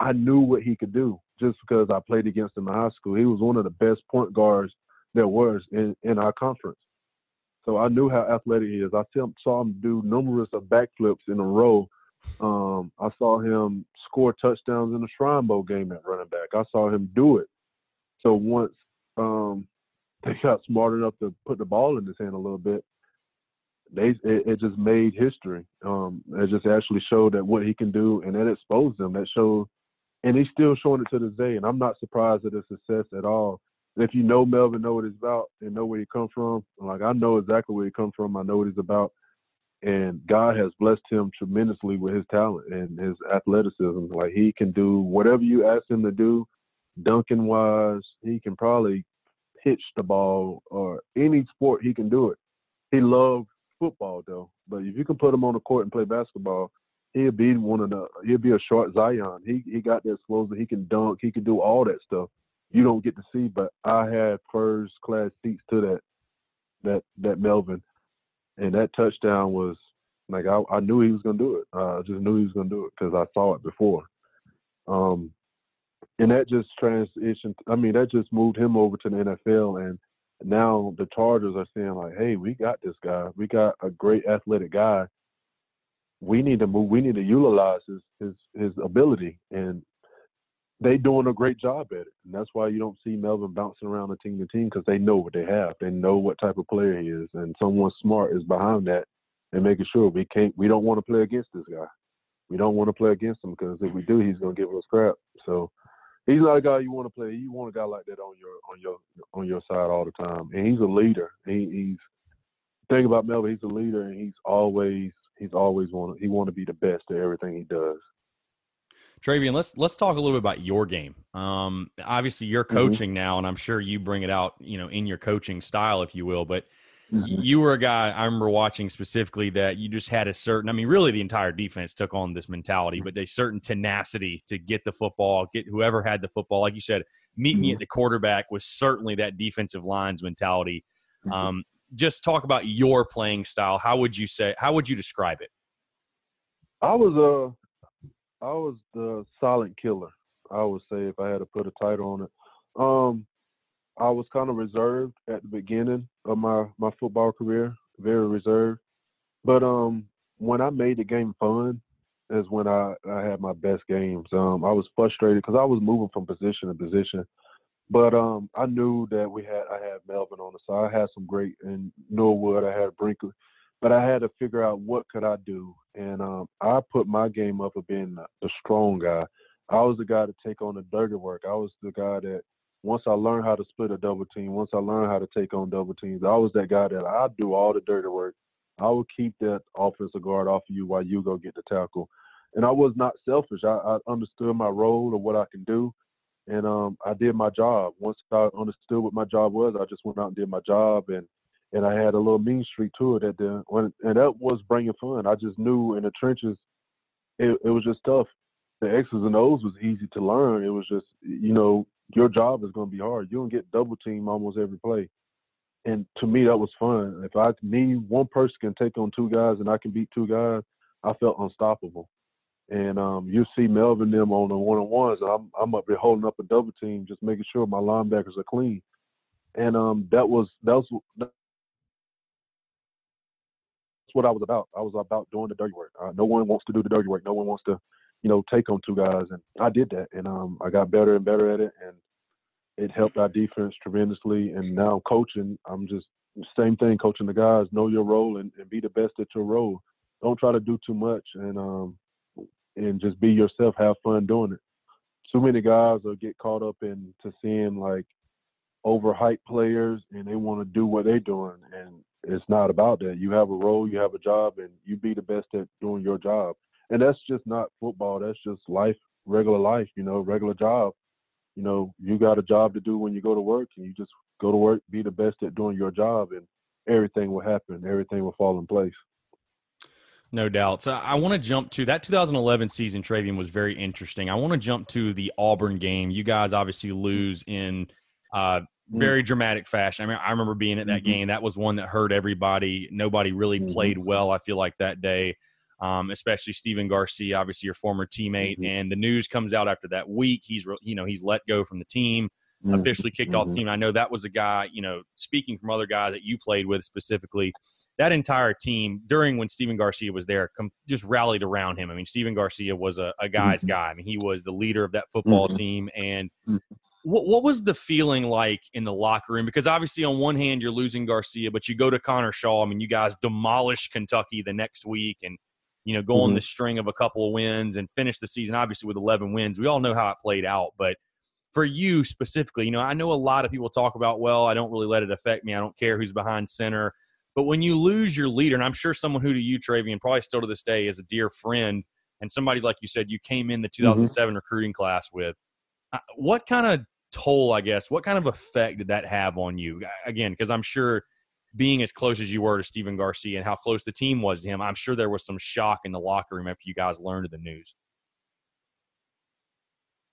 I knew what he could do just because I played against him in high school. He was one of the best point guards there was in, in our conference. So I knew how athletic he is. I saw him do numerous of backflips in a row. Um, I saw him score touchdowns in the Shrine Bowl game at running back. I saw him do it. So once um, *laughs* they got smart enough to put the ball in his hand a little bit, they it, it just made history. Um, it just actually showed that what he can do, and that exposed him. That showed and he's still showing it to this day. And I'm not surprised at his success at all. If you know Melvin, know what he's about, and know where he comes from, like I know exactly where he comes from. I know what he's about, and God has blessed him tremendously with his talent and his athleticism. Like he can do whatever you ask him to do, dunking wise. He can probably pitch the ball or any sport he can do it. He loves football though, but if you can put him on the court and play basketball, he'll be one of the he'll be a short Zion. He he got that explosive. He can dunk. He can do all that stuff. You don't get to see, but I had first class seats to that that that Melvin, and that touchdown was like I, I knew he was gonna do it. I just knew he was gonna do it because I saw it before. Um, and that just transitioned. I mean, that just moved him over to the NFL, and now the Chargers are saying like, "Hey, we got this guy. We got a great athletic guy we need to move. We need to utilize his his his ability, and they doing a great job at it. And that's why you don't see Melvin bouncing around the team to team because they know what they have. They know what type of player he is, and someone smart is behind that and making sure we can't. We don't want to play against this guy. We don't want to play against him because if we do, he's gonna give us crap. So he's not a guy you want to play. You want a guy like that on your on your on your side all the time. And he's a leader. He, he's thing about Melvin. He's a leader, and he's always he's always want he want to be the best at everything he does. Travian, let's let's talk a little bit about your game. Um, obviously, you're mm-hmm. coaching mm-hmm. now, and I'm sure you bring it out, you know, in your coaching style, if you will. But mm-hmm. you were a guy I remember watching specifically that you just had a certain. I mean, really, the entire defense took on this mentality, but a certain tenacity to get the football, get whoever had the football. Like you said, meet mm-hmm. me at the quarterback was certainly that defensive lines mentality. Mm-hmm. Um, just talk about your playing style. How would you say? How would you describe it? I was a, I was the silent killer. I would say if I had to put a title on it. Um, I was kind of reserved at the beginning of my my football career, very reserved. But um, when I made the game fun, is when I I had my best games. Um, I was frustrated because I was moving from position to position But um, I knew that we had I had Melvin on the side. I had some great and Norwood. I had Brinkley, but I had to figure out what could I do. And um, I put my game up of being the strong guy. I was the guy to take on the dirty work. I was the guy that once I learned how to split a double team, once I learned how to take on double teams, I was that guy that I'd do all the dirty work. I would keep that offensive guard off of you while you go get the tackle. And I was not selfish. I, I understood my role or what I can do and um, I did my job. Once I understood what my job was, I just went out and did my job, and and I had a little mean streak to it the when, and that was bringing fun. I just knew in the trenches, it, it was just tough. The X's and O's was easy to learn. It was just you know your job is going to be hard. You don't get double team almost every play, and to me that was fun. If I me one person can take on two guys and I can beat two guys, I felt unstoppable and um, you see Melvin them on the one on ones. I'm I'm up there holding up a double team, just making sure my linebackers are clean. And um, that was that was that's what I was about. I was about doing the dirty work. Uh, no one wants to do the dirty work. No one wants to, you know, take on two guys, and I did that, and um, I got better and better at it, and it helped our defense tremendously. And now I'm coaching. I'm just same thing, coaching the guys. Know your role and, and be the best at your role. Don't try to do too much, and um, and just be yourself, have fun doing it. Too many guys will get caught up into seeing like overhyped players and they want to do what they're doing and it's not about that. You have a role, you have a job and you be the best at doing your job. And that's just not football, that's just life, regular life, you know, regular job. You know, you got a job to do when you go to work and you just go to work, be the best at doing your job and everything will happen, everything will fall in place. No doubt. So I want to jump to that 2011 season. Travian was very interesting. I want to jump to the Auburn game. You guys obviously lose in uh, mm-hmm. very dramatic fashion. I mean, I remember being at that mm-hmm. game. That was one that hurt everybody. Nobody really mm-hmm. played well. I feel like that day, um, especially Stephen Garcia, obviously your former teammate. Mm-hmm. And the news comes out after that week. He's you know he's let go from the team. Mm-hmm. Officially kicked off the team. I know that was a guy, you know, speaking from other guys that you played with specifically, that entire team during when Stephen Garcia was there com- just rallied around him. I mean, Stephen Garcia was a, a guy's mm-hmm. guy. I mean, he was the leader of that football mm-hmm. team. And mm-hmm. what, what was the feeling like in the locker room? Because obviously, on one hand, you're losing Garcia, but you go to Connor Shaw. I mean, you guys demolish Kentucky the next week and, you know, go on mm-hmm. the string of a couple of wins and finish the season, obviously, with 11 wins. We all know how it played out. But for you specifically, you know, I know a lot of people talk about, well, I don't really let it affect me. I don't care who's behind center. But when you lose your leader, and I'm sure someone who to you, Travian, probably still to this day is a dear friend, and somebody like you said you came in the 2007 mm-hmm. recruiting class with, uh, what kind of toll, I guess, what kind of effect did that have on you? Again, because I'm sure being as close as you were to Stephen Garcia and how close the team was to him, I'm sure there was some shock in the locker room after you guys learned the news.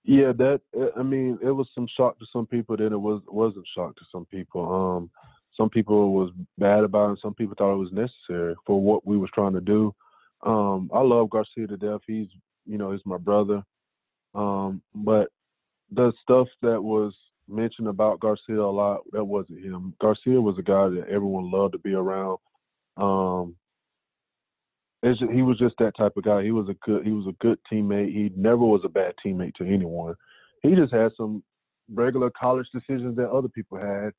Yeah, that I mean, it was some shock to some people. Then it was wasn't shock to some people. Um, some people was bad about it. Some people thought it was necessary for what we was trying to do. Um, I love Garcia to death. He's, you know, he's my brother. Um, but the stuff that was mentioned about Garcia a lot, that wasn't him. Garcia was a guy that everyone loved to be around. Um, just, he was just that type of guy. He was a good, he was a good teammate. He never was a bad teammate to anyone. He just had some regular college decisions that other people had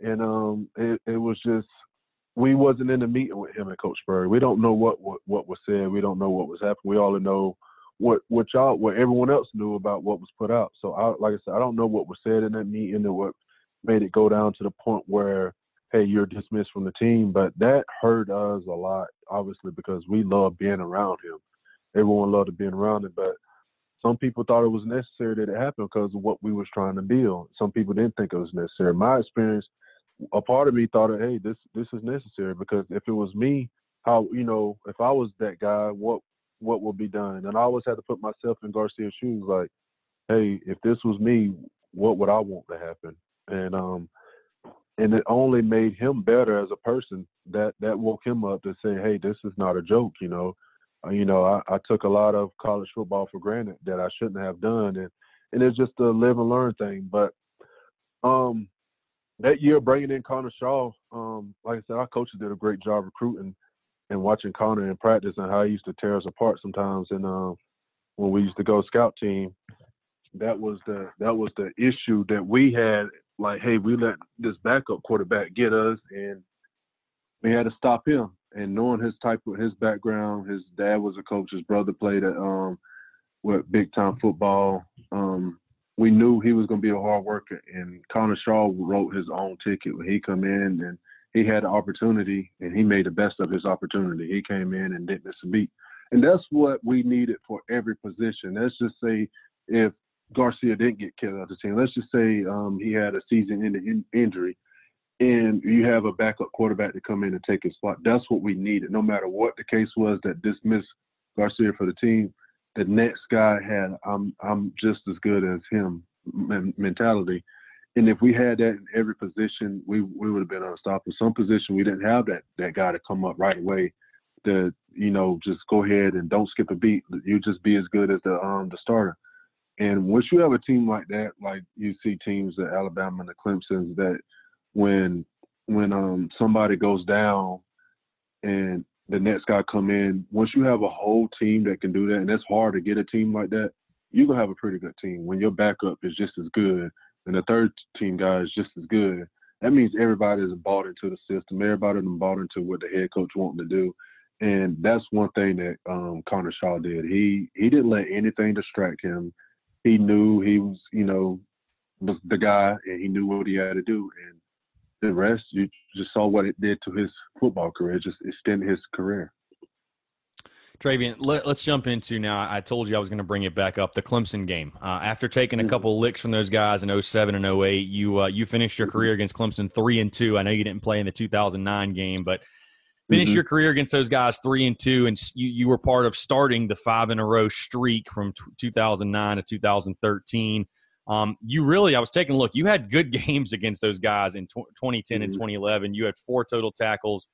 and um, it, it was just we wasn't in the meeting with him and Coach Spurrier. We don't know what, what what was said. We don't know what was happening. We all know what what y'all what everyone else knew about what was put out. So I like I said, I don't know what was said in that meeting or what made it go down to the point where hey you're dismissed from the team. But that hurt us a lot, obviously, because we love being around him. Everyone loved being around him, but some people thought it was necessary that it happened because of what we was trying to build. Some people didn't think it was necessary. My experience a part of me thought, hey, this this is necessary because if it was me, how you know, if I was that guy, what what would be done? And I always had to put myself in Garcia's shoes, like, hey, if this was me, what would I want to happen? And um, and it only made him better as a person. That that woke him up to say, hey, this is not a joke, you know. Uh, you know, I, I took a lot of college football for granted that I shouldn't have done, and and it's just a live and learn thing. But um, that year bringing in Connor Shaw, um, like I said, our coaches did a great job recruiting and watching Connor in practice and how he used to tear us apart sometimes. And uh, when we used to go scout team, that was the that was the issue that we had. Like, hey, we let this backup quarterback get us, and we had to stop him. And knowing his type of his background, his dad was a coach, his brother played at um with big time football. Um, we knew he was going to be a hard worker, and Connor Shaw wrote his own ticket when he come in, and he had an opportunity, and he made the best of his opportunity. He came in and didn't miss a beat, and that's what we needed for every position. Let's just say if Garcia didn't get killed out the team, let's just say um, he had a season-ending in- injury, and you have a backup quarterback to come in and take his spot. That's what we needed. No matter what the case was that dismissed Garcia for the team, the next guy had I'm I'm just as good as him mentality. And if we had that in every position, we we would have been unstoppable. Some position we didn't have that that guy to come up right away to you know just go ahead and don't skip a beat. You just be as good as the um the starter. And once you have a team like that, like you see teams the Alabama and the Clemson's that when when um somebody goes down and the next guy come in. Once you have a whole team that can do that, and that's hard to get a team like that, you're gonna have a pretty good team. When your backup is just as good and the third team guy is just as good, that means everybody is bought into the system. Everybody is bought into what the head coach wanting to do. And that's one thing that um, Connor Shaw did. He he didn't let anything distract him. He knew he was, you know, was the guy, and he knew what he had to do. And the rest, you just saw what it did to his football career. It just extend his career. Travian, let, us jump into now. I told you I was going to bring it back up the Clemson game. Uh, after taking a mm-hmm. couple licks from those guys in 07 and 08, you uh, you finished your mm-hmm. career against Clemson three and two. I know you didn't play in the 2009 game, but finished mm-hmm. your career against those guys three and two, and you, you were part of starting the five in a row streak from t- 2009 to 2013. Um, you really, I was taking a look. You had good *laughs* games against those guys in 2010 mm-hmm. and 2011. You had four total tackles,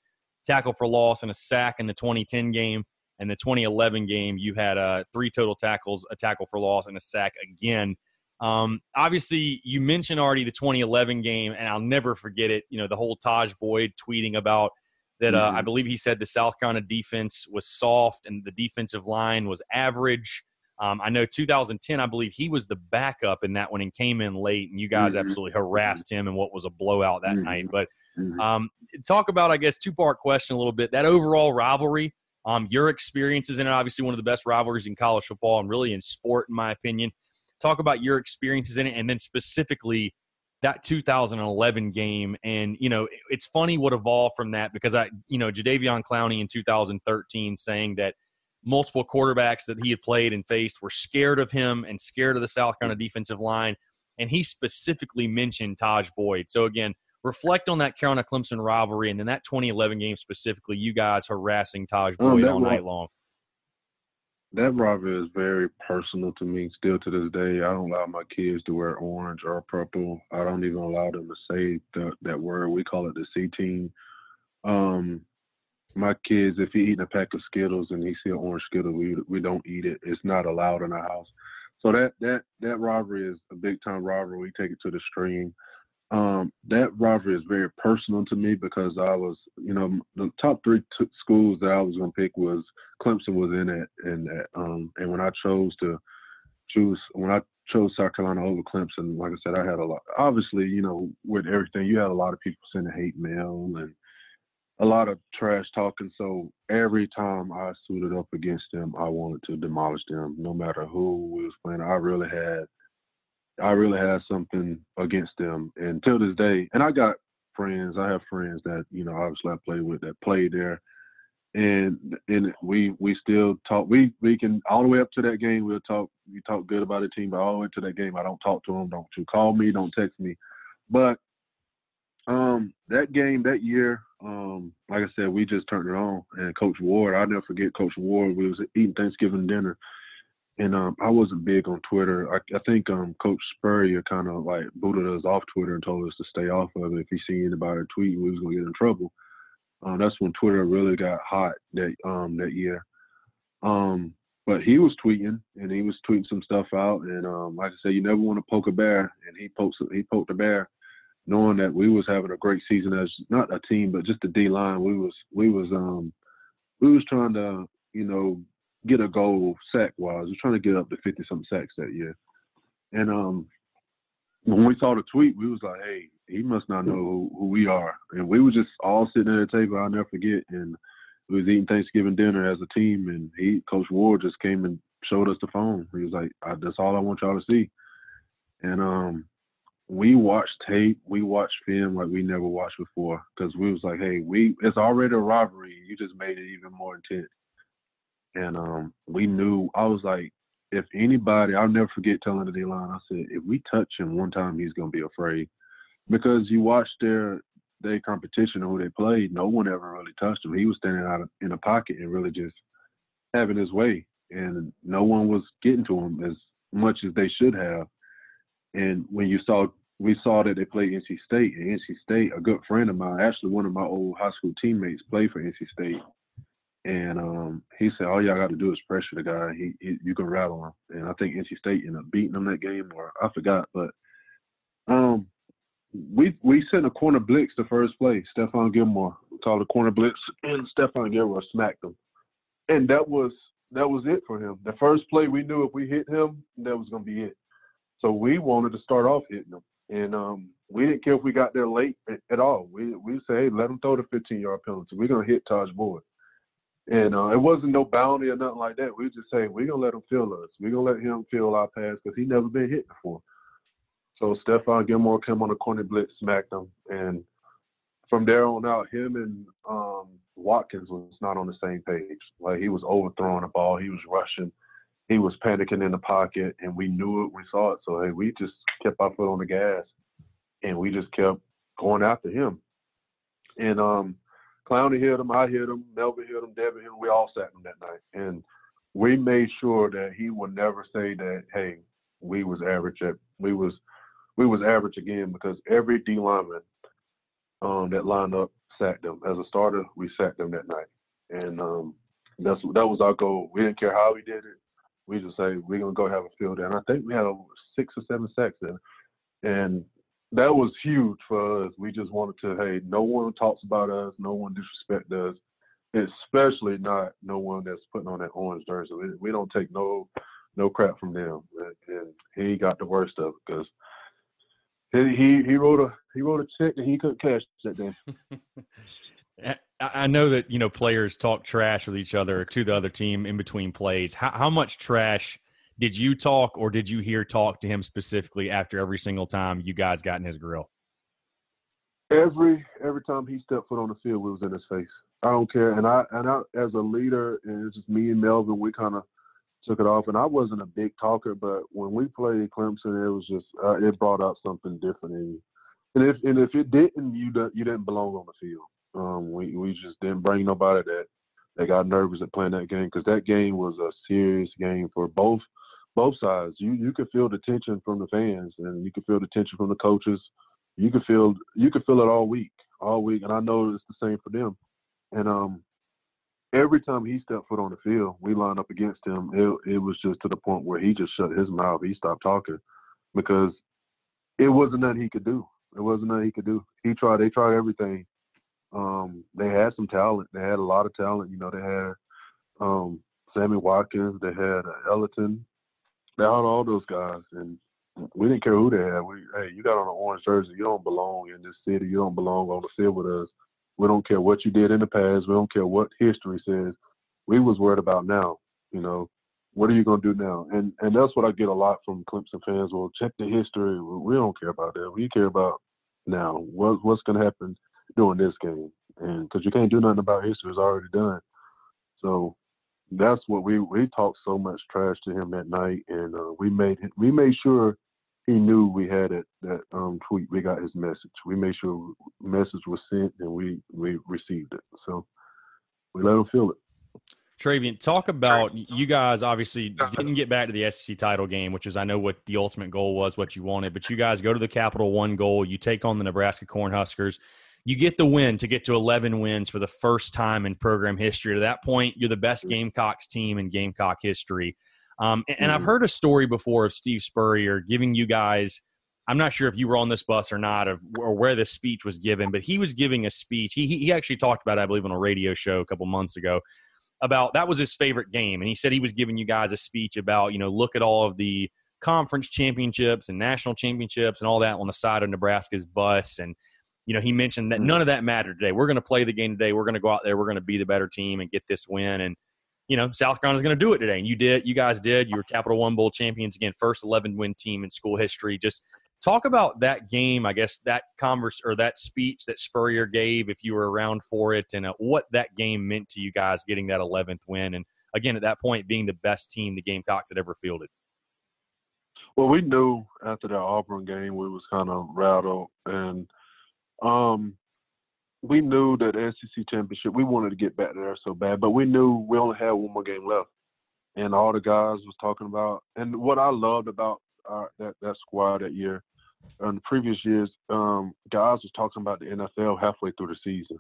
tackle for loss, and a sack in the 2010 game. And the 2011 game, you had uh, three total tackles, a tackle for loss, and a sack again. Um, obviously, you mentioned already the 2011 game, and I'll never forget it. You know, the whole Tajh Boyd tweeting about that. Uh, mm-hmm. I believe he said the South Carolina defense was soft and the defensive line was average. Um, I know 2010, I believe he was the backup in that one and came in late, and you guys mm-hmm. absolutely harassed him and what was a blowout that mm-hmm. night. But mm-hmm. um, talk about, I guess, two part question a little bit that overall rivalry. Um, your experiences in it, obviously one of the best rivalries in college football and really in sport, in my opinion. Talk about your experiences in it, and then specifically that 2011 game. And you know, it's funny what evolved from that because I, you know, Jadeveon Clowney in 2013 saying that multiple quarterbacks that he had played and faced were scared of him and scared of the South Carolina defensive line. And he specifically mentioned Tajh Boyd. So again, reflect on that Carolina Clemson rivalry and then that 2011 game specifically, you guys harassing Tajh oh, Boyd all night long. That rivalry is very personal to me still to this day. I don't allow my kids to wear orange or purple. I don't even allow them to say the, that word. We call it the C team. Um, my kids, if he eating a pack of Skittles and he see an orange Skittle, we we don't eat it. It's not allowed in our house. So that that that rivalry is a big time rivalry. We take it to the stream. Um, that rivalry is very personal to me because I was, you know, the top three t- schools that I was gonna pick was Clemson was in it, and um, and when I chose to choose, when I chose South Carolina over Clemson, like I said, I had a lot. Obviously, you know, with everything, you had a lot of people sending hate mail and a lot of trash talking. So every time I suited up against them, I wanted to demolish them, no matter who was playing. I really had, I really had something against them, and till this day, and I got friends. I have friends that you know, obviously I played with that played there, and and we we still talk. We we can all the way up to that game. We'll talk. We talk good about the team, but all the way to that game, I don't talk to them. Don't you call me? Don't text me. But um, that game that year, um, like I said, we just turned it on. And Coach Ward, I'll never forget Coach Ward. We was eating Thanksgiving dinner, and um, I wasn't big on Twitter. I, I think um, Coach Spurrier kind of like booted us off Twitter and told us to stay off of it. If he see anybody tweet, we was gonna get in trouble. Um, that's when Twitter really got hot that um, that year. Um, but he was tweeting and he was tweeting some stuff out. And um, like I said, you never want to poke a bear, and he poked he poked a bear knowing that we was having a great season as not a team, but just the D line. We was we was um we was trying to you know get a goal sack wise. We are trying to get up to fifty something sacks that year. And um, when we saw the tweet, we was like, "Hey, he must not know who, who we are." And we were just all sitting at the table. I'll never forget. And we was eating Thanksgiving dinner as a team, and he, Coach Ward, just came and showed us the phone. He was like, "That's all I want y'all to see." And um, we watched tape, we watched film like we never watched before because we was like, "Hey, we it's already a robbery. You just made it even more intense." And um, we knew. I was like, if anybody, I'll never forget telling the D line. I said, if we touch him one time, he's gonna be afraid because you watch their their competition who they played. No one ever really touched him. He was standing out in a pocket and really just having his way, and no one was getting to him as much as they should have. And when you saw, we saw that they played NC State, and NC State, a good friend of mine, actually one of my old high school teammates, played for NC State. And um, he said, all y'all got to do is pressure the guy. He, he, you can rattle him. And I think NC State ended up beating them that game, or I forgot. But um, we we sent a corner blitz the first play. Stephon Gilmore called a corner blitz, and Stephon Gilmore smacked him. And that was that was it for him. The first play, we knew if we hit him, that was gonna be it. So we wanted to start off hitting them, and um, we didn't care if we got there late at, at all. We we say, hey, let them throw the 15 yard penalty. We're gonna hit Tajh Boyd. And uh, it wasn't no bounty or nothing like that. We just say we're gonna let him feel us. We're gonna let him feel our pass because he never been hit before. So Stephon Gilmore came on the corner blitz, smacked him, and from there on out, him and um, Watkins was not on the same page. Like he was overthrowing the ball, he was rushing, he was panicking in the pocket, and we knew it, we saw it. So hey, we just kept our foot on the gas, and we just kept going after him. And um, Clowney hit him, I hit him, Melvin hit him, Devin hit him. We all sat him that night, and we made sure that he would never say that. Hey, we was average at we was we was average again because every D lineman um, that lined up sacked them as a starter. We sacked them that night, and um, that's that was our goal. We didn't care how we did it. We just say we're gonna go have a field day, and I think we had over six or seven sacks there, and that was huge for us. We just wanted to, hey, no one talks about us, no one disrespect us, especially not no one that's putting on that orange jersey. We, we don't take no no crap from them, and, and he got the worst of it because he, he he wrote a he wrote a check and he couldn't cash that day. *laughs* I know that you know players talk trash with each other to the other team in between plays. How, how much trash did you talk or did you hear talk to him specifically after every single time you guys got in his grill? Every every time he stepped foot on the field, we was in his face. I don't care, and I and I as a leader, and it's just me and Melvin. We kind of took it off, and I wasn't a big talker, but when we played Clemson, it was just uh, it brought out something different in you. And if and if it didn't, you you didn't belong on the field. Um, we we just didn't bring nobody that that got nervous at playing that game because that game was a serious game for both both sides. You you could feel the tension from the fans, and you could feel the tension from the coaches. You could feel you could feel it all week, all week, and I know it's the same for them. And um, every time he stepped foot on the field, we lined up against him. It it was just to the point where he just shut his mouth. He stopped talking because it wasn't nothing he could do. It wasn't nothing he could do. He tried. They tried everything. Um, they had some talent. They had a lot of talent. You know, they had um, Sammy Watkins. They had uh, Ellington they had all those guys, and we didn't care who they had. We, hey, you got on an orange jersey, you don't belong in this city. You don't belong on the field with us. We don't care what you did in the past. We don't care what history says. We was worried about now. You know, what are you gonna do now? And and that's what I get a lot from Clemson fans. Well, check the history. We don't care about that. We care about now. What what's gonna happen during this game? And because you can't do nothing about history, it's already done. So that's what we we talked so much trash to him that night, and uh, we made we made sure he knew we had it that um, tweet. We got his message. We made sure message was sent, and we we received it. So we let him feel it. Travian, talk about you guys. Obviously, didn't get back to the SEC title game, which is I know what the ultimate goal was, what you wanted. But you guys go to the Capital One Bowl. You take on the Nebraska Cornhuskers you get the win to get to 11 wins for the first time in program history. To that point, you're the best Gamecocks team in Gamecock history. Um, and, and, I've mm-hmm. heard a story before of Steve Spurrier giving you guys. I'm not sure if you were on this bus or not, or, or where this speech was given, but he was giving a speech. He, he actually talked about, it, I believe, on a radio show a couple months ago about that was his favorite game, and he said he was giving you guys a speech about, you know, look at all of the conference championships and national championships and all that on the side of Nebraska's bus. And, you know, he mentioned that none of that mattered today. We're going to play the game today. We're going to go out there. We're going to be the better team and get this win. And, you know, South Carolina's going to do it today. And you did. You guys did. You were Capital One Bowl champions again, first 11 win team in school history. Just talk about that game. I guess that converse or that speech that Spurrier gave, if you were around for it, and uh, what that game meant to you guys getting that 11th win. And again, at that point, being the best team the Gamecocks had ever fielded. Well, we knew after that Auburn game we was kind of rattled, and um, we knew that SEC championship we wanted to get back there so bad, but we knew we only had one more game left, and all the guys was talking about. And what I loved about our, that that squad that year, in the previous years, um, guys was talking about the NFL halfway through the season.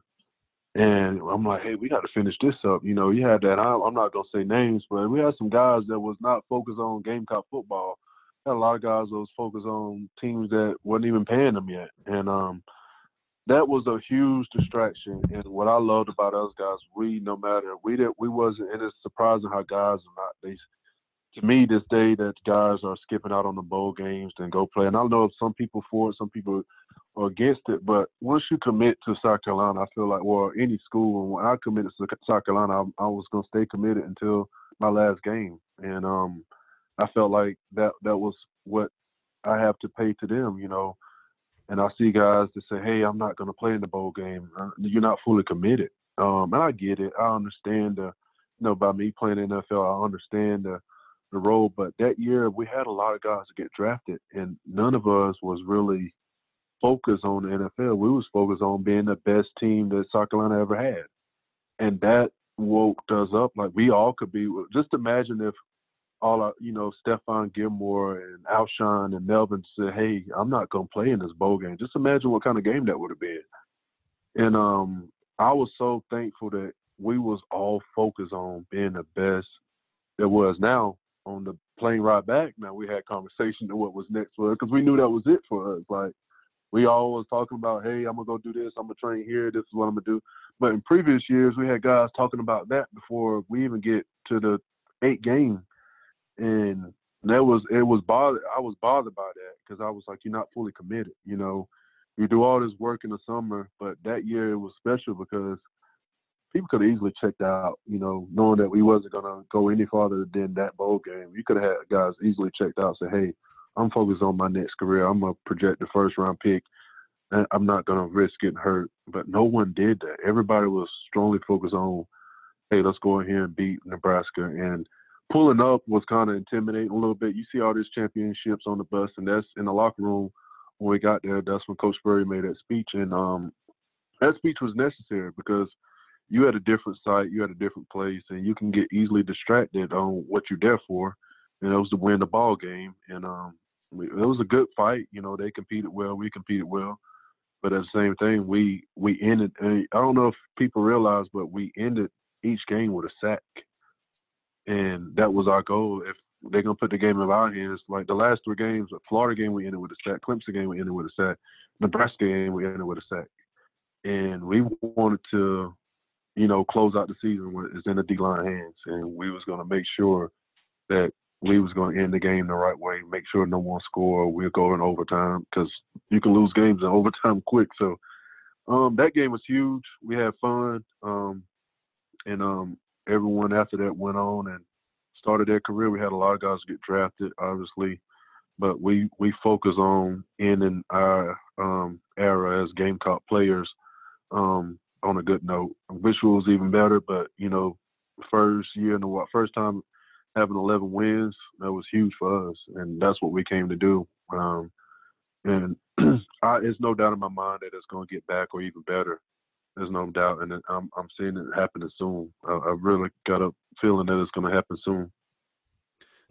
And I'm like, hey, we got to finish this up. You know, you had that. I'm not gonna say names, but we had some guys that was not focused on game Gamecock football. Had a lot of guys that was focused on teams that wasn't even paying them yet, and um, that was a huge distraction. And what I loved about us guys, we no matter we did we wasn't. And it's surprising how guys are not. They to me this day that guys are skipping out on the bowl games and go play. And I know some people for it, some people are against it. But once you commit to South Carolina, I feel like well any school. When I committed to South Carolina, I, I was gonna stay committed until my last game. And um, I felt like that that was what I have to pay to them. You know and I see guys that say, "Hey, I'm not going to play in the bowl game. Uh, you're not fully committed." Um, and I get it. I understand you know, by me playing in NFL, I understand the the role. But that year, we had a lot of guys that get drafted, and none of us was really focused on the NFL. We was focused on being the best team that South Carolina ever had, and that woke us up. Like we all could be. Just imagine if all our, you know, Stephon Gilmore and Alshon and Melvin said, "Hey, I'm not gonna play in this bowl game." Just imagine what kind of game that would have been. And um, I was so thankful that we was all focused on being the best there was. Now on the plane ride back, now we had conversation to what was next for us because we knew that was it for us. Like we all was talking about, "Hey, I'm gonna go do this. I'm gonna train here. This is what I'm gonna do." But in previous years, we had guys talking about that before we even get to the eight game and that was it was bothered. I was bothered by that because I was like, you're not fully committed. You know, you do all this work in the summer, but that year it was special because people could have easily checked out. You know, knowing that we wasn't gonna go any farther than that bowl game. You could have had guys easily checked out, say, hey, I'm focused on my next career. I'm gonna project the first round pick. I'm not gonna risk getting hurt. But no one did that. Everybody was strongly focused on, hey, let's go in here and beat Nebraska and pulling up was kind of intimidating a little bit. You see all these championships on the bus, and that's in the locker room when we got there. That's when Coach Spurrier made that speech, and um, that speech was necessary because you had a different site, you had a different place, and you can get easily distracted on what you're there for. And it was to win the ball game, and um, it was a good fight. You know, they competed well, we competed well, but at the same thing, we we ended. I don't know if people realize, but we ended each game with a sack and that was our goal. If they're gonna put the game in our hands, like the last three games, the Florida game we ended with a sack, Clemson game we ended with a sack, Nebraska game we ended with a sack, and we wanted to, you know, close out the season when it's in the D line hands, and we was gonna make sure that we was going to end the game the right way, make sure no one score. We'll go in overtime because you can lose games in *laughs* overtime quick. So um, that game was huge. We had fun, um, and um, everyone after that went on and started their career. We had a lot of guys get drafted, obviously, but we we focus on ending our um, era as Gamecock players um, on a good note. It was even better, but you know, first year in the first time having 11 wins, that was huge for us, and that's what we came to do. Um, and *clears throat* I, it's no doubt in my mind that it's going to get back or even better. There's no doubt, and I'm I'm seeing it happening soon. I, I really got a feeling that it's going to happen soon.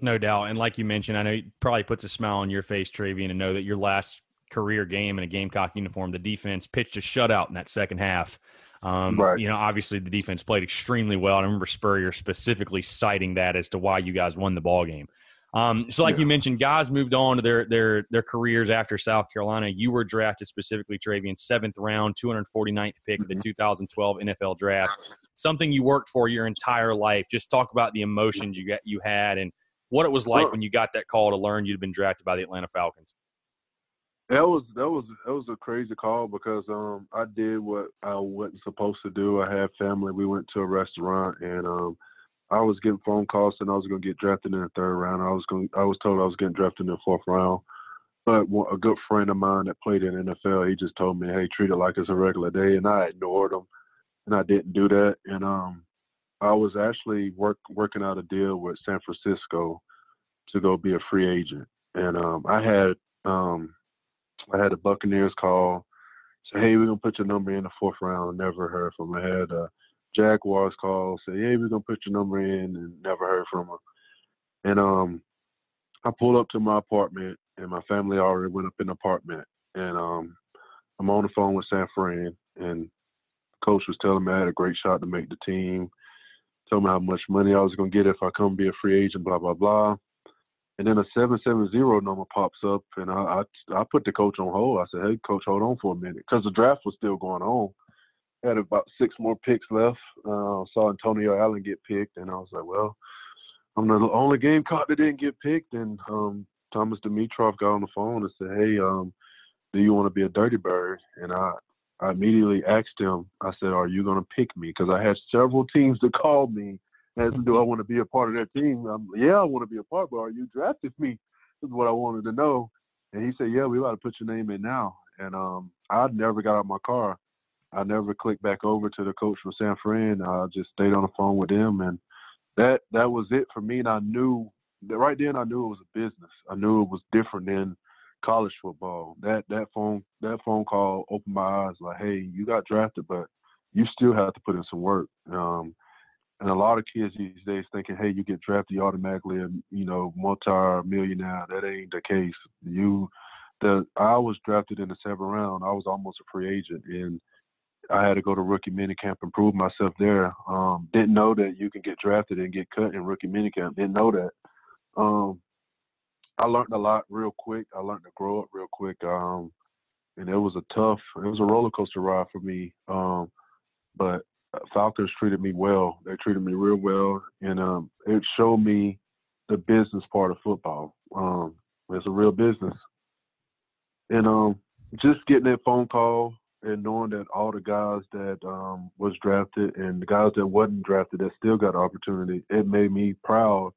No doubt, and like you mentioned, I know it probably puts a smile on your face, Travian, to know that your last career game in a Gamecock uniform, the defense pitched a shutout in that second half. Um, right. You know, obviously the defense played extremely well. I remember Spurrier specifically citing that as to why you guys won the ball game. Um, so, like yeah. you mentioned, guys moved on to their their their careers after South Carolina. You were drafted specifically, Travian, seventh round, 249th pick of the mm-hmm. 2012 NFL Draft. Something you worked for your entire life. Just talk about the emotions you got you had and what it was like when you got that call to learn you'd been drafted by the Atlanta Falcons. That was that was that was a crazy call because um I did what I wasn't supposed to do. I had family. We went to a restaurant and um I was getting phone calls and I was going to get drafted in the third round. I was going I was told I was getting drafted in the fourth round. But a good friend of mine that played in NFL, he just told me, "Hey, treat it like it's a regular day," and I ignored him, and I didn't do that. And um, I was actually work working out a deal with San Francisco to go be a free agent, and um, I had um, I had the Buccaneers call, say, "Hey, we're gonna put your number in the fourth round." Never heard from. I had uh, Jaguars call, say, "Hey, we're gonna put your number in," and never heard from them. And um, I pulled up to my apartment, and my family already went up in the apartment, and um, I'm on the phone with San Fran, and coach was telling me I had a great shot to make the team. Told me how much money I was gonna get if I come be a free agent, blah blah blah. And then a seven seven zero number pops up, and I, I I put the coach on hold. I said, "Hey, coach, hold on for a minute," because the draft was still going on. Had about six more picks left. Uh, saw Antonio Allen get picked, and I was like, "Well, I'm the only Gamecock that didn't get picked." And um, Thomas Dimitroff got on the phone and said, "Hey, um, do you want to be a Dirty Bird?" And I I immediately asked him. I said, "Are you going to pick me?" Because I had several teams that called me Asked do I want to be a part of their team? I'm, yeah, I want to be a part, but are you drafted me? Is what I wanted to know. And he said, yeah, we got to put your name in now. And um, I never got out of my car. I never clicked back over to the coach from San Fran. I just stayed on the phone with him, and that that was it for me. And I knew right then, I knew it was a business. I knew it was different than college football. That that phone that phone call opened my eyes. Like, hey, you got drafted, but you still have to put in some work. Um, and a lot of kids these days thinking, hey, you get drafted, you automatically, you know, multi-millionaire. That ain't the case. You, the I was drafted in the seventh round. I was almost a free agent, and I had to go to rookie minicamp and prove myself there. Um, didn't know that you can get drafted and get cut in rookie minicamp. Didn't know that. Um, I learned a lot real quick. I learned to grow up real quick. Um, and it was a tough, it was a roller coaster ride for me. Um, but Falcons treated me well. They treated me real well, and um, it showed me the business part of football. Um, it's a real business, and just getting that phone call and knowing that all the guys that um, was drafted and the guys that wasn't drafted that still got opportunity, it made me proud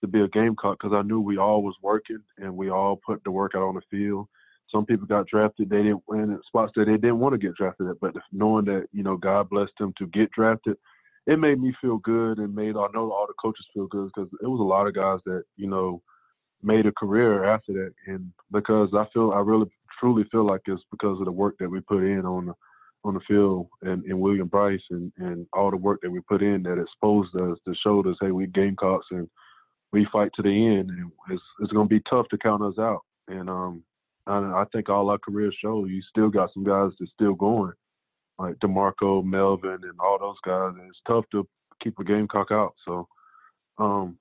to be a Gamecock because I knew we all was working and we all put the work out on the field some people got drafted. They didn't win spots that they didn't want to get drafted at. But knowing that you know God blessed them to get drafted, it made me feel good and made I know all the coaches feel good because it was a lot of guys that you know made a career after that. And because I feel I really truly feel like it's because of the work that we put in on the on the field and, and Williams-Brice and, and all the work that we put in that exposed us that showed us, hey, we Gamecocks and we fight to the end and it's it's gonna be tough to count us out. And um and I think all our careers show you still got some guys that's still going, like DiMarco, Melvin, and all those guys. And it's tough to keep a Gamecock out. So um,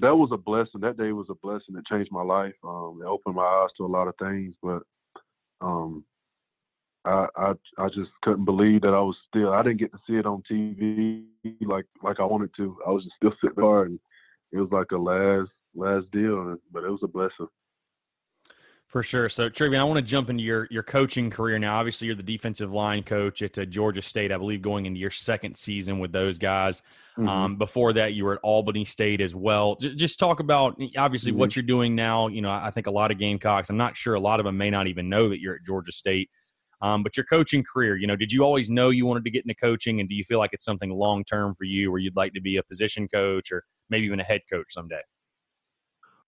that was a blessing. That day was a blessing. It changed my life. Um, it opened my eyes to a lot of things. But um, I, I I just couldn't believe that I was still. I didn't get to see it on TV like like I wanted to. I was just still sitting there, and it was like a last last deal. But it was a blessing. For sure. So, Travian, I want to jump into your your coaching career now. Obviously, you're the defensive line coach at uh, Georgia State, I believe, going into your second season with those guys. Mm-hmm. Um, before that, you were at Albany State as well. J- just talk about obviously mm-hmm. what you're doing now. You know, I think a lot of Gamecocks. I'm not sure a lot of them may not even know that you're at Georgia State. Um, but your coaching career, you know, did you always know you wanted to get into coaching, and do you feel like it's something long term for you, where you'd like to be a position coach or maybe even a head coach someday?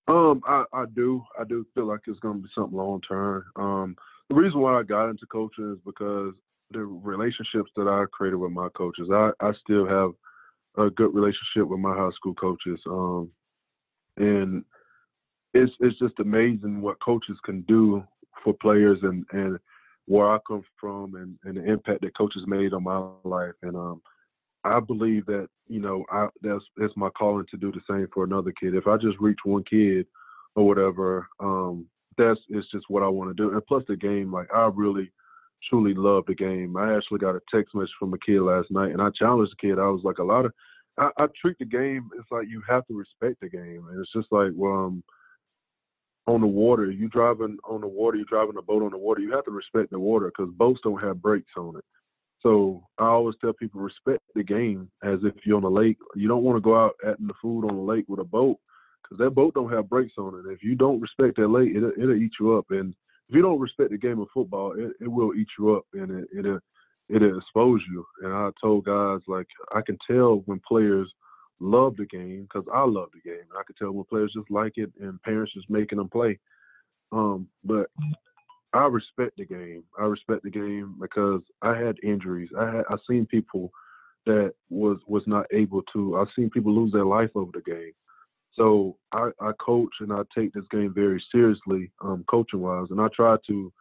Um, I, I do. I do feel like it's going to be something long term. Um, the reason why I got into coaching is because the relationships that I created with my coaches. I, I still have a good relationship with my high school coaches. Um, and it's it's just amazing what coaches can do for players and and where I come from and, and the impact that coaches made on my life. And um, I believe that you know I, that's that's my calling to do the same for another kid. If I just reach one kid or whatever, um, that's it's just what I want to do. And plus the game, like I really truly love the game. I actually got a text message from a kid last night, and I challenged the kid. I was like, a lot of I, I treat the game. It's like you have to respect the game, and it's just like well, um, on the water. You driving on the water. You driving a boat on the water. You have to respect the water because boats don't have brakes on it. So I always tell people respect the game as if you're on a lake. You don't want to go out eating the food on the lake with a boat because that boat don't have brakes on it. If you don't respect that lake, it'll, it'll eat you up. And if you don't respect the game of football, it, it will eat you up and it, it'll it'll expose you. And I told guys like I can tell when players love the game because I love the game. I can tell when players just like it and parents just making them play. Um, but I respect the game. I respect the game because I had injuries. I had I seen people that was was not able to. I've seen people lose their life over the game. So I, I coach and I take this game very seriously, um, coaching wise, and I try to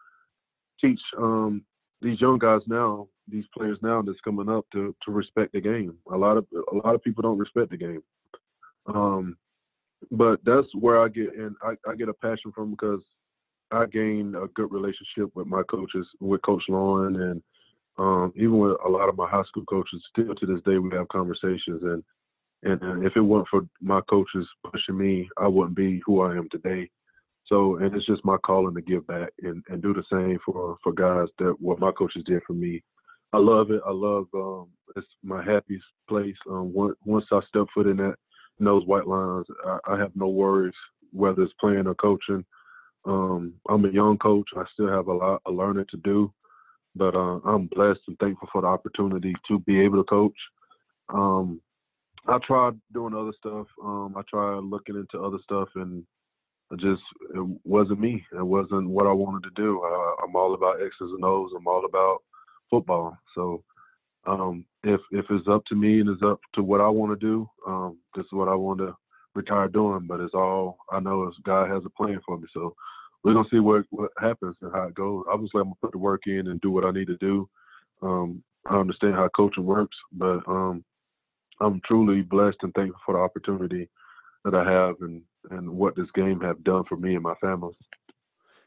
teach um, these young guys now, these players now that's coming up to to respect the game. A lot of a lot of people don't respect the game, um, but that's where I get and I, I get a passion from because I gained a good relationship with my coaches, with Coach Lawing, and um, even with a lot of my high school coaches. Still to this day, we have conversations, and and, and if it weren't for my coaches pushing me, I wouldn't be who I am today. So, and it's just my calling to give back and, and do the same for for guys that what my coaches did for me. I love it. I love um, it's my happiest place. Um, once once I step foot in that in those white lines, I, I have no worries whether it's playing or coaching. Um, I'm a young coach. I still have a lot of learning to do, but uh, I'm blessed and thankful for the opportunity to be able to coach. Um, I tried doing other stuff. Um, I tried looking into other stuff, and it just it wasn't me. It wasn't what I wanted to do. I, I'm all about X's and O's. I'm all about football. So um, if if it's up to me and it's up to what I want to do, um, this is what I want to retire doing. But it's all I know is God has a plan for me. So we're gonna see what what happens and how it goes. Obviously, I'm gonna put the work in and do what I need to do. Um, I understand how coaching works, but um, I'm truly blessed and thankful for the opportunity that I have and and what this game have done for me and my family.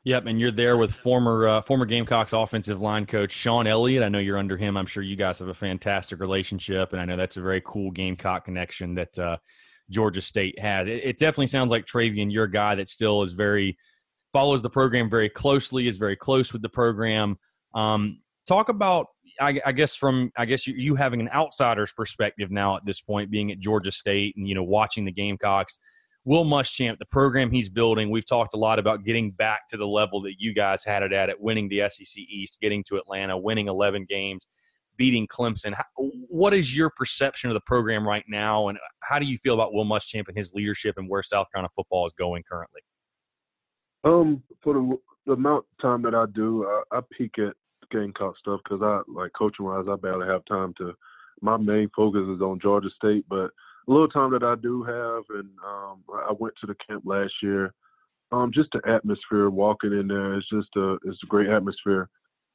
Yep, and you're there with former uh, former Gamecocks offensive line coach Shawn Elliott. I know you're under him. I'm sure you guys have a fantastic relationship, and I know that's a very cool Gamecock connection that uh, Georgia State had. It, it, definitely sounds like Travian, you're a guy that still is very follows the program very closely, is very close with the program. Um, talk about, I, I, guess, from I guess you, you having an outsider's perspective now at this point, being at Georgia State and you know watching the Gamecocks. Will Muschamp, the program he's building, we've talked a lot about getting back to the level that you guys had it at, at winning the SEC East, getting to Atlanta, winning 11 games beating Clemson. What is your perception of the program right now, and how do you feel about Will Muschamp and his leadership and where South Carolina football is going currently? Um, for the, the amount of time that I do, I, I peek at Gamecock stuff because I like coaching wise, I barely have time to. My main focus is on Georgia State, but a little time that I do have, and um, I went to the camp last year. Um, just the atmosphere, walking in there, it's just a it's a great atmosphere.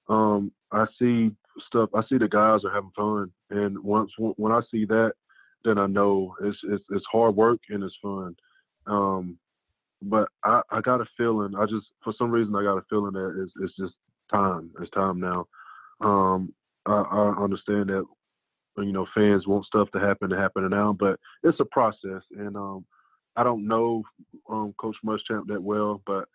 Um, I see stuff. I see the guys are having fun, and once when I see that, then I know it's it's, it's hard work and it's fun. Um, but I, I got a feeling. I just for some reason I got a feeling that it's it's just time. It's time now. Um, I, I understand that you know fans want stuff to happen to happen now, but it's a process, and um, I don't know um, Coach Muschamp that well, but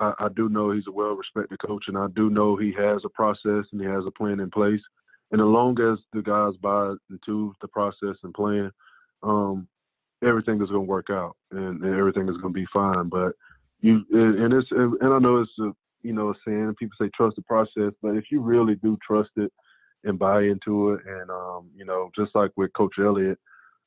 I, I do know he's a well-respected coach, and I do know he has a process and he has a plan in place. And as long as the guys buy into the process and plan, um, everything is going to work out, and, and everything is going to be fine. But you and it's and I know it's a you know a saying people say trust the process, but if you really do trust it and buy into it, and um, you know just like with Coach Elliott,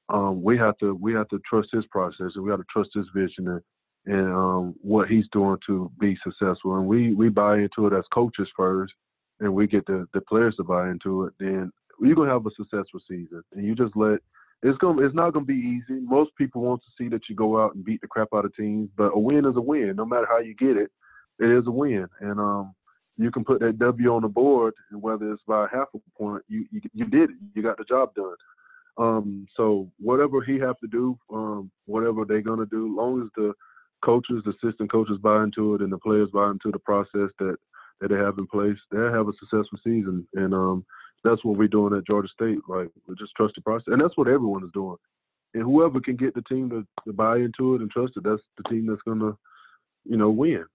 um, we have to we have to trust his process and we have to trust his vision and and um, what he's doing to be successful. And we we buy into it as coaches first, and we get the the players to buy into it. Then you're gonna have a successful season, and you just let. It's gonna. It's not gonna be easy. Most people want to see that you go out and beat the crap out of teams, but a win is a win. No matter how you get it, it is a win. And um, you can put that W on the board, and whether it's by half a point, you you, you did it. You got the job done. Um, so whatever he have to do, um, whatever they're gonna do, long as the coaches, assistant coaches buy into it, and the players buy into the process that that they have in place, they'll have a successful season. And um, that's what we're doing at Georgia State. Like we just trust the process, and that's what everyone is doing. And whoever can get the team to, to buy into it and trust it, that's the team that's gonna, you know, win.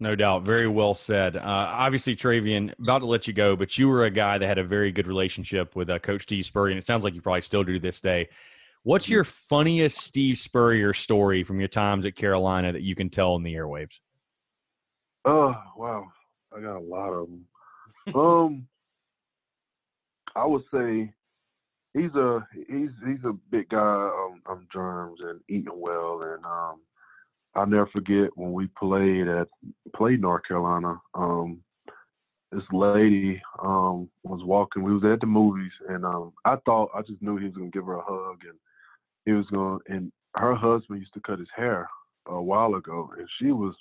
No doubt. Very well said. Uh, obviously, Travian, about to let you go, but you were a guy that had a very good relationship with uh, Coach Steve Spurrier. It sounds like you probably still do this day. What's your funniest Steve Spurrier story from your times at Carolina that you can tell in the airwaves? Oh wow, I got a lot of them. um, I would say he's a he's he's a big guy on, on germs and eating well, and um, I'll never forget when we played at played North Carolina. Um, this lady um was walking. We was at the movies, and um, I thought I just knew he was gonna give her a hug, and he was gonna. And her husband used to cut his hair a while ago, and she was,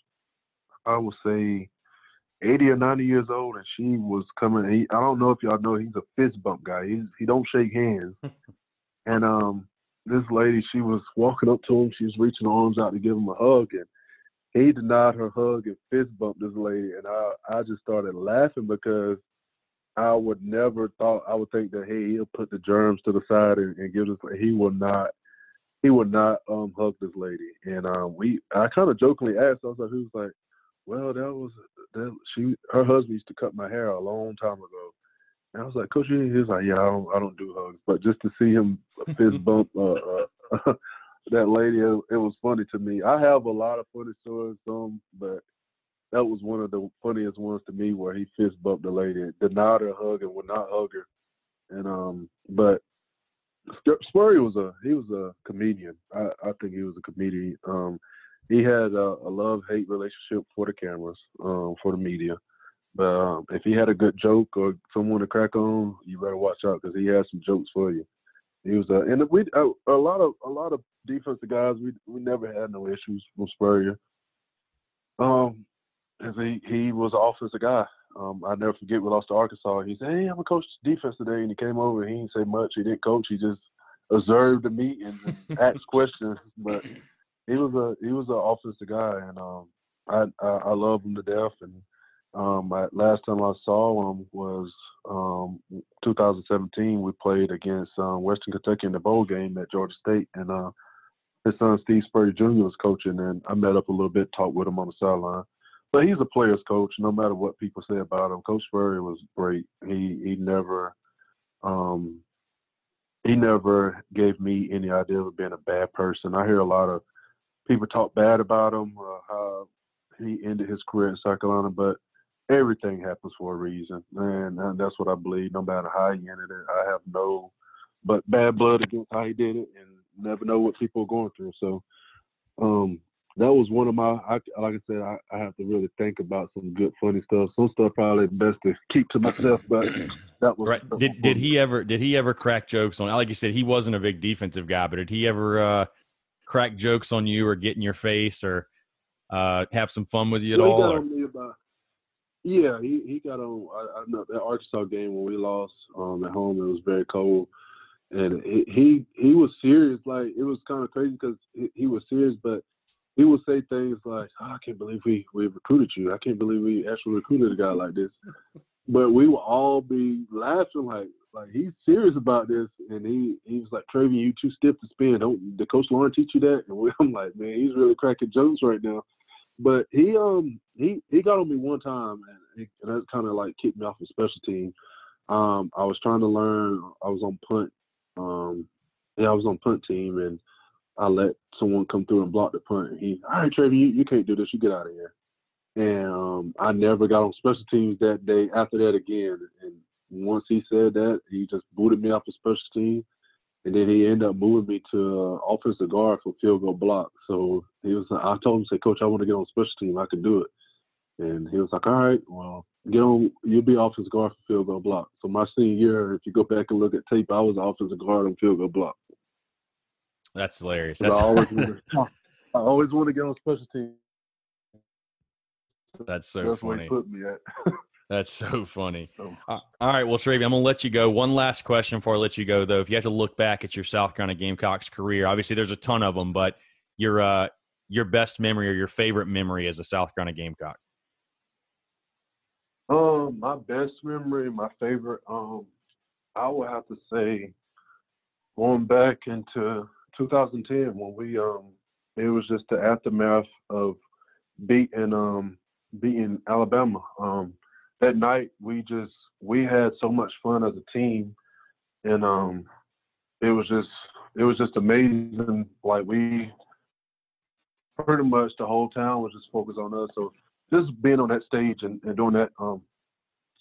I would say, 80 or 90 years old, and she was coming. He, I don't know if y'all know, he's a fist bump guy. He's he don't shake hands, *laughs* and um, this lady, she was walking up to him. She was reaching her arms out to give him a hug, and he denied her hug and fist bumped this lady. And I, I just started laughing because I would never thought I would think that hey, he'll put the germs to the side and, and give this. He will not. He would not um hug this lady. And um we, I kind of jokingly asked. I was like, "Who's like?" Well, that was that. She, her husband used to cut my hair a long time ago and I was like, Coach, he was like, yeah, I don't, I don't do hugs, but just to see him fist *laughs* bump uh, uh, *laughs* that lady, it, it, was funny to me. I have a lot of funny stories, um, but that was one of the funniest ones to me where he fist bumped the lady, denied her hug, and would not hug her. And um, but Spurrier was a he was a comedian. I, I think he was a comedian. Um, he had a, a love hate relationship for the cameras, um, for the media. But um, if he had a good joke or someone to crack on, you better watch out because he has some jokes for you. He was uh, and we a lot of a lot of defensive guys. We we never had no issues with Spurrier. Um, cause he he was an offensive guy. Um, I never forget we lost to Arkansas. He said, "Hey, I'm a coach defense today," and he came over. He didn't say much. He didn't coach. He just observed the meeting and *laughs* asked questions. But he was a he was an offensive guy, and um, I, I I love him to death. And um, I, last time I saw him was um, 2017. We played against um, Western Kentucky in the bowl game at Georgia State, and uh, his son Steve Spurrier Jr. was coaching, and I met up a little bit, talked with him on the sideline. But he's a player's coach, no matter what people say about him. Coach Spurrier was great. He he never um, he never gave me any idea of being a bad person. I hear a lot of people talk bad about him, uh, how he ended his career in South Carolina, but everything happens for a reason, and, and that's what I believe. No matter how he ended it, I have no but bad blood against how he did it, and never know what people are going through. So, um, that was one of my. I, like I said, I, I, have to really think about some good, funny stuff. Some stuff probably best to keep to myself, but *clears throat* that was right. Did did he ever did he ever crack jokes on? Like you said, he wasn't a big defensive guy, but did he ever uh, crack jokes on you or get in your face or uh, have some fun with you at well, all? Yeah, he, he got on. I, I know that Arkansas game when we lost um, at home. It was very cold, and he he, he was serious. Like it was kind of crazy because he, he, was serious, but he would say things like, oh, "I can't believe we we recruited you. I can't believe we actually recruited a guy *laughs* like this." but we would all be laughing like like he's serious about this, and he he was like, "Travian, you too stiff to spin. Don't the coach Lawing teach you that?" And we, *laughs* I'm like, "Man, he's really cracking jokes right now." But he um he he got on me one time, and, and that kind of like kicked me off the special team. Um, I was trying to learn. I was on punt. Um, yeah, I was on punt team, and I let someone come through and block the punt. And he, all right, Trevor, you, you can't do this. You get out of here. And um, I never got on special teams that day. After that, again, and once he said that, he just booted me off the special team and then he ended up moving me to uh, offensive guard for field goal block. So he was, I told him, say, Coach, I want to get on special team. I can do it. And he was like, All right, well, get on. You'll be offensive guard for field goal block. So my senior year, if you go back and look at tape, I was offensive guard on field goal block. That's hilarious. That's I *laughs* always, to, I always want to get on special team. That's so That's funny. Put me at. *laughs* That's so funny. Uh, all right, well, Travian, I'm going to let you go. One last question before I let you go, though. If you have to look back at your South Carolina Gamecocks career, obviously there's a ton of them, but your uh, your best memory or your favorite memory as a South Carolina Gamecock? Um, my best memory, my favorite, um, I would have to say going back into 2010 when we um it was just the aftermath of beating um beating Alabama. Um that night we just we had so much fun as a team and um it was just it was just amazing. Like we pretty much the whole town was just focused on us. So just being on that stage and, and doing that um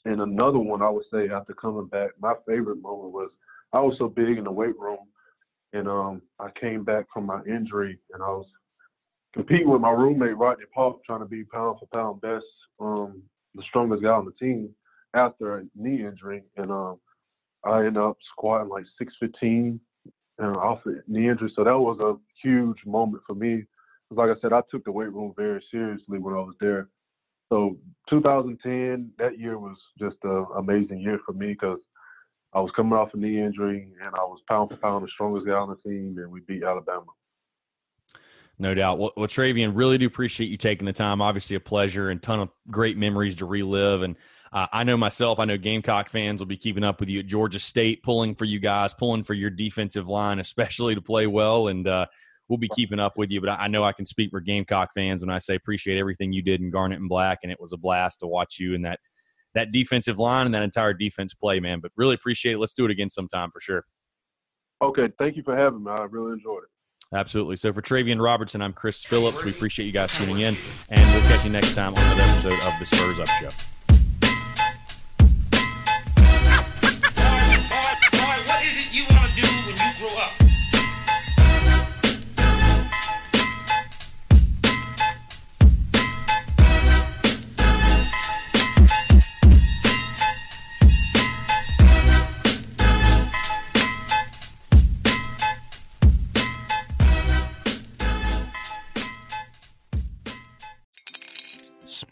and another one I would say after coming back, my favorite moment was I was so big in the weight room and um, I came back from my injury, and I was competing with my roommate Rodney Paulk, trying to be pound for pound best, um, the strongest guy on the team after a knee injury, and um, I ended up squatting like 615 and off the knee injury. So that was a huge moment for me. Like I said, I took the weight room very seriously when I was there. So 2010, that year was just an amazing year for me because I was coming off a knee injury, and I was pound for pound the strongest guy on the team, and we beat Alabama. No doubt. Well, well, Travian, really do appreciate you taking the time. Obviously, a pleasure and ton of great memories to relive. And uh, I know myself, I know Gamecock fans will be keeping up with you at Georgia State, pulling for you guys, pulling for your defensive line, especially to play well. And uh, we'll be keeping up with you. But I know I can speak for Gamecock fans when I say appreciate everything you did in Garnet and Black, and it was a blast to watch you in that that defensive line and that entire defense play, man. But really appreciate it. Let's do it again sometime for sure. Okay, thank you for having me. I really enjoyed it. Absolutely. So for Travian Robertson, I'm Chris Phillips. We appreciate you guys tuning in, and we'll catch you next time on another episode of the Spurs Up Show.